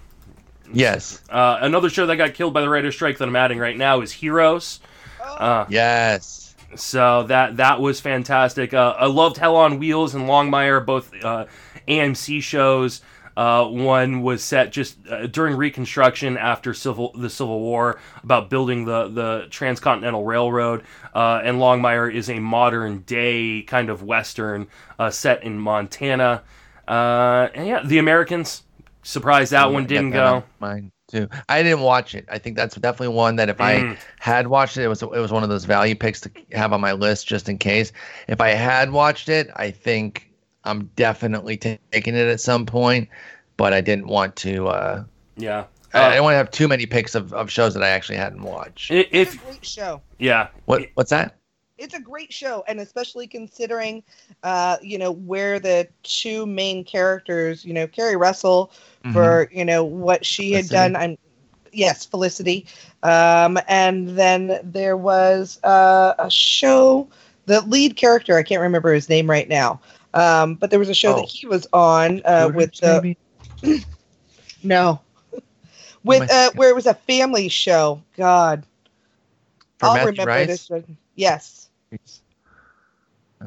Yes. uh, another show that got killed by the writer's strike that I'm adding right now is Heroes. Uh, Yes. So that that was fantastic. Uh, I loved Hell on Wheels and Longmire, both uh, AMC shows. Uh, one was set just uh, during Reconstruction after civil the Civil War about building the the Transcontinental Railroad, uh, and Longmire is a modern day kind of western uh, set in Montana. Uh, and yeah, The Americans. Surprised that one didn't that go. Mine too. I didn't watch it. I think that's definitely one that if Mm. I had watched it, it was it was one of those value picks to have on my list just in case. If I had watched it, I think I'm definitely ta- taking it at some point. But I didn't want to. Uh, Yeah. I, I Uh, don't want to have too many picks of, of shows that I actually hadn't watched. i- It's if a great show. yeah, What what's that? It's a great show, and especially considering, uh, you know, where the two main characters, you know, Keri Russell Mm-hmm. for you know what she had done. I'm yes, Felicity. Um, and then there was uh, a show. The lead character, I can't remember his name right now. Um, but there was a show Oh. that he was on uh, with the no, with I uh, where it was a family show. God, For I'll Matthew remember Rice? this. one. Yes, no,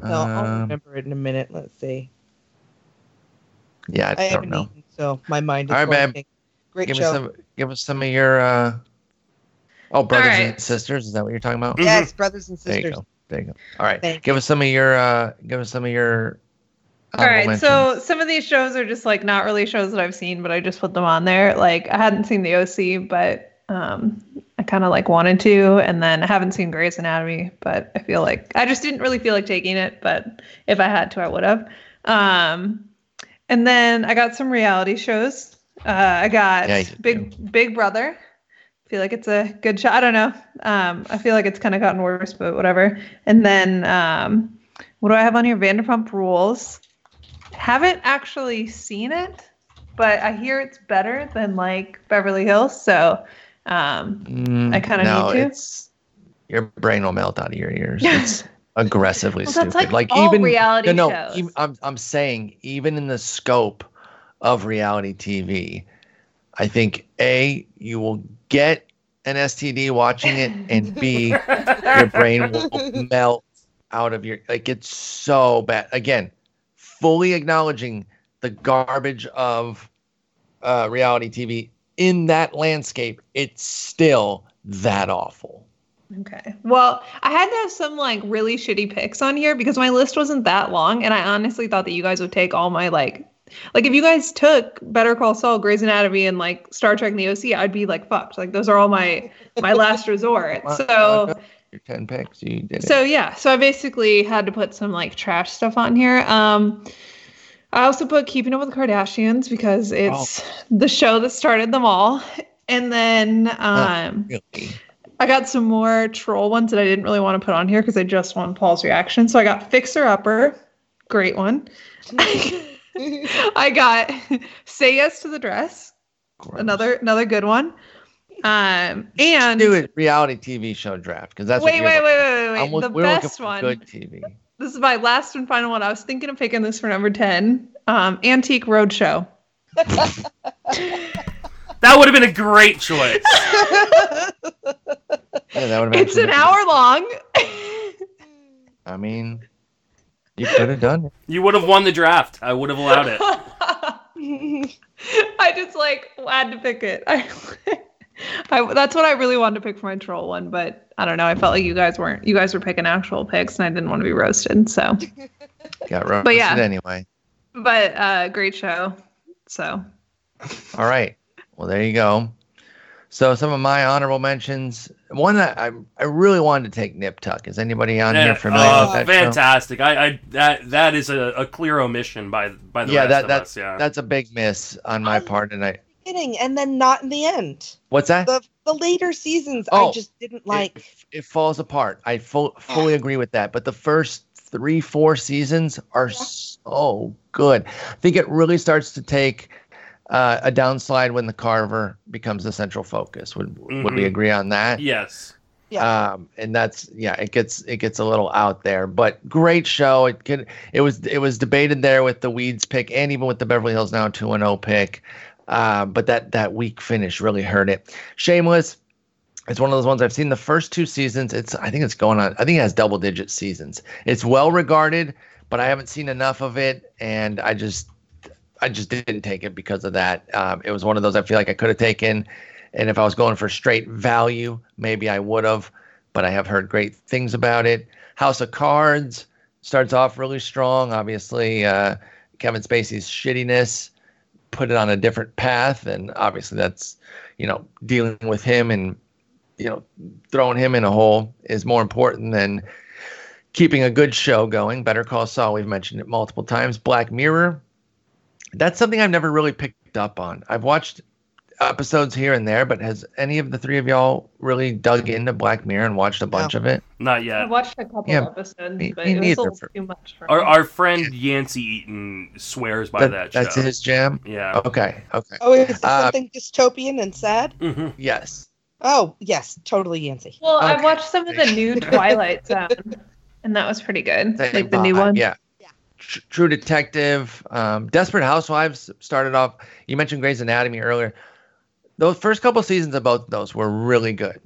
I'll Um, remember it in a minute. Let's see. yeah, I, I don't haven't know. eaten, so my mind is All right, babe. blanking. Great Give show. us some. Give us some of your. Uh... Oh, brothers right. and sisters. Is that what you're talking about? Yes, brothers and There you sisters. go. There you go. All right. Thank give us some of your. Uh, give us some of your. All right, honorable so some of these shows are just like not really shows that I've seen, but I just put them on there. Like I hadn't seen the OC, but um, I kind of like wanted to, and then I haven't seen Grey's Anatomy, but I feel like I just didn't really feel like taking it. But if I had to, I would have. Um, and then I got some reality shows. Uh, I got Yeah, Big Big Brother. I feel like it's a good show. I don't know. Um, I feel like it's kind of gotten worse, but whatever. And then um, what do I have on here? Vanderpump Rules. Haven't actually seen it, but I hear it's better than like Beverly Hills. So um, Mm, I kinda no, need to. It's, your brain will melt out of your ears. It's aggressively Well, stupid. that's like like all even reality no, no. shows. even- I'm I'm saying even in the scope of reality TV, I think a you will get an STD watching it, and b your brain will melt out of your like it's so bad. Again, fully acknowledging the garbage of uh, reality TV in that landscape, it's still that awful. Okay. Well, I had to have some like really shitty picks on here because my list wasn't that long, and I honestly thought that you guys would take all my like, like if you guys took Better Call Saul, Grey's Anatomy, and like Star Trek and the OC, I'd be like fucked. Like those are all my my last resort. So your ten picks, you did it. so yeah, so I basically had to put some like trash stuff on here. Um, I also put Keeping Up with the Kardashians because it's the show that started them all, and then um. really? I got some more troll ones that I didn't really want to put on here because I just want Paul's reaction. So I got Fixer Upper, great one. I got Say Yes to the Dress, Gross. another another good one. Um and do it reality TV show draft because that's wait, wait, you're wait, wait, wait, wait. The best one. good TV. This is my last and final one. I was thinking of picking this for number ten. Um, Antique Roadshow. That would have been a great choice. Yeah, that would have It's an hour long. I mean, you could have done it. You would have won the draft. I would have allowed it. I just like had to pick it. I, I that's what I really wanted to pick for my troll one, but I don't know. I felt like you guys weren't. You guys were picking actual picks, and I didn't want to be roasted. So, Got roasted yeah. anyway. but uh, great show. So, All right. Well, there you go. So some of my honorable mentions. One that I I really wanted to take Nip Tuck. Is anybody on Yeah, here familiar uh, with that show? fantastic. I, I that that is a, a clear omission by by the Yeah, rest that of that's us. Yeah. that's a big miss on my part. And I Beginning and then not in the end. What's that? The the later seasons I Oh, just didn't like. it, it falls apart. I full, fully agree with that. But the first three, four seasons are so good. I think it really starts to take uh, a downslide when the Carver becomes the central focus. Would would we Mhm. agree on that? yes. Yeah. Um, and that's yeah, it gets it gets a little out there, but great show. It could it was it was debated there with the Weeds pick and even with the Beverly Hills Now two and zero pick. Uh, but that that weak finish really hurt it. Shameless. It's one of those ones I've seen the first two seasons. It's I think it's going on. I think it has double digit seasons. It's well regarded, but I haven't seen enough of it, and I just I just didn't take it because of that. Um, it was one of those I feel like I could have taken, and if I was going for straight value, maybe I would have. But I have heard great things about it. House of Cards starts off really strong. Obviously, uh, Kevin Spacey's shittiness put it on a different path, and obviously that's you know dealing with him and you know throwing him in a hole is more important than keeping a good show going. Better Call Saul, we've mentioned it multiple times. Black Mirror, that's something I've never really picked up on. I've watched episodes here and there, but has any of the three of y'all really dug into Black Mirror and watched a bunch of it? Not yet. I yet. watched a couple Yeah, episodes, me- but me it was a little for- too much for Our me. our friend Yancey Eaton swears by that, that's show. his jam. Yeah. Okay, okay, oh, is this uh, something dystopian and sad? hmm yes. Oh, yes, totally Yancey. well, I watched some of the new Twilight Zone, and that was pretty good. Same like the new one. Yeah. Yeah. True Detective, um, Desperate Housewives started off. You mentioned Grey's Anatomy earlier. Those first couple seasons of both of those were really good,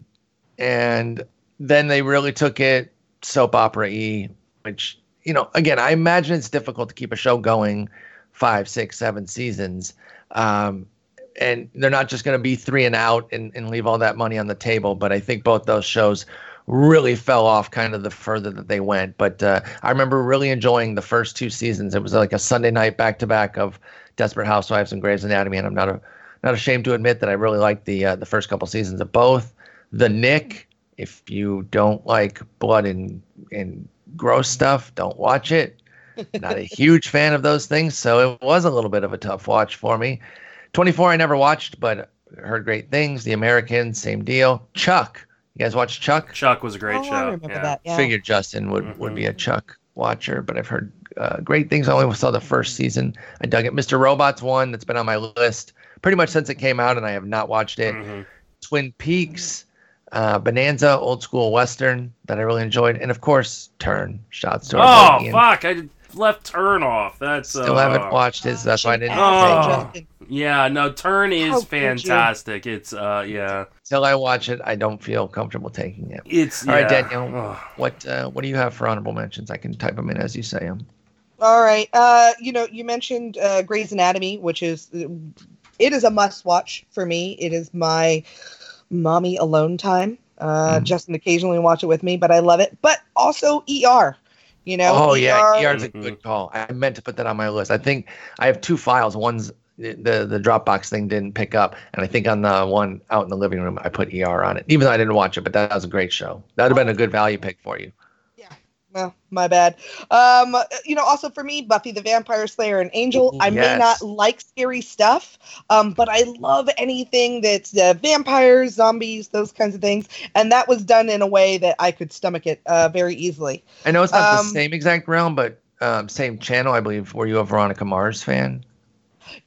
and then they really took it soap opera y, which you know, again, I imagine it's difficult to keep a show going five, six, seven seasons. Um, and they're not just going to be three and out and, and leave all that money on the table. But I think both those shows really fell off kind of the further that they went. But uh, I remember really enjoying the first two seasons. It was like a Sunday night back to back of Desperate Housewives and Grey's Anatomy, and I'm not a, not ashamed to admit that I really liked the uh, the first couple seasons of both. The Knick, if you don't like blood and and gross stuff, don't watch it. Not a huge fan of those things, so it was a little bit of a tough watch for me. 24 I never watched, but heard great things. The Americans, same deal. Chuck, you guys watch Chuck? Chuck was a great oh, show. I remember yeah. that. Yeah. Figured Justin would would be a Chuck watcher, but I've heard uh, great things. I only saw the first season. I dug it. Mr. Robot's one that's been on my list pretty much since it came out, and I have not watched it. Mhm. Twin Peaks, uh, Bonanza, old school western that I really enjoyed, and of course Turn. Shouts to our Oh Ian. fuck! I left Turn off. That's Still uh, haven't watched his. That's why I didn't. Oh. it. Yeah, no, Turn is could fantastic. It's uh, yeah, Till I watch it, I don't feel comfortable taking it. it's All right, yeah. Danielle. Ugh. What uh, What do you have for honorable mentions? I can type them in as you say them. All right. Uh, you know, you mentioned uh, Grey's Anatomy, which is it is a must watch for me. It is my mommy alone time. Uh, Mhm. Justin occasionally watch it with me, but I love it. But also ER. You know. Oh yeah, ER ER is a Mhm. good call. I meant to put that on my list. I think I have two files. One's the the, the Dropbox thing didn't pick up, and I think on the one out in the living room I put ER on it. Even though I didn't watch it, but that was a great show. That'd have been a good value pick for you. Well, my bad. Um, you know, also for me, Buffy the Vampire Slayer and Angel. I may not like scary stuff, um, but I love anything that's uh, vampires, zombies, those kinds of things. And that was done in a way that I could stomach it uh, very easily. I know it's not Um, the same exact realm, but um, same channel, I believe. Were you a Veronica Mars fan?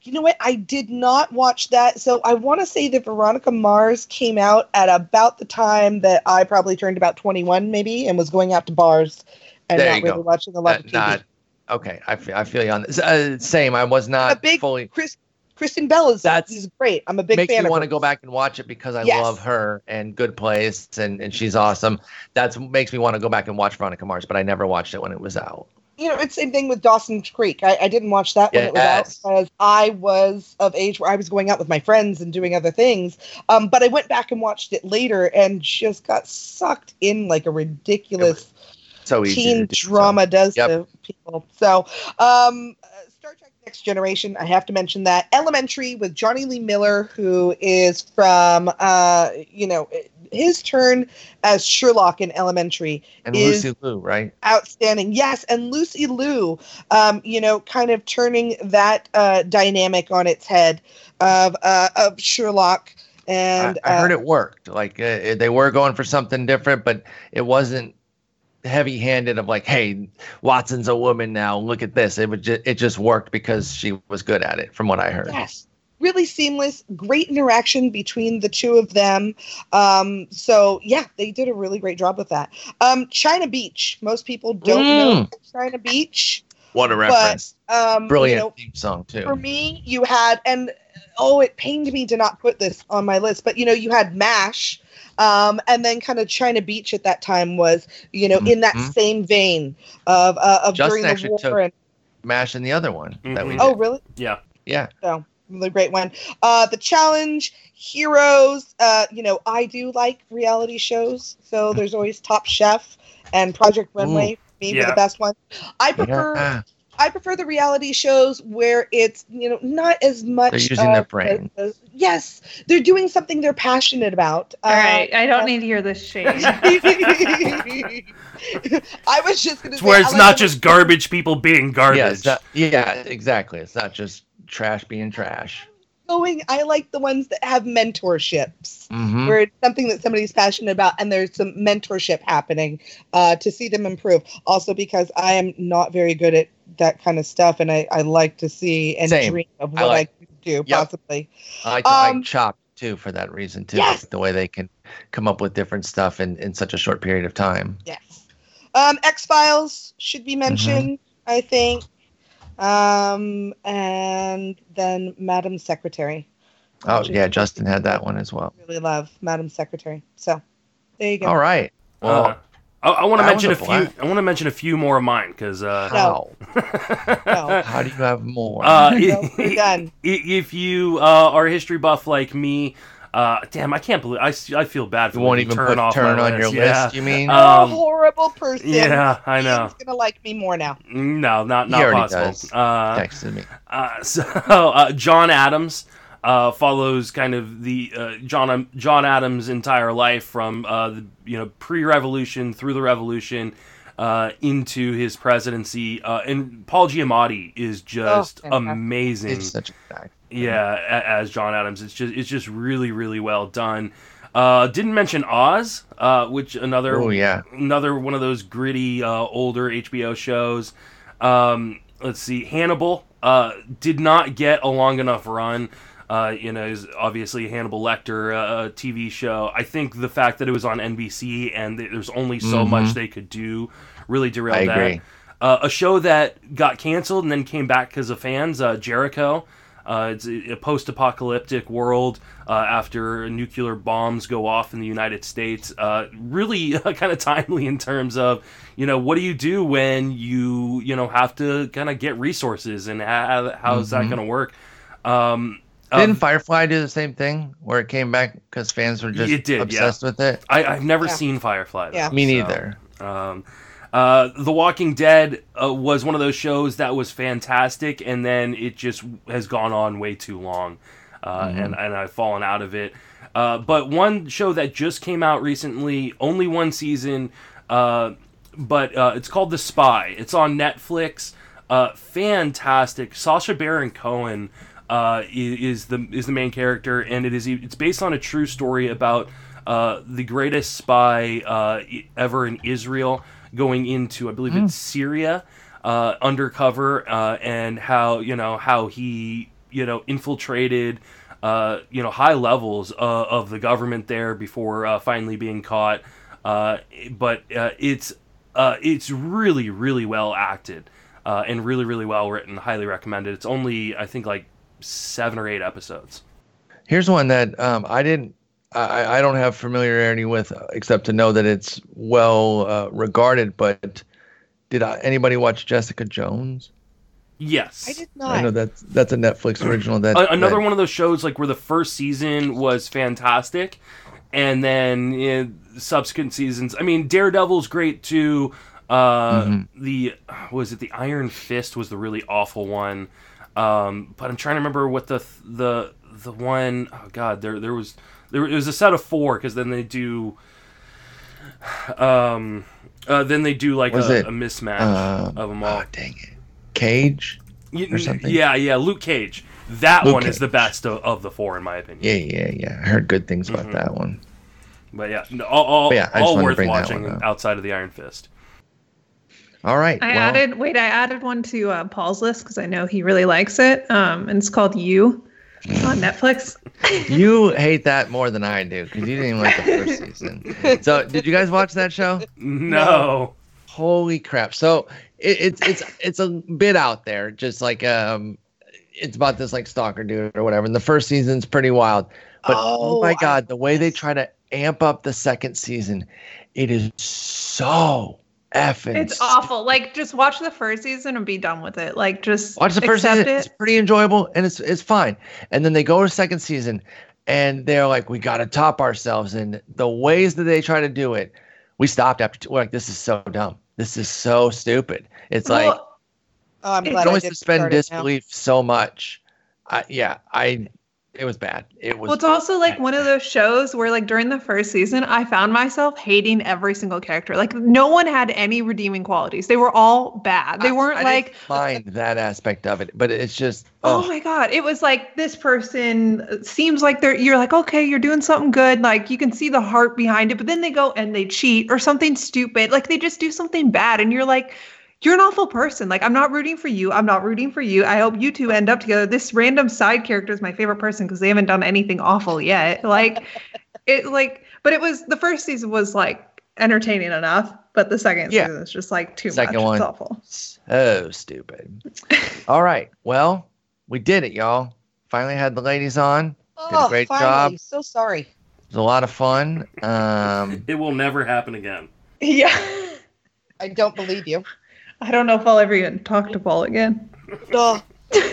You know what? I did not watch that. So I want to say that Veronica Mars came out at about the time that I probably turned about 21, maybe, and was going out to bars and There not really go. watching a lot Uh, of TV. not okay. I feel, I feel you on this. Uh, same. I was a not big fully. Chris Kristen Bell is That's- is great. I'm a big fan. makes me want to go back and watch it because I Yes. love her and Good Place and, and she's awesome. That's makes me want to go back and watch Veronica Mars, but I never watched it when it was out. You know, it's the same thing with Dawson's Creek. I, I didn't watch that when it was out Yes. because I was of age where I was going out with my friends and doing other things. Um, but I went back and watched it later and just got sucked in like a ridiculous So easy. to teen do so. drama does Yep. to people. So, um, Star Trek Next Generation, I have to mention that. Elementary with Jonny Lee Miller, who is from, uh, you know, his turn as Sherlock in Elementary And is- Lucy Liu, right? outstanding. Yes, and Lucy Liu, um, you know, kind of turning that uh, dynamic on its head of uh, of Sherlock. And I, I heard uh, it worked. Like uh, they were going for something different, but it wasn't heavy-handed. Of like, hey, Watson's a woman now. Look at this. It would ju- it just worked because she was good at it, from what I heard. Yes. Really seamless, great interaction between the two of them. Um, so yeah, they did a really great job with that. Um, China Beach. Most people don't know China Beach. What a reference! Um, Brilliant You know, theme song too. for me, you had and oh, it pained me to not put this on my list, but you know, you had Mash. Um, and then kind of China Beach at that time was, you know, in that Mhm. same vein of uh, of Justin during the actually war. took- and, Mash and the other one that we Mhm. did. oh, really? Yeah. yeah. So the great one. Uh, the challenge, heroes. Uh, you know, I do like reality shows, so there's always Top Chef and Project Runway. for Me, were Yeah. the best one. I prefer Yeah. I prefer the reality shows where it's you know not as much. They're using their brain. the- the- yes, they're doing something they're passionate about. All right, Uh, I don't need to hear this shade. I was just gonna It's say where it's like not the- just garbage people being garbage. Yeah, it's not, yeah, exactly. It's not just trash being trash. going. I like the ones that have mentorships. hmm where it's something that somebody's passionate about and there's some mentorship happening uh, to see them improve. Also, because I am not very good at that kind of stuff, and I, I like to see and Same. dream of what I, like- could do Yep. possibly. I, I Um, chop too for that reason too. Yes. The way they can come up with different stuff in, in such a short period of time. Yes. Um, X Files should be mentioned, I think. Um, and then Madam Secretary. Oh yeah, Justin had that one as well. Really love Madam Secretary. So there you go. All right. Well, Uh, I, I want to mention a was few. I want to mention a few more of mine because. Uh, how? No. How do you have more? uh, No, we're done. if you uh, are a history buff like me, uh, damn, I can't believe I, s- I feel bad for you won't even turn put off turn my on your Yeah. list. You mean? Um, a horrible person. Yeah, I know. Ian's gonna like me more now. No, not not already possible. does. Uh, Texted me. Uh, so uh, John Adams uh, follows kind of the uh, John John Adams' entire life from uh, the you know pre-revolution through the revolution uh, into his presidency, uh, and Paul Giamatti is just Oh, amazing. It's such a fact. Yeah, as John Adams, it's just it's just really really well done. Uh, didn't mention Oz, uh, which another Oh yeah. another one of those gritty uh, older HBO shows. Um, let's see, Hannibal uh, did not get a long enough run. Uh, you know, is obviously a Hannibal Lecter uh, TV show. I think the fact that it was on NBC and there's only so Mhm. much they could do really derailed I that. Uh, a show that got canceled and then came back because of fans, uh, Jericho. Uh, it's a, a post-apocalyptic world uh, after nuclear bombs go off in the United States. Uh, really kind of timely in terms of, you know, what do you do when you, you know, have to kind of get resources and how, how's that Mhm. going to work? Um, uh, Didn't Firefly do the same thing where it came back because fans were just It did, yeah. obsessed with it? I, I've never Yeah. seen Firefly. though, Yeah. Me so- neither. Um, uh, the Walking Dead uh, was one of those shows that was fantastic, and then it just has gone on way too long, uh, Mhm. and and I've fallen out of it. Uh, but one show that just came out recently, only one season, uh, but uh, it's called The Spy. It's on Netflix. Uh, fantastic. Sacha Baron Cohen uh, is the is the main character, and it is it's based on a true story about uh, the greatest spy uh, ever in Israel going into I believe it's Syria uh, undercover, uh, and how you know how he you know infiltrated uh, you know high levels uh, of the government there before uh, finally being caught. Uh, but uh, it's uh, it's really really well acted uh, and really really well written. Highly recommended. It's only I think like seven or eight episodes. Here's one that um, I didn't. I, I don't have familiarity with, uh, except to know that it's well uh, regarded. But did I, anybody watch Jessica Jones? Yes, I did not. I know not. that's that's a Netflix original. That another that- one of those shows like where the first season was fantastic and then in subsequent seasons i mean daredevil's great too uh Mhm. the was it the iron fist was the really awful one um but i'm trying to remember what the the the one oh god there there was there was a set of four because then they do um uh, then they do like a, it, a mismatch Um, of them all Oh, dang it, Cage. Y- or something? yeah yeah luke cage that Luke one is the best of, of the four in my opinion Yeah, yeah, yeah. I heard good things about Mhm. that one. But yeah, no, all, all, But yeah, all worth watching outside of the Iron Fist. All right. I well, added wait, I added one to uh, Paul's list because I know he really likes it. Um, and it's called You on Netflix. you hate that more than I do because you didn't even like the first season. So, did you guys watch that show? No. Holy crap! So it, it's it's it's a bit out there, just like um, it's about this like stalker dude or whatever. And the first season's pretty wild, but oh, Oh, my god, the way they try to amp up the second season, it is so effing. It's awful. Like just watch the first season and be done with it. Like just Watch the first season; it. it's pretty enjoyable and it's it's fine. And then they go to second season, and they're like, "We got to top ourselves." And the ways that they try to do it, we stopped after. Two, we're like, "This is so dumb. This is so stupid." It's like Oh, I'm It's glad don't I suspend start it now. disbelief so much. I, yeah, I. It was bad. It was. Well, it's also like one of those shows where, like, during the first season, I found myself hating every single character. Like, no one had any redeeming qualities. They were all bad. They I- weren't I like, didn't mind that aspect of it, but it's just. oh Oh, my god, it was like this person seems like they're. You're like, okay, you're doing something good. Like, you can see the heart behind it, but then they go and they cheat or something stupid. Like, they just do something bad, and you're like. You're an awful person. Like, I'm not rooting for you. I'm not rooting for you. I hope you two end up together. This random side character is my favorite person because they haven't done anything awful yet. Like, it like but it was the first season was like entertaining enough but the second Yeah. season is just like too Second much one. it's awful so stupid. All right. Well, we did it, y'all. Finally had the ladies on. Did a Oh, great finally. job. So sorry. It was a lot of fun. Um, It will never happen again. yeah I don't believe you. I don't know if i'll ever even talk to paul again Oh.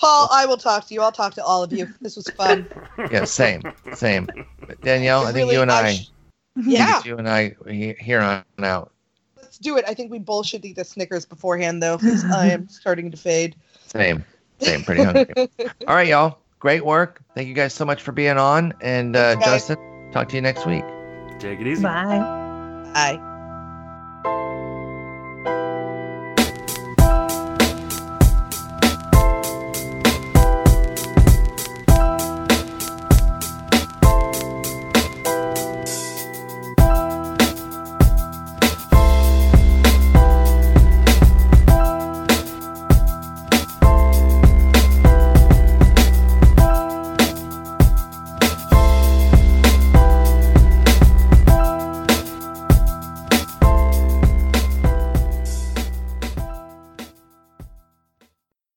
Paul, I will talk to you. I'll talk to all of you. This was fun. yeah, same, same. But Danielle, I think Really, you and I, sh- I think yeah, you and I he- here on out. let's do it. I think we both should eat the Snickers beforehand, though, because I am starting to fade. Same, same. Pretty hungry. All right, y'all. Great work. Thank you guys so much for being on. And uh, Justin, talk to you next week. Take it easy. bye Bye.